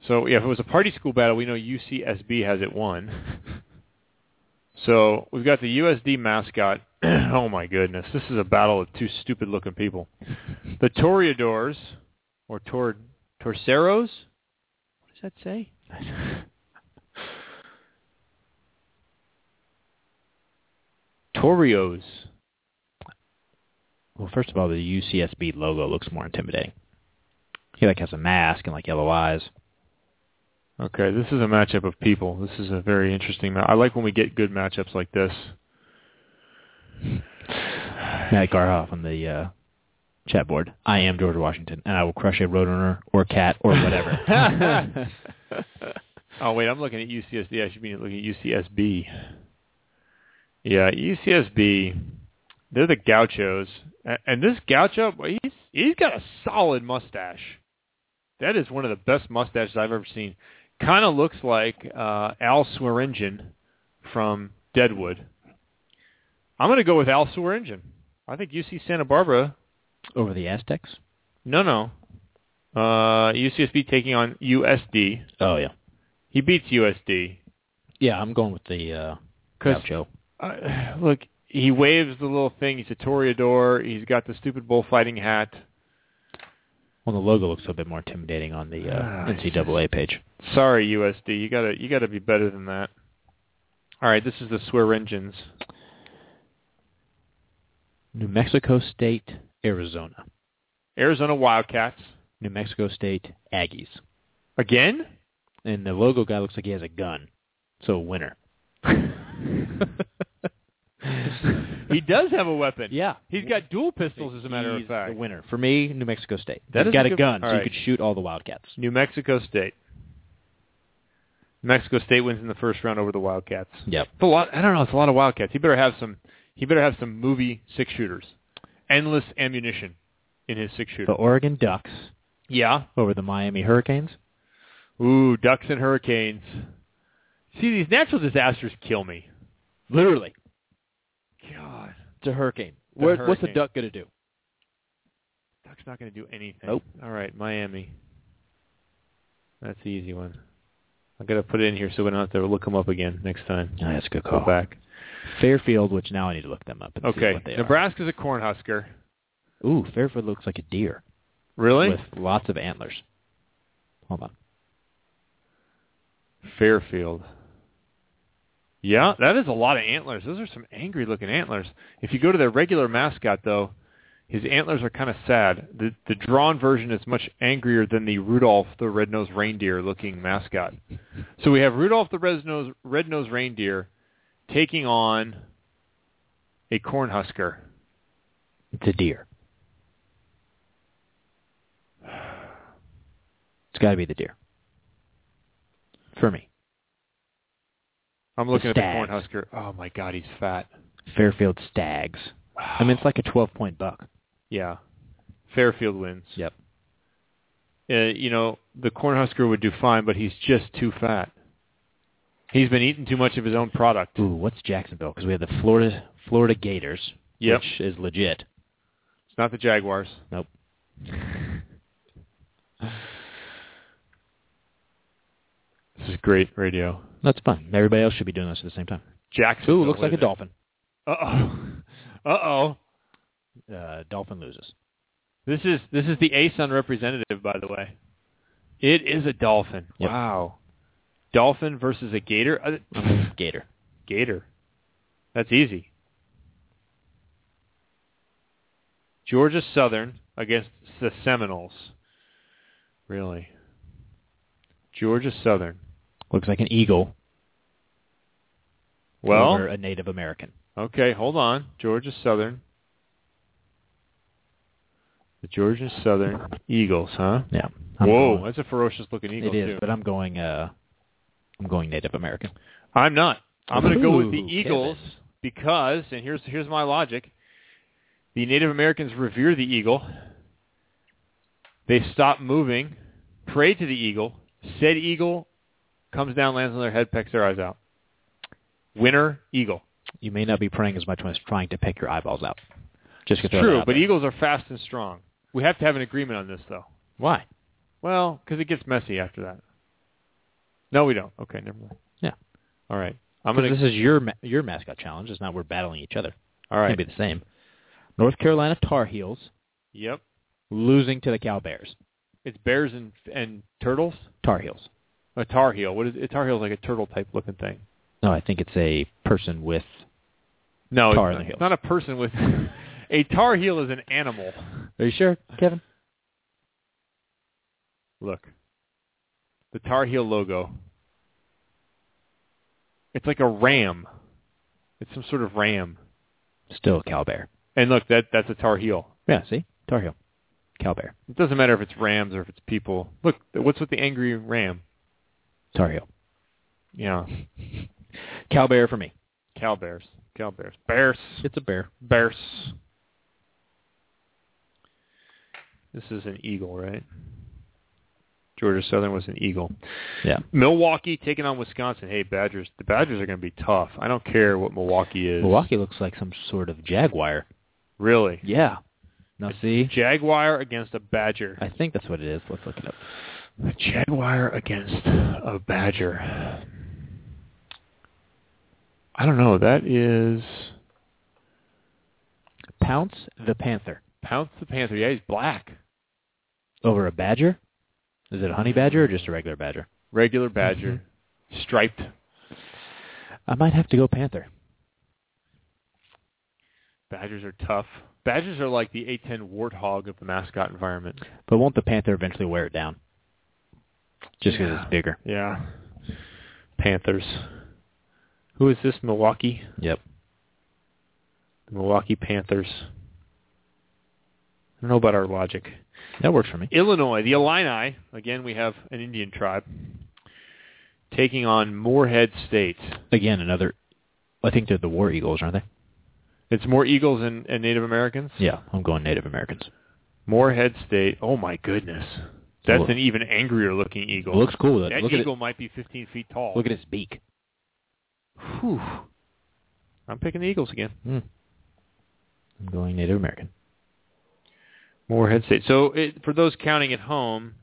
So yeah, if it was a party school battle, we know UCSB has it won. (laughs) so we've got the USD mascot. (clears throat) oh my goodness, this is a battle of two stupid-looking people. (laughs) The Toreadors, or Tor Torceros. What does that say? (laughs) Torios. Well, first of all, the UCSB logo looks more intimidating. He like has a mask and like yellow eyes. Okay, this is a matchup of people. This is a very interesting. Ma- I like when we get good matchups like this. Matt Garhoff on the uh, chat board. I am George Washington, and I will crush a roadrunner or cat or whatever. (laughs) oh wait, I'm looking at UCSD. I should be looking at UCSB. Yeah, UCSB. They're the Gauchos, and this Gaucho, he's he's got a solid mustache. That is one of the best mustaches I've ever seen. Kind of looks like uh, Al Swearingen from Deadwood. I'm going to go with Al Swearingen. I think UC Santa Barbara Over the Aztecs? No, no. Uh, UCSB taking on USD. Oh yeah. He beats USD. Yeah, I'm going with the uh, Gaucho. (sighs) Look, he waves the little thing. He's a toreador. He's got the stupid bullfighting hat. Well, the logo looks a bit more intimidating on the uh, Ah, NCAA page. Sorry, USD. You gotta you gotta be better than that. All right, this is the Swearingens. New Mexico State, Arizona. Arizona Wildcats. New Mexico State, Aggies. Again? And the logo guy looks like he has a gun. So winner. (laughs) he does have a weapon. Yeah. He's got dual pistols, as a matter He's of fact. the winner. For me, New Mexico State. That He's is got a a, good- gun, all so right. you could shoot all the Wildcats. New Mexico State. Mexico State wins in the first round over the Wildcats. Yep. It's a lot. I don't know. It's a lot of Wildcats. He better have some. He better have some movie six shooters, endless ammunition in his six shooter. The Oregon Ducks yeah. over the Miami Hurricanes. Ooh, ducks and hurricanes. See, these natural disasters kill me. Literally. God, It's a hurricane. The What, what's the duck going to do? duck's not going to do anything. Nope. All right, Miami. That's the easy one. I got to put it in here so we don't have to look them up again next time. Oh, that's a good Go call. back. Fairfield, which now I need to look them up and see Okay, what they Nebraska's a cornhusker. are. Ooh, Fairfield looks like a deer Really? with lots of antlers. Hold on. Fairfield. Yeah, that is a lot of antlers. Those are some angry looking antlers. If you go to their regular mascot though, his antlers are kind of sad. The the drawn version is much angrier than the Rudolph the red-nosed reindeer looking mascot. So we have Rudolph the red-nosed red-nosed reindeer taking on a cornhusker. It's a deer. It's got to be the deer. For me. I'm looking at Stags. the cornhusker. Oh my god, he's fat. Fairfield Stags. I mean, it's like a (sighs) 12-point buck. Yeah. Fairfield wins. Yep. uh, you know, the Cornhusker would do fine, but he's just too fat. He's been eating too much of his own product. Ooh, what's Jacksonville? Because we have the Florida Florida Gators, Yep. which is legit. It's not the Jaguars. Nope. (laughs) This is great radio. That's fun. Everybody else should be doing this at the same time. Jackson. Ooh, looks like a dolphin. Uh oh. (laughs) Uh oh. Uh, dolphin loses. This is this is the ASUN representative, by the way. It is a dolphin. Yep. Wow. Dolphin versus a gator. Uh, (laughs) Gator. Gator. That's easy. Georgia Southern against the Seminoles. Really? Georgia Southern. Looks like an eagle Well, over a Native American. okay, hold on. Georgia Southern. The Georgia Southern Eagles, huh? Yeah. I'm Whoa, going- that's a ferocious looking eagle it is, too. but I'm going. Uh, I'm going Native American. I'm not. I'm going to go with the Eagles Kevin. because, and here's here's my logic: the Native Americans revere the eagle. They stop moving, pray to the eagle. Said eagle comes down, lands on their head, pecks their eyes out. Winner, eagle. You may not be praying as much when it's trying to pick your eyeballs out. Just to It's true, but there. eagles are fast and strong. We have to have an agreement on this, though. Why? Well, because it gets messy after that. No, we don't. Okay, never mind. Yeah. All right. I'm gonna. This is your ma- your mascot challenge. It's not we're battling each other. all right. Can't be the same. North Carolina Tar Heels Yep. losing to the Cal Bears. It's bears and and turtles. Tar Heels. A tar heel. What is a tar heel? Is like a turtle type looking thing. No, I think it's a person with. No, Tar it's, in the not, it's not a person with. (laughs) a tar heel is an animal. Are you sure, Kevin? Look, the tar heel logo. It's like a ram. It's some sort of ram. Still a Cal Bear. And look, that that's a tar heel. Yeah. See. Tar Heel. Cal Bear. It doesn't matter if it's rams or if it's people. Look, what's with the angry ram? Tar Heel. Yeah, (laughs) Cal Bear for me. Cal Bears. Cal Bears. Bears. It's a bear. Bears. This is an eagle, right? Georgia Southern was an eagle. Yeah. Milwaukee taking on Wisconsin. Hey, Badgers. The Badgers are going to be tough. I don't care what Milwaukee is. Milwaukee looks like some sort of jaguar. Really? Yeah. Now see, Jaguar against a Badger. I think that's what it is. Let's look it up. A Jaguar against a Badger. I don't know. That is Pounce the Panther Pounce the Panther. Yeah, he's black. over a badger. Is it a honey badger or just a regular badger? Regular mm-hmm. Badger. Striped. I might have to go Panther. Badgers are tough. Badgers are like the A10 warthog of the mascot environment. But won't the Panther eventually wear it down? Just because it's bigger. Yeah. Panthers. Who is this? Milwaukee? Yep. The Milwaukee Panthers. I don't know about our logic. That works for me. Illinois, the Illini. Again, we have an Indian tribe taking on Morehead State. Again, another. I think they're the War Eagles, aren't they? It's more Eagles and, and Native Americans. Yeah, I'm going Native Americans. Morehead State. Oh my goodness, that's an even angrier looking eagle. It looks cool. Though. That look eagle might be 15 feet tall. Look at its beak. Whew. I'm picking the Eagles again. Hmm. I'm going Native American. Morehead State. So it, for those counting at home,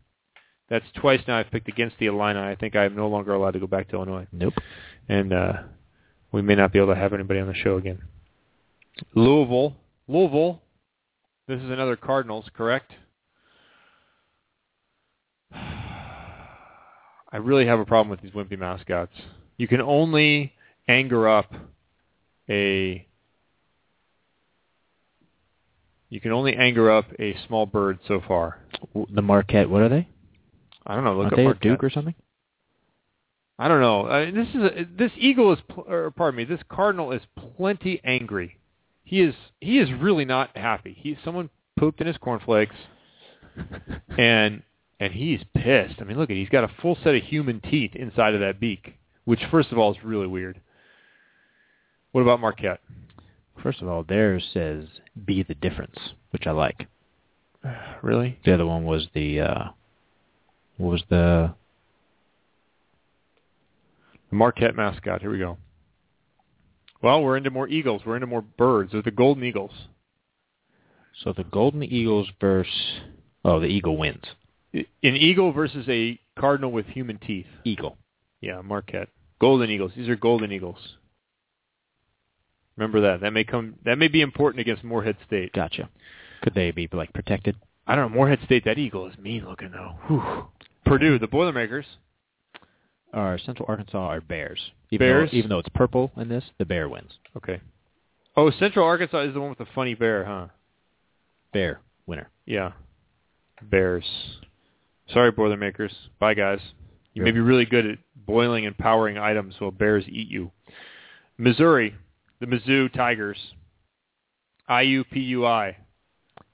that's twice now I've picked against the Illini. I think I am no longer allowed to go back to Illinois. Nope. And uh, we may not be able to have anybody on the show again. Louisville. Louisville. This is another Cardinals, correct? I really have a problem with these wimpy mascots. You can only anger up a you can only anger up a small bird so far. The Marquette. What are they? I don't know. Look Aren't up they a Marquette. Duke or something? I don't know. I mean, this is a, this eagle is, pl- or pardon me, this cardinal is plenty angry. He is he is really not happy. He someone pooped in his cornflakes, (laughs) and and he's pissed. I mean, look at he's got a full set of human teeth inside of that beak, which first of all is really weird. What about Marquette? First of all, theirs says "Be the difference," which I like. (sighs) Really? The other one was the uh, what was the The Marquette mascot. Here we go. Well, we're into more eagles. We're into more birds. They're the golden eagles. so the Golden Eagles versus oh the Eagle wins. An eagle versus a cardinal with human teeth. Eagle. Yeah, Marquette. Golden Eagles. These are golden eagles. Remember that. That may come. That may be important against Morehead State. Gotcha. Could they be like protected? I don't know. Morehead State. That eagle is mean looking though. Whew. Purdue, the Boilermakers. Our Central Arkansas are Bears. Even Bears? Though, even though it's purple in this, the bear wins. Okay. Oh, Central Arkansas is the one with the funny bear, huh? Bear winner. Yeah. Bears. Sorry, Boilermakers. Bye, guys. You may be really good at boiling and powering items while bears eat you. Missouri, the Mizzou Tigers. IUPUI.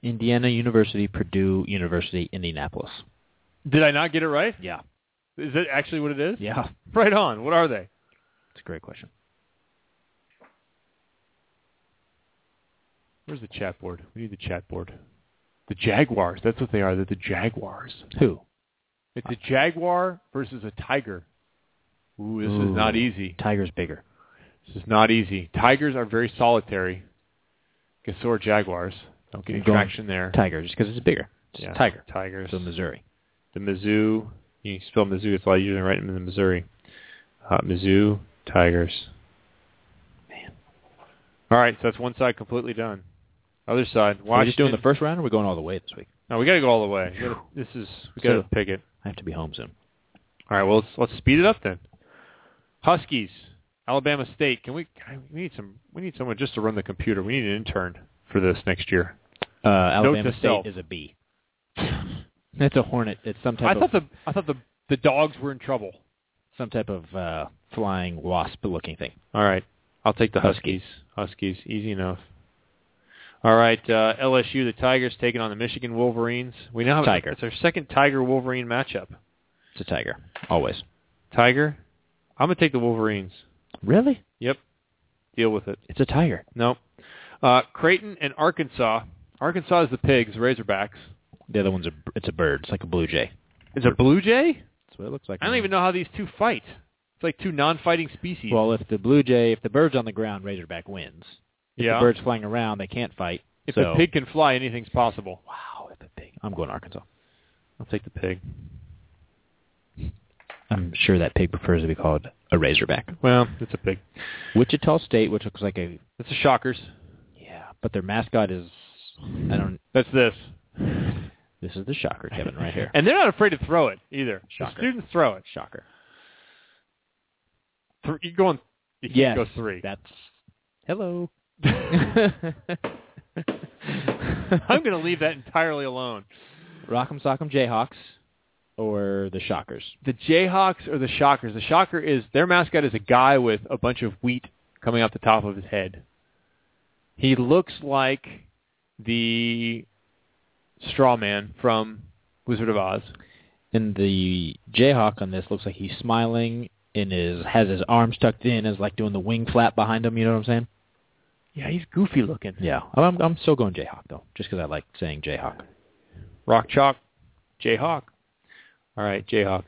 Indiana University, Purdue University, Indianapolis. Did I not get it right? Yeah. Is that actually what it is? Yeah. Right on. What are they? It's a great question. Where's the chat board? We need the chat board. The Jaguars. That's what they are. They're the Jaguars. Who? It's a Jaguar versus a Tiger. Ooh, this Ooh. is not easy. Tiger's bigger. This is not easy. Tigers are very solitary. Guess so are Jaguars. Don't get any traction there. Tiger, just because it's bigger. It's Yeah, Tiger. Tigers. So Missouri. The Mizzou. You spell Mizzou. It's a lot easier than writing them in the Missouri. Uh, Mizzou Tigers. Man. All right, so that's one side completely done. Other side. Are we just doing the first round, or are we going all the way this week? No, we got to go all the way. Gotta, this is we got to So- pick it. I have to be home soon. All right, well let's let's speed it up then. Huskies, Alabama State. Can we? We need some. We need someone just to run the computer. We need an intern for this next year. Uh, Alabama State self. is a B. (sighs) It's a hornet. It's some type I of thought the I thought the the dogs were in trouble. some type of uh, flying wasp looking thing. All right, I'll take the Husky. Huskies. Huskies, easy enough. All right, uh, LSU, the Tigers taking on the Michigan Wolverines. We now have Tiger. It's our second Tiger Wolverine matchup. It's a tiger, always. Tiger. I'm gonna take the Wolverines. Really? Yep. Deal with it. It's a tiger. Nope. Uh, Creighton and Arkansas. Arkansas is the Pigs, Razorbacks. The other one's a it's a bird. It's like a blue jay. Is a blue jay? That's what it looks like. I don't even know how these two fight. It's like two non-fighting species. Well, if the blue jay, if the bird's on the ground, Razorback wins. If Yeah. the bird's flying around, they can't fight. if so, the pig can fly, anything's possible. wow, if a pig. I'm going to Arkansas. I'll take the pig. I'm sure that pig prefers to be called a Razorback. Well, it's a pig. Wichita State, which looks like a It's the Shockers. yeah, but their mascot is I don't. That's this. This is the shocker, Kevin, right here. (laughs) And they're not afraid to throw it either. Shocker. The students throw it. Shocker. Th- you going? You Yes, go three. That's hello. (laughs) I'm going to leave that entirely alone. Rock'em Sock'em Jayhawks or the Shockers. The Jayhawks or the Shockers? The Shocker is their mascot is a guy with a bunch of wheat coming off the top of his head. He looks like the straw man from Wizard of Oz. And the Jayhawk on this looks like he's smiling and is has his arms tucked in, is like doing the wing flap behind him. You know what I'm saying? Yeah, he's goofy looking. Yeah. I'm I'm still going Jayhawk though, just because I like saying Jayhawk. Rock chalk, Jayhawk. All right, Jayhawks.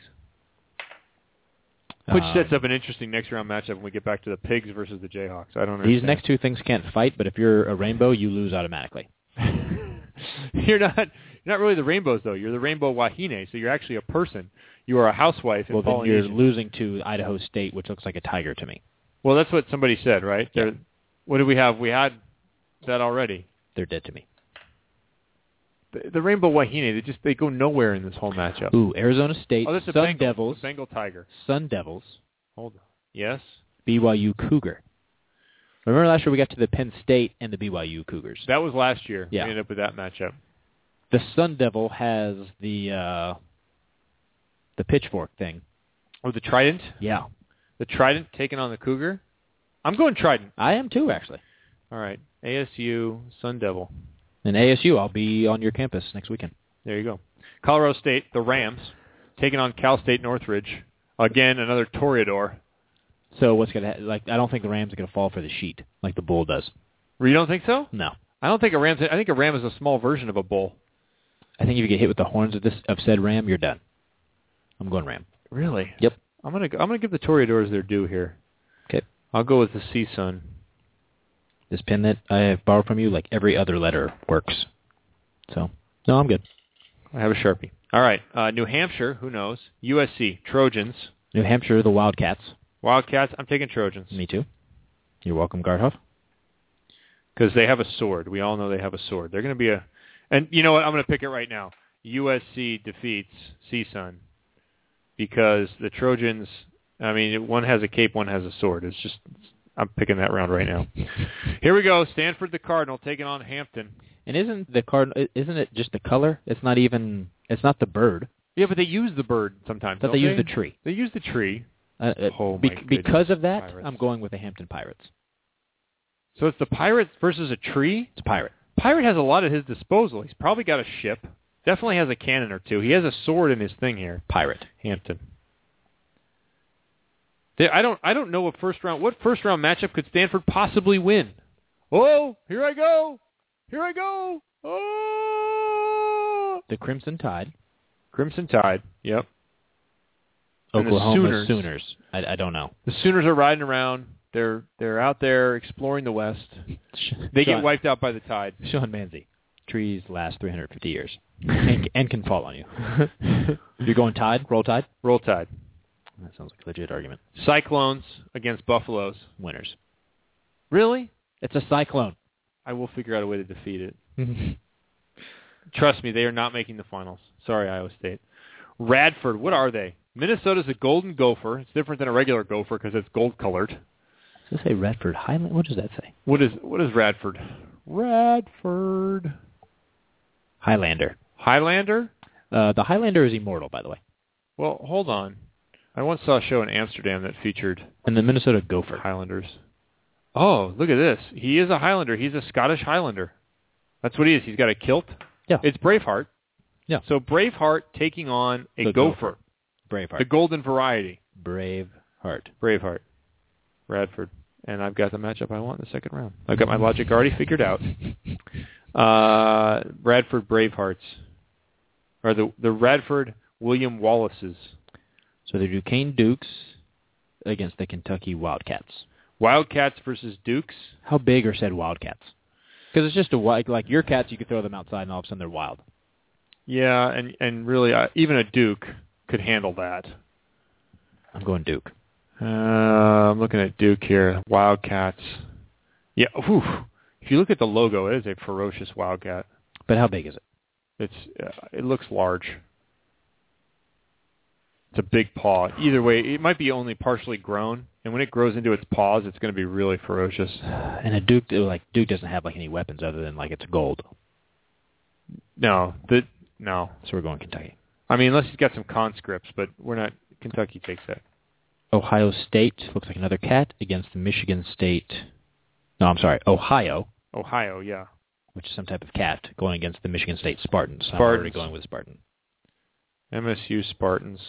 Which Um, sets up an interesting next round matchup when we get back to the Pigs versus the Jayhawks. I don't understand. These next two things can't fight, but if you're a rainbow, you lose automatically. (laughs) you're not you're not really the rainbows though. You're the rainbow wahine, so you're actually a person. You are a housewife in Well, then you're losing to Idaho State, which looks like a tiger to me. well, that's what somebody said, right? They're- What do we have? We had that already. They're dead to me. The, the rainbow wahine, they just they go nowhere in this whole matchup. Ooh, Arizona State, oh, that's a Sun Bengal, Devils, Bengal tiger. Sun Devils, Hold on. Yes. BYU Cougar. Remember last year we got to the Penn State and the BYU Cougars. That was last year. Yeah. We ended up with that matchup. The Sun Devil has the uh the pitchfork thing. Oh, the Trident. Yeah, The Trident taking on the Cougar. I'm going Trident. I am too actually. All right. ASU Sun Devil. And ASU, I'll be on your campus next weekend. There you go. Colorado State, the Rams, taking on Cal State Northridge. Again, another Toreador. So what's gonna ha- like? I don't think the Rams are gonna fall for the sheet like the bull does. You don't think so? No, I don't think a Ram. I think a Ram is a small version of a bull. I think if you get hit with the horns of this of said Ram, you're done. I'm going Ram. Really? Yep. I'm gonna I'm gonna give the Toreadors their due here. I'll go with the CSUN. This pen that I have borrowed from you, like every other letter, works. So no, I'm good. I have a Sharpie. All right. Uh, New Hampshire, who knows? USC, Trojans. New Hampshire, the Wildcats. Wildcats, I'm taking Trojans. Me too. You're welcome, Gardhoff. Because they have a sword. We all know they have a sword. They're going to be a... And you know what? I'm going to pick it right now. USC defeats CSUN because the Trojans... I mean, one has a cape, one has a sword. It's just... I'm picking that round right now. Here we go. Stanford the Cardinal taking on Hampton. And isn't the card? Isn't it just the color? It's not even. It's not the bird. Yeah, but they use the bird sometimes. But don't they use the tree. They use the tree. Uh, uh, Oh, be- because of that, Pirates. I'm going with the Hampton Pirates. So it's the Pirates versus a tree? It's a pirate. Pirate has a lot at his disposal. He's probably got a ship. Definitely has a cannon or two. He has a sword in his thing here. Pirate. Hampton. They- I don't. I don't know what first round. What first round matchup could Stanford possibly win? Oh, here I go. Here I go. Oh, The Crimson Tide. Crimson Tide. Yep. Oklahoma Sooners. I, I don't know. The Sooners are riding around. They're they're out there exploring the West. (laughs) They get wiped out by the tide. Sean Manzi. Trees last 350 years and, and can fall on you. (laughs) You're going Tide? Roll Tide? Roll Tide. That sounds like a legit argument. Cyclones against Buffaloes. Winners. Really? It's a cyclone. I will figure out a way to defeat it. (laughs) Trust me, they are not making the finals. Sorry, Iowa State. Radford, what are they? Minnesota's a golden gopher. It's different than a regular gopher because it's gold colored. Does it say Redford Highland? What does that say? What is what is Radford? Radford. Highlander. Highlander? Uh, the Highlander is immortal, by the way. Well, hold on. I once saw a show in Amsterdam that featured And the Minnesota Gopher. Highlanders. Oh, look at this. He is a Highlander. He's a Scottish Highlander. That's what he is. He's got a kilt. Yeah. It's Braveheart. Yeah. So Braveheart taking on a The gopher. Braveheart. The golden variety. Braveheart. Braveheart. Radford. And I've got the matchup I want in the second round. I've got my logic already figured out. (laughs) Uh, Radford Bravehearts. Or the the Radford William Wallaces. So the Duquesne Dukes against the Kentucky Wildcats. Wildcats versus Dukes. How big are said Wildcats? Because it's just a wi- like your cats, you could throw them outside and all of a sudden they're wild. Yeah, and and really, uh, even a Duke could handle that. I'm going Duke. Uh, I'm looking at Duke here. Wildcats. Yeah. Whew. If you look at the logo, it is a ferocious Wildcat. But how big is it? It's uh, it looks large. It's a big paw. Either way, it might be only partially grown, and when it grows into its paws, it's going to be really ferocious. And a Duke, like Duke, doesn't have like any weapons other than like it's gold. No, the no. So we're going Kentucky. I mean, unless he's got some conscripts, but we're not. Kentucky takes that. Ohio State looks like another cat against the Michigan State. No, I'm sorry, Ohio, Ohio, yeah. which is some type of cat, going against the Michigan State Spartans. I'm Spartans. already going with Spartan. MSU Spartans.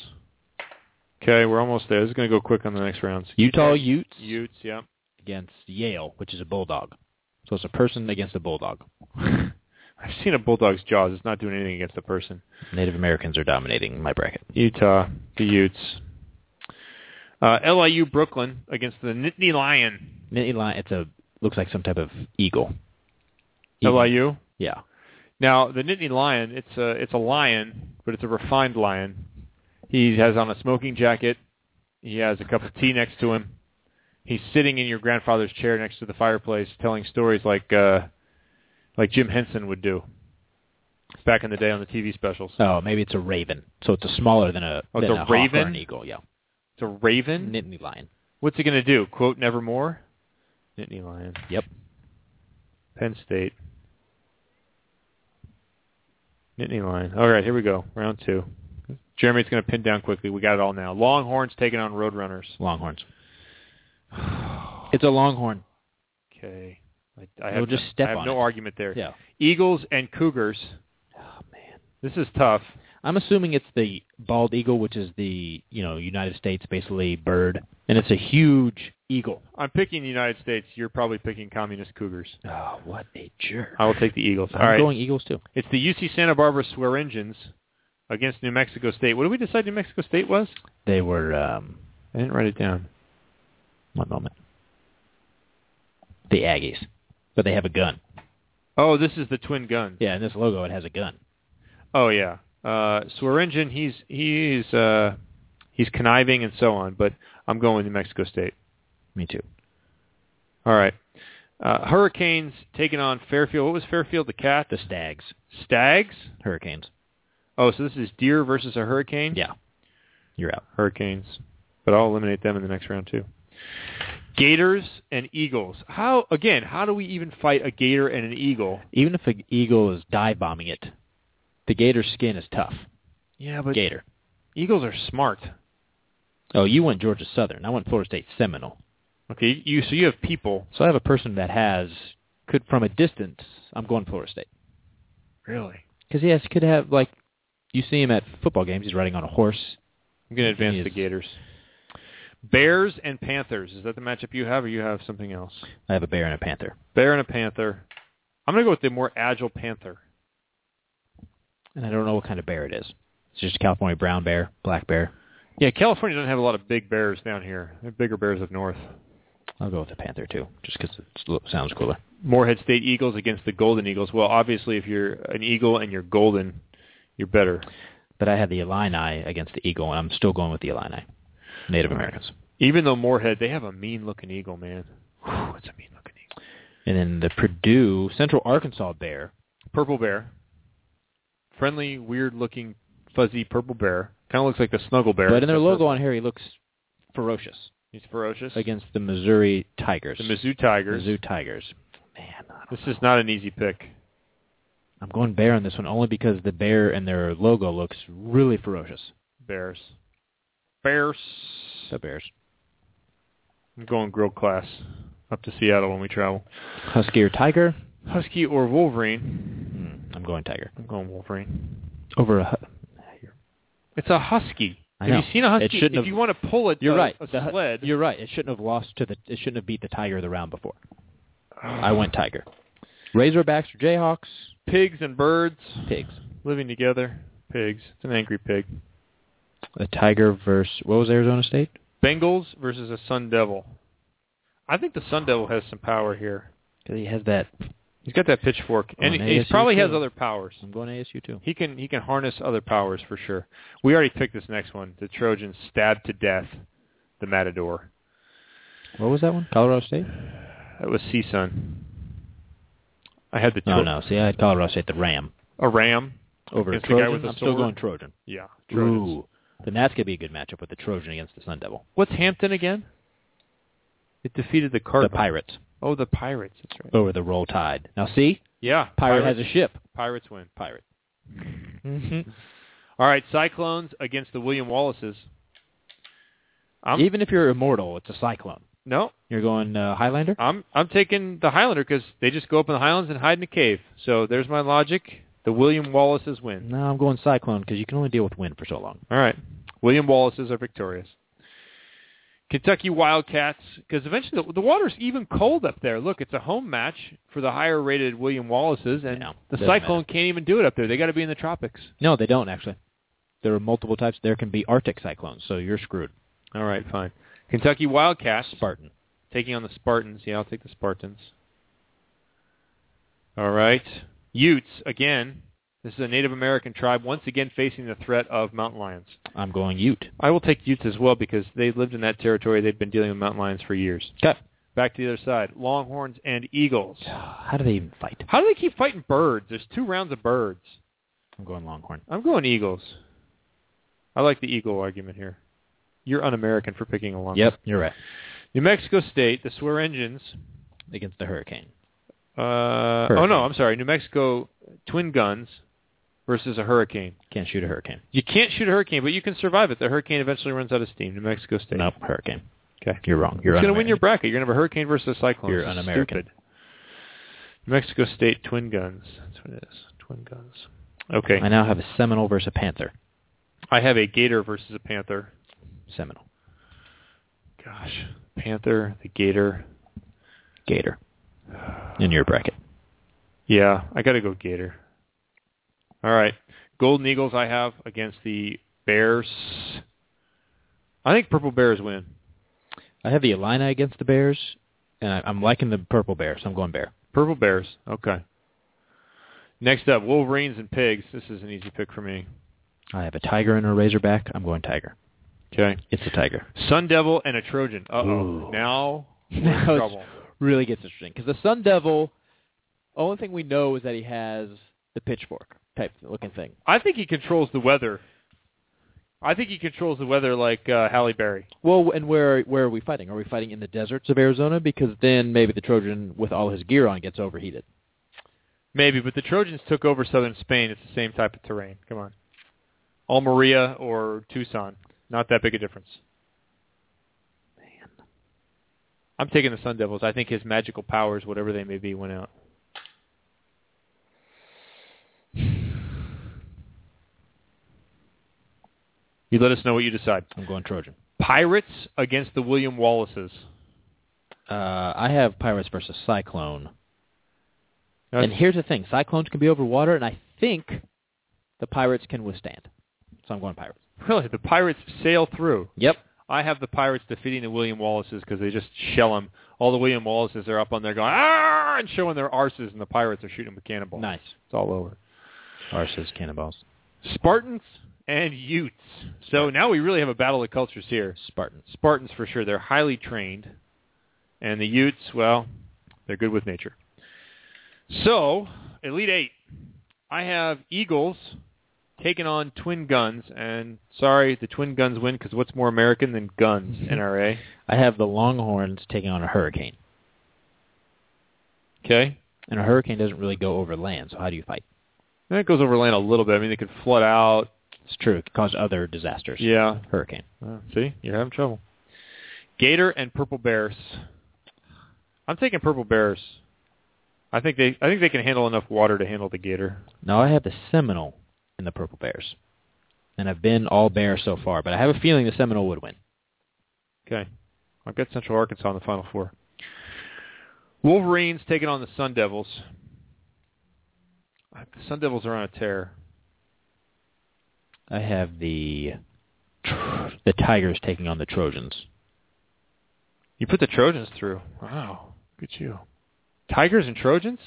Okay, we're almost there. This is going to go quick on the next rounds. Utah Utes Utes, yeah. against Yale, which is a bulldog. So it's a person against a bulldog. (laughs) I've seen a bulldog's jaws. It's not doing anything against a person. Native Americans are dominating my bracket. Utah, the Utes. Uh, LIU Brooklyn against the Nittany Lion. Nittany Lion, it's a looks like some type of eagle. LIU. Yeah. Now the Nittany Lion, it's a it's a lion, but it's a refined lion. He has on a smoking jacket. He has a cup of tea next to him. He's sitting in your grandfather's chair next to the fireplace, telling stories like uh, like Jim Henson would do back in the day on the TV specials. Oh, maybe it's a raven. So it's a smaller than a, Oh, than a hawk or raven? an eagle. Yeah. It's a raven. Nittany Lion. What's going to do? Quote Nevermore. Nittany Lion. Yep. Penn State. Nittany Lion. All right, here we go. Round two. Jeremy's going to pin down quickly. We got it all now. Longhorns taking on Roadrunners. Longhorns. (sighs) It's a longhorn. Okay. I, I have, just no, step I have on no it. argument there. Yeah. Eagles and Cougars. Oh man. This is tough. I'm assuming it's the bald eagle, which is the you know United States basically bird, and it's a huge eagle. I'm picking the United States. You're probably picking Communist Cougars. Oh, what a jerk! I will take the Eagles. I'm all right. going Eagles too. It's the UC Santa Barbara Swearengens against New Mexico State. What did we decide New Mexico State was? They were um, I didn't write it down. one moment. The Aggies, but they have a gun. Oh, this is the Twin gun. Yeah, in this logo it has a gun. Oh yeah. Uh Swearingen, he's he's uh he's conniving and so on, but I'm going with New Mexico State. Me too. All right. Uh Hurricanes taking on Fairfield. What was Fairfield the cat? The Stags, Stags? Hurricanes. Oh, so this is deer versus a hurricane? Yeah, you're out. Hurricanes. But I'll eliminate them in the next round too. Gators and Eagles. How again, how do we even fight a gator and an eagle? Even if an eagle is dive bombing it, the gator's skin is tough. Yeah, but Gator. eagles are smart. Oh, you went Georgia Southern. I went Florida State Seminole. Okay, you so you have people. So I have a person that has could from a distance. I'm going Florida State Really? because he has could have like you see him at football games. He's riding on a horse. I'm going to advance the Gators. Bears and Panthers. Is that the matchup you have, or you have something else? I have a bear and a panther. Bear and a Panther. I'm going to go with the more agile Panther. And I don't know what kind of bear it is. It's just a California brown bear, black bear. Yeah, California doesn't have a lot of big bears down here. They have bigger bears up north. I'll go with the panther too, just because it sounds cooler. Morehead State Eagles against the Golden Eagles. Well, obviously, if you're an Eagle and you're golden, you're better. But I had the Illini against the eagle, and I'm still going with the Illini. Native. Americans. Even though Morehead, they have a mean-looking eagle, man. Whew, it's a mean-looking eagle. And then the Purdue Central Arkansas bear. Purple bear. Friendly, weird-looking, fuzzy purple bear. Kind of looks like the snuggle bear. But in their logo purple. on here, he looks ferocious he's ferocious. against the Missouri Tigers. the Mizzou Tigers. Mizzou Tigers. Man, This know. is not an easy pick. I'm going bear on this one only because the bear and their logo looks really ferocious. Bears. Bears. The bears. I'm going grilled class up to Seattle when we travel. Husky or tiger? Husky or Wolverine? Mm, I'm going Tiger. I'm going Wolverine. Over a. hu- It's a Husky. I have know. you seen a Husky? It shouldn't if have- you want to pull it, You're a, right. A The sled. You're right. It shouldn't have lost to the. It shouldn't have beat the Tiger the round before. (sighs) I went Tiger. Razorbacks or Jayhawks? Pigs and birds Pigs. living together. Pigs. It's an angry pig. A Tiger versus what was Arizona State? Bengals versus a Sun Devil. I think the Sun Devil has some power here. Because he has that. He's got that pitchfork, and he, probably has other powers. I'm going ASU too. He can he can harness other powers for sure. We already picked this next one. The Trojans stabbed to death the Matador. What was that one? Colorado State? That was CSUN. I had the No, Tro- no. See, I had Colorado State the Ram a ram over a against the guy Trojan. with the I'm still going Trojan. Yeah, Trojans. Ooh, then that's gonna be a good matchup with the Trojan against the Sun Devil. What's Hampton again? It defeated the The Pirates Oh, the Pirates. That's right. over the Roll Tide. Now see, Yeah, Pirate Pirates, has a ship. Pirates win. Pirate. Mm-hmm. All right, Cyclones against the William Wallaces. I'm, Even if you're immortal, it's a cyclone. No, You're going uh, Highlander. I'm I'm taking the Highlander because they just go up in the Highlands and hide in a cave. So there's my logic. The William Wallaces win. No, I'm going Cyclone because you can only deal with wind for so long. All right, William Wallaces are victorious. Kentucky Wildcats, because eventually the, the water's even cold up there. Look, it's a home match for the higher rated William Wallaces, and Yeah, the Cyclone matter. can't even do it up there. They got to be in the tropics. No, they don't actually. There are multiple types. There can be Arctic cyclones, so you're screwed. All right, fine. Kentucky Wildcats Spartan. taking on the Spartans. Yeah, I'll take the Spartans. All right. Utes, again. This is a Native American tribe, once again facing the threat of mountain lions. I'm going Ute. I will take Utes as well because they've lived in that territory. They've been dealing with mountain lions for years. Okay. Back to the other side. Longhorns and Eagles. (sighs) How do they even fight? How do they keep fighting birds? There's two rounds of birds. I'm going Longhorn. I'm going Eagles. I like the Eagle argument here. You're un-American for picking a Longhorn. Yep, you're right. New Mexico State, the swear engines Against the Hurricane. Uh, oh no, I'm sorry. New Mexico Twin Guns versus a Hurricane. Can't shoot a Hurricane. You can't shoot a hurricane, but you can survive it. The hurricane eventually runs out of steam. New Mexico State. Nope, Hurricane. Okay. You're wrong. You're going to win your bracket? You're going to have a hurricane versus a cyclone. You're un-American. Stupid. New Mexico State Twin Guns. That's what it is. Twin Guns. Okay. I now have a Seminole versus a Panther. I have a Gator versus a Panther. Seminole. Gosh. Panther, the Gator. Gator. In your bracket. Yeah, I got to go Gator. All right. Golden Eagles I have against the Bears. I think Purple Bears win. I have the Illini against the Bears, and I, I'm liking the Purple Bears. so I'm going Bear. Purple Bears. Okay. Next up, Wolverines and Pigs. This is an easy pick for me. I have a Tiger and a Razorback. I'm going Tiger. Okay. It's a Tiger. Sun Devil and a Trojan. Uh-oh. Now (laughs) Now trouble. really gets interesting because the Sun Devil. Only thing we know is that he has the pitchfork type looking thing. I think he controls the weather. I think he controls the weather like uh, Halle Berry. Well, and where where are we fighting? Are we fighting in the deserts of Arizona? Because then maybe the Trojan, with all his gear on, gets overheated. Maybe, but the Trojans took over southern Spain. It's the same type of terrain. Come on. Almeria or Tucson. Not that big a difference. Man. I'm taking the Sun Devils. I think his magical powers, whatever they may be, went out. You let us know what you decide. I'm going Trojan. Pirates against the William Wallaces. Uh, I have Pirates versus Cyclone. That's- And here's the thing: Cyclones can be over water, and I think the Pirates can withstand. So I'm going Pirates. Really, the Pirates sail through. Yep. I have the Pirates defeating the William Wallaces because they just shell them. All the William Wallaces are up on there going ah and showing their arses, and the Pirates are shooting them with cannonballs. Nice. It's all over. Arses, cannonballs. Spartans and Utes. So now we really have a battle of cultures here. Spartans. Spartans for sure. They're highly trained, and the Utes, well, they're good with nature. So Elite Eight. I have Eagles taking on Twin Guns, and sorry, the Twin Guns win because what's more American than guns? (laughs) NRA. I have the Longhorns taking on a Hurricane, Okay. and a Hurricane doesn't really go over land. So how do you fight? And it goes over land a little bit. I mean, they could flood out. It's true. It can cause other disasters. Yeah. Hurricane. Uh, see, you're having trouble. Gator and Purple Bears. I'm taking Purple Bears. I think they I think they can handle enough water to handle the Gator. Now I have the Seminole in the Purple Bears, and I've been all Bear so far, but I have a feeling the Seminole would win. Okay. I've got Central Arkansas in the Final Four. Wolverines taking on the Sun Devils. Uh, The Sun Devils are on a tear. I have the the Tigers taking on the Trojans. You put the Trojans through. Wow. Good you. Tigers and Trojans?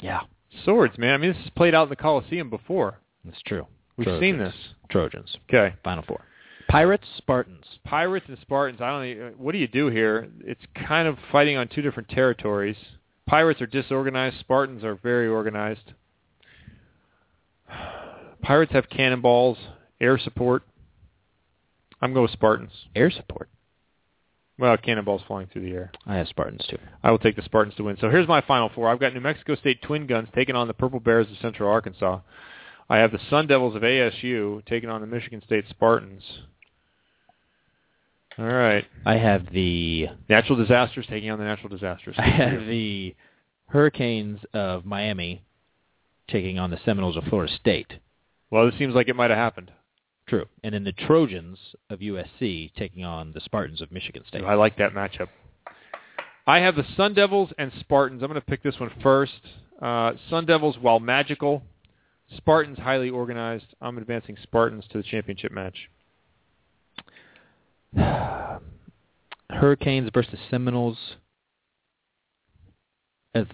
Yeah, Swords, man. I mean, this is played out in the Coliseum before. That's true. We've Trojans. seen this. Trojans. Okay. Final four. Pirates, Spartans. Pirates and Spartans. I don't. What do you do here? It's kind of fighting on two different territories. Pirates are disorganized. Spartans are very organized. Pirates have cannonballs, air support. I'm going with Spartans. Air support. Well, cannonballs flying through the air. I have Spartans too. I will take the Spartans to win. So here's my final four. I've got New Mexico State Twin Guns taking on the Purple Bears of Central Arkansas. I have the Sun Devils of ASU taking on the Michigan State Spartans. All right. I have the Natural disasters taking on the natural disasters. I have the Hurricanes of Miami taking on the Seminoles of Florida State. Well, this seems like it might have happened. True. And then the Trojans of USC taking on the Spartans of Michigan State. I like that matchup. I have the Sun Devils and Spartans. I'm going to pick this one first. Uh, Sun Devils, while magical, Spartans highly organized. I'm advancing Spartans to the championship match. (sighs) Hurricanes versus Seminoles. As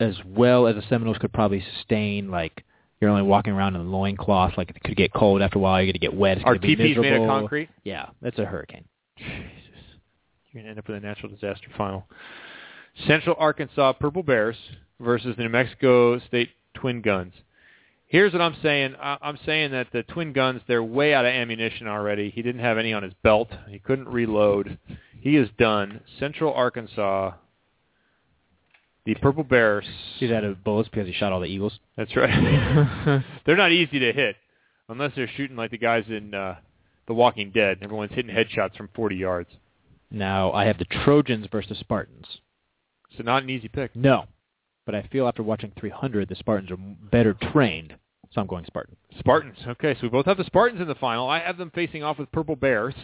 as well as the Seminoles could probably sustain, like you're only walking around in a loincloth, like it could get cold after a while, you're gonna get wet, it's Are gonna be teepees made of concrete? Yeah, that's a hurricane. Jesus. You're to end up with a natural disaster final. Central Arkansas Purple Bears versus the New Mexico State Twin Guns. Here's what I'm saying. I- I'm saying that the Twin Guns, they're way out of ammunition already. He didn't have any on his belt. He couldn't reload. He is done. Central Arkansas, the Purple Bears. He's out of bullets because he shot all the Eagles. That's right. (laughs) they're not easy to hit unless they're shooting like the guys in uh, The Walking Dead. Everyone's hitting headshots from 40 yards. Now I have the Trojans versus Spartans. So not an easy pick. No, but I feel after watching 300, the Spartans are better trained, so I'm going Spartan. Spartans. Okay, so we both have the Spartans in the final. I have them facing off with Purple Bears.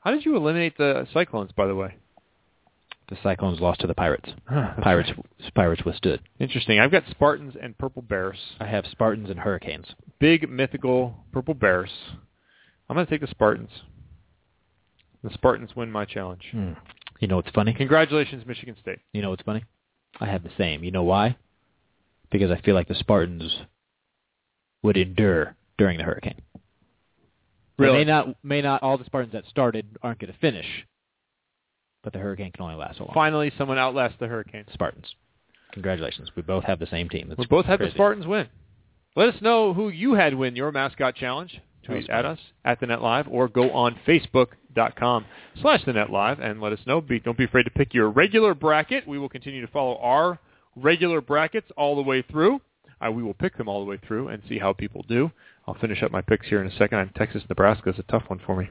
How did you eliminate the Cyclones, by the way? The Cyclones lost to the Pirates. (sighs) Pirates Pirates withstood. Interesting. I've got Spartans and Purple Bears. I have Spartans and Hurricanes. Big mythical Purple Bears. I'm going to take the Spartans. The Spartans win my challenge. Hmm. You know what's funny? Congratulations, Michigan State. You know what's funny? I have the same. You know why? Because I feel like the Spartans would endure during the hurricane. They Really? May not may not all the Spartans that started aren't going to finish, but the hurricane can only last so long. Finally, someone outlasts the hurricane. Spartans. Congratulations. We both have the same team. That's we both had the Spartans win. Let us know who you had win your mascot challenge. Tweet at us at the Net Live or go on Facebook.com slash the Net Live and let us know. Be, don't be afraid to pick your regular bracket. We will continue to follow our regular brackets all the way through. Uh, we will pick them all the way through and see how people do. I'll finish up my picks here in a second. I'm Texas, Nebraska is a tough one for me,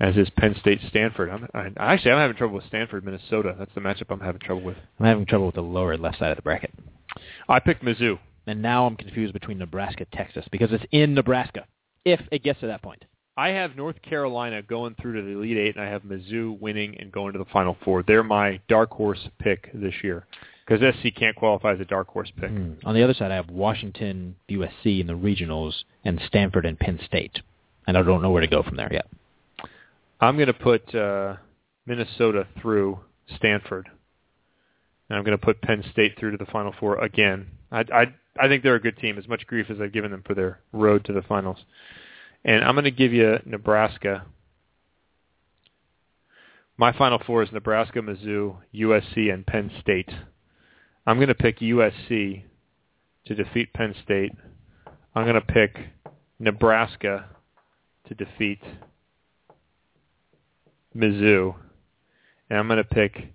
as is Penn State, Stanford. I'm, I, actually, I'm having trouble with Stanford, Minnesota. That's the matchup I'm having trouble with. I'm having trouble with the lower left side of the bracket. I picked Mizzou. And now I'm confused between Nebraska Texas because it's in Nebraska. If it gets to that point. I have North Carolina going through to the Elite Eight, and I have Mizzou winning and going to the Final Four. They're my dark horse pick this year because SC can't qualify as a dark horse pick. Hmm. On the other side, I have Washington, USC in the regionals, and Stanford and Penn State. And I don't know where to go from there yet. I'm going to put uh, Minnesota through Stanford, and I'm going to put Penn State through to the Final Four again. I, I I think they're a good team, as much grief as I've given them for their road to the finals. And I'm going to give you Nebraska. My Final Four is Nebraska, Mizzou, USC, and Penn State. I'm going to pick USC to defeat Penn State. I'm going to pick Nebraska to defeat Mizzou, and I'm going to pick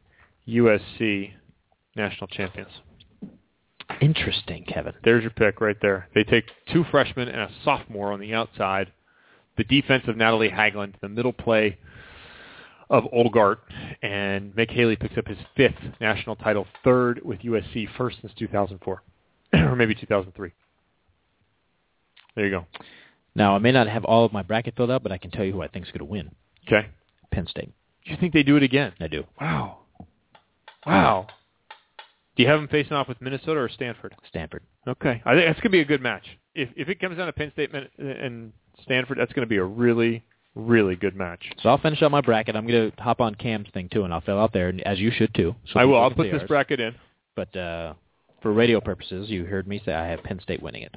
USC national champions. Interesting, Kevin. There's your pick right there. They take two freshmen and a sophomore on the outside. The defense of Natalie Hagglund, the middle play of Olgard, and Mick Haley picks up his fifth national title, third with USC, first since 2004, (clears throat) or maybe 2003. There you go. Now, I may not have all of my bracket filled out, but I can tell you who I think is going to win. Okay. Penn State. Do you think they do it again? I do. Wow. Wow. Do you have them facing off with Minnesota or Stanford? Stanford. Okay. I think that's going to be a good match. If if it comes down to Penn State and Stanford, that's going to be a really really good match. So I'll finish up my bracket. I'm going to hop on Cam's thing too, and I'll fill out there, and as you should too. So I will. I'll put this ours. bracket in. But uh, for radio purposes, you heard me say I have Penn State winning it.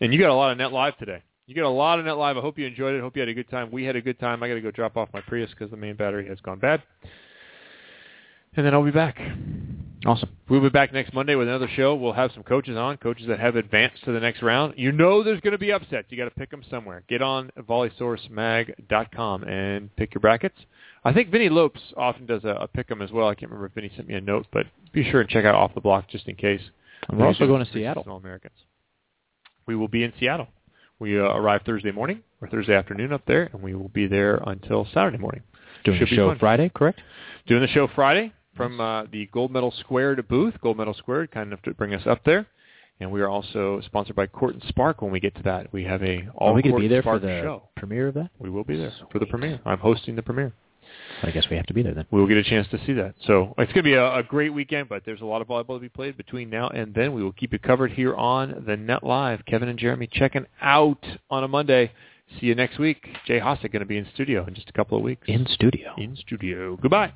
And you got a lot of net live today. You got a lot of net live. I hope you enjoyed it. Hope you had a good time. We had a good time. I got to go drop off my Prius because the main battery has gone bad. And then I'll be back. Awesome. We'll be back next Monday with another show. We'll have some coaches on, coaches that have advanced to the next round. You know there's going to be upsets. You got to pick them somewhere. Get on volleysourcemag.com and pick your brackets. I think Vinny Lopes often does a, a pick 'em as well. I can't remember if Vinny sent me a note, but be sure and check out Off the Block just in case. And we're also going to Seattle. All Americans. We will be in Seattle. We uh, arrive Thursday morning or Thursday afternoon up there, and we will be there until Saturday morning. Doing Should the show fun. Friday, correct? Doing the show Friday from uh, the Gold Medal Squared booth. Gold Medal Squared, kind enough to bring us up there. And we are also sponsored by Court and Spark when we get to that. We have a all Are we going to be there for the show. premiere of that? We will be there for the premiere. I'm hosting the premiere. I guess we have to be there then. We will get a chance to see that. So it's going to be a, a great weekend, but there's a lot of volleyball to be played between now and then. We will keep you covered here on the Net Live. Kevin and Jeremy checking out on a Monday. See you next week. Jay Hossick going to be in studio in just a couple of weeks. In studio. In studio. Goodbye.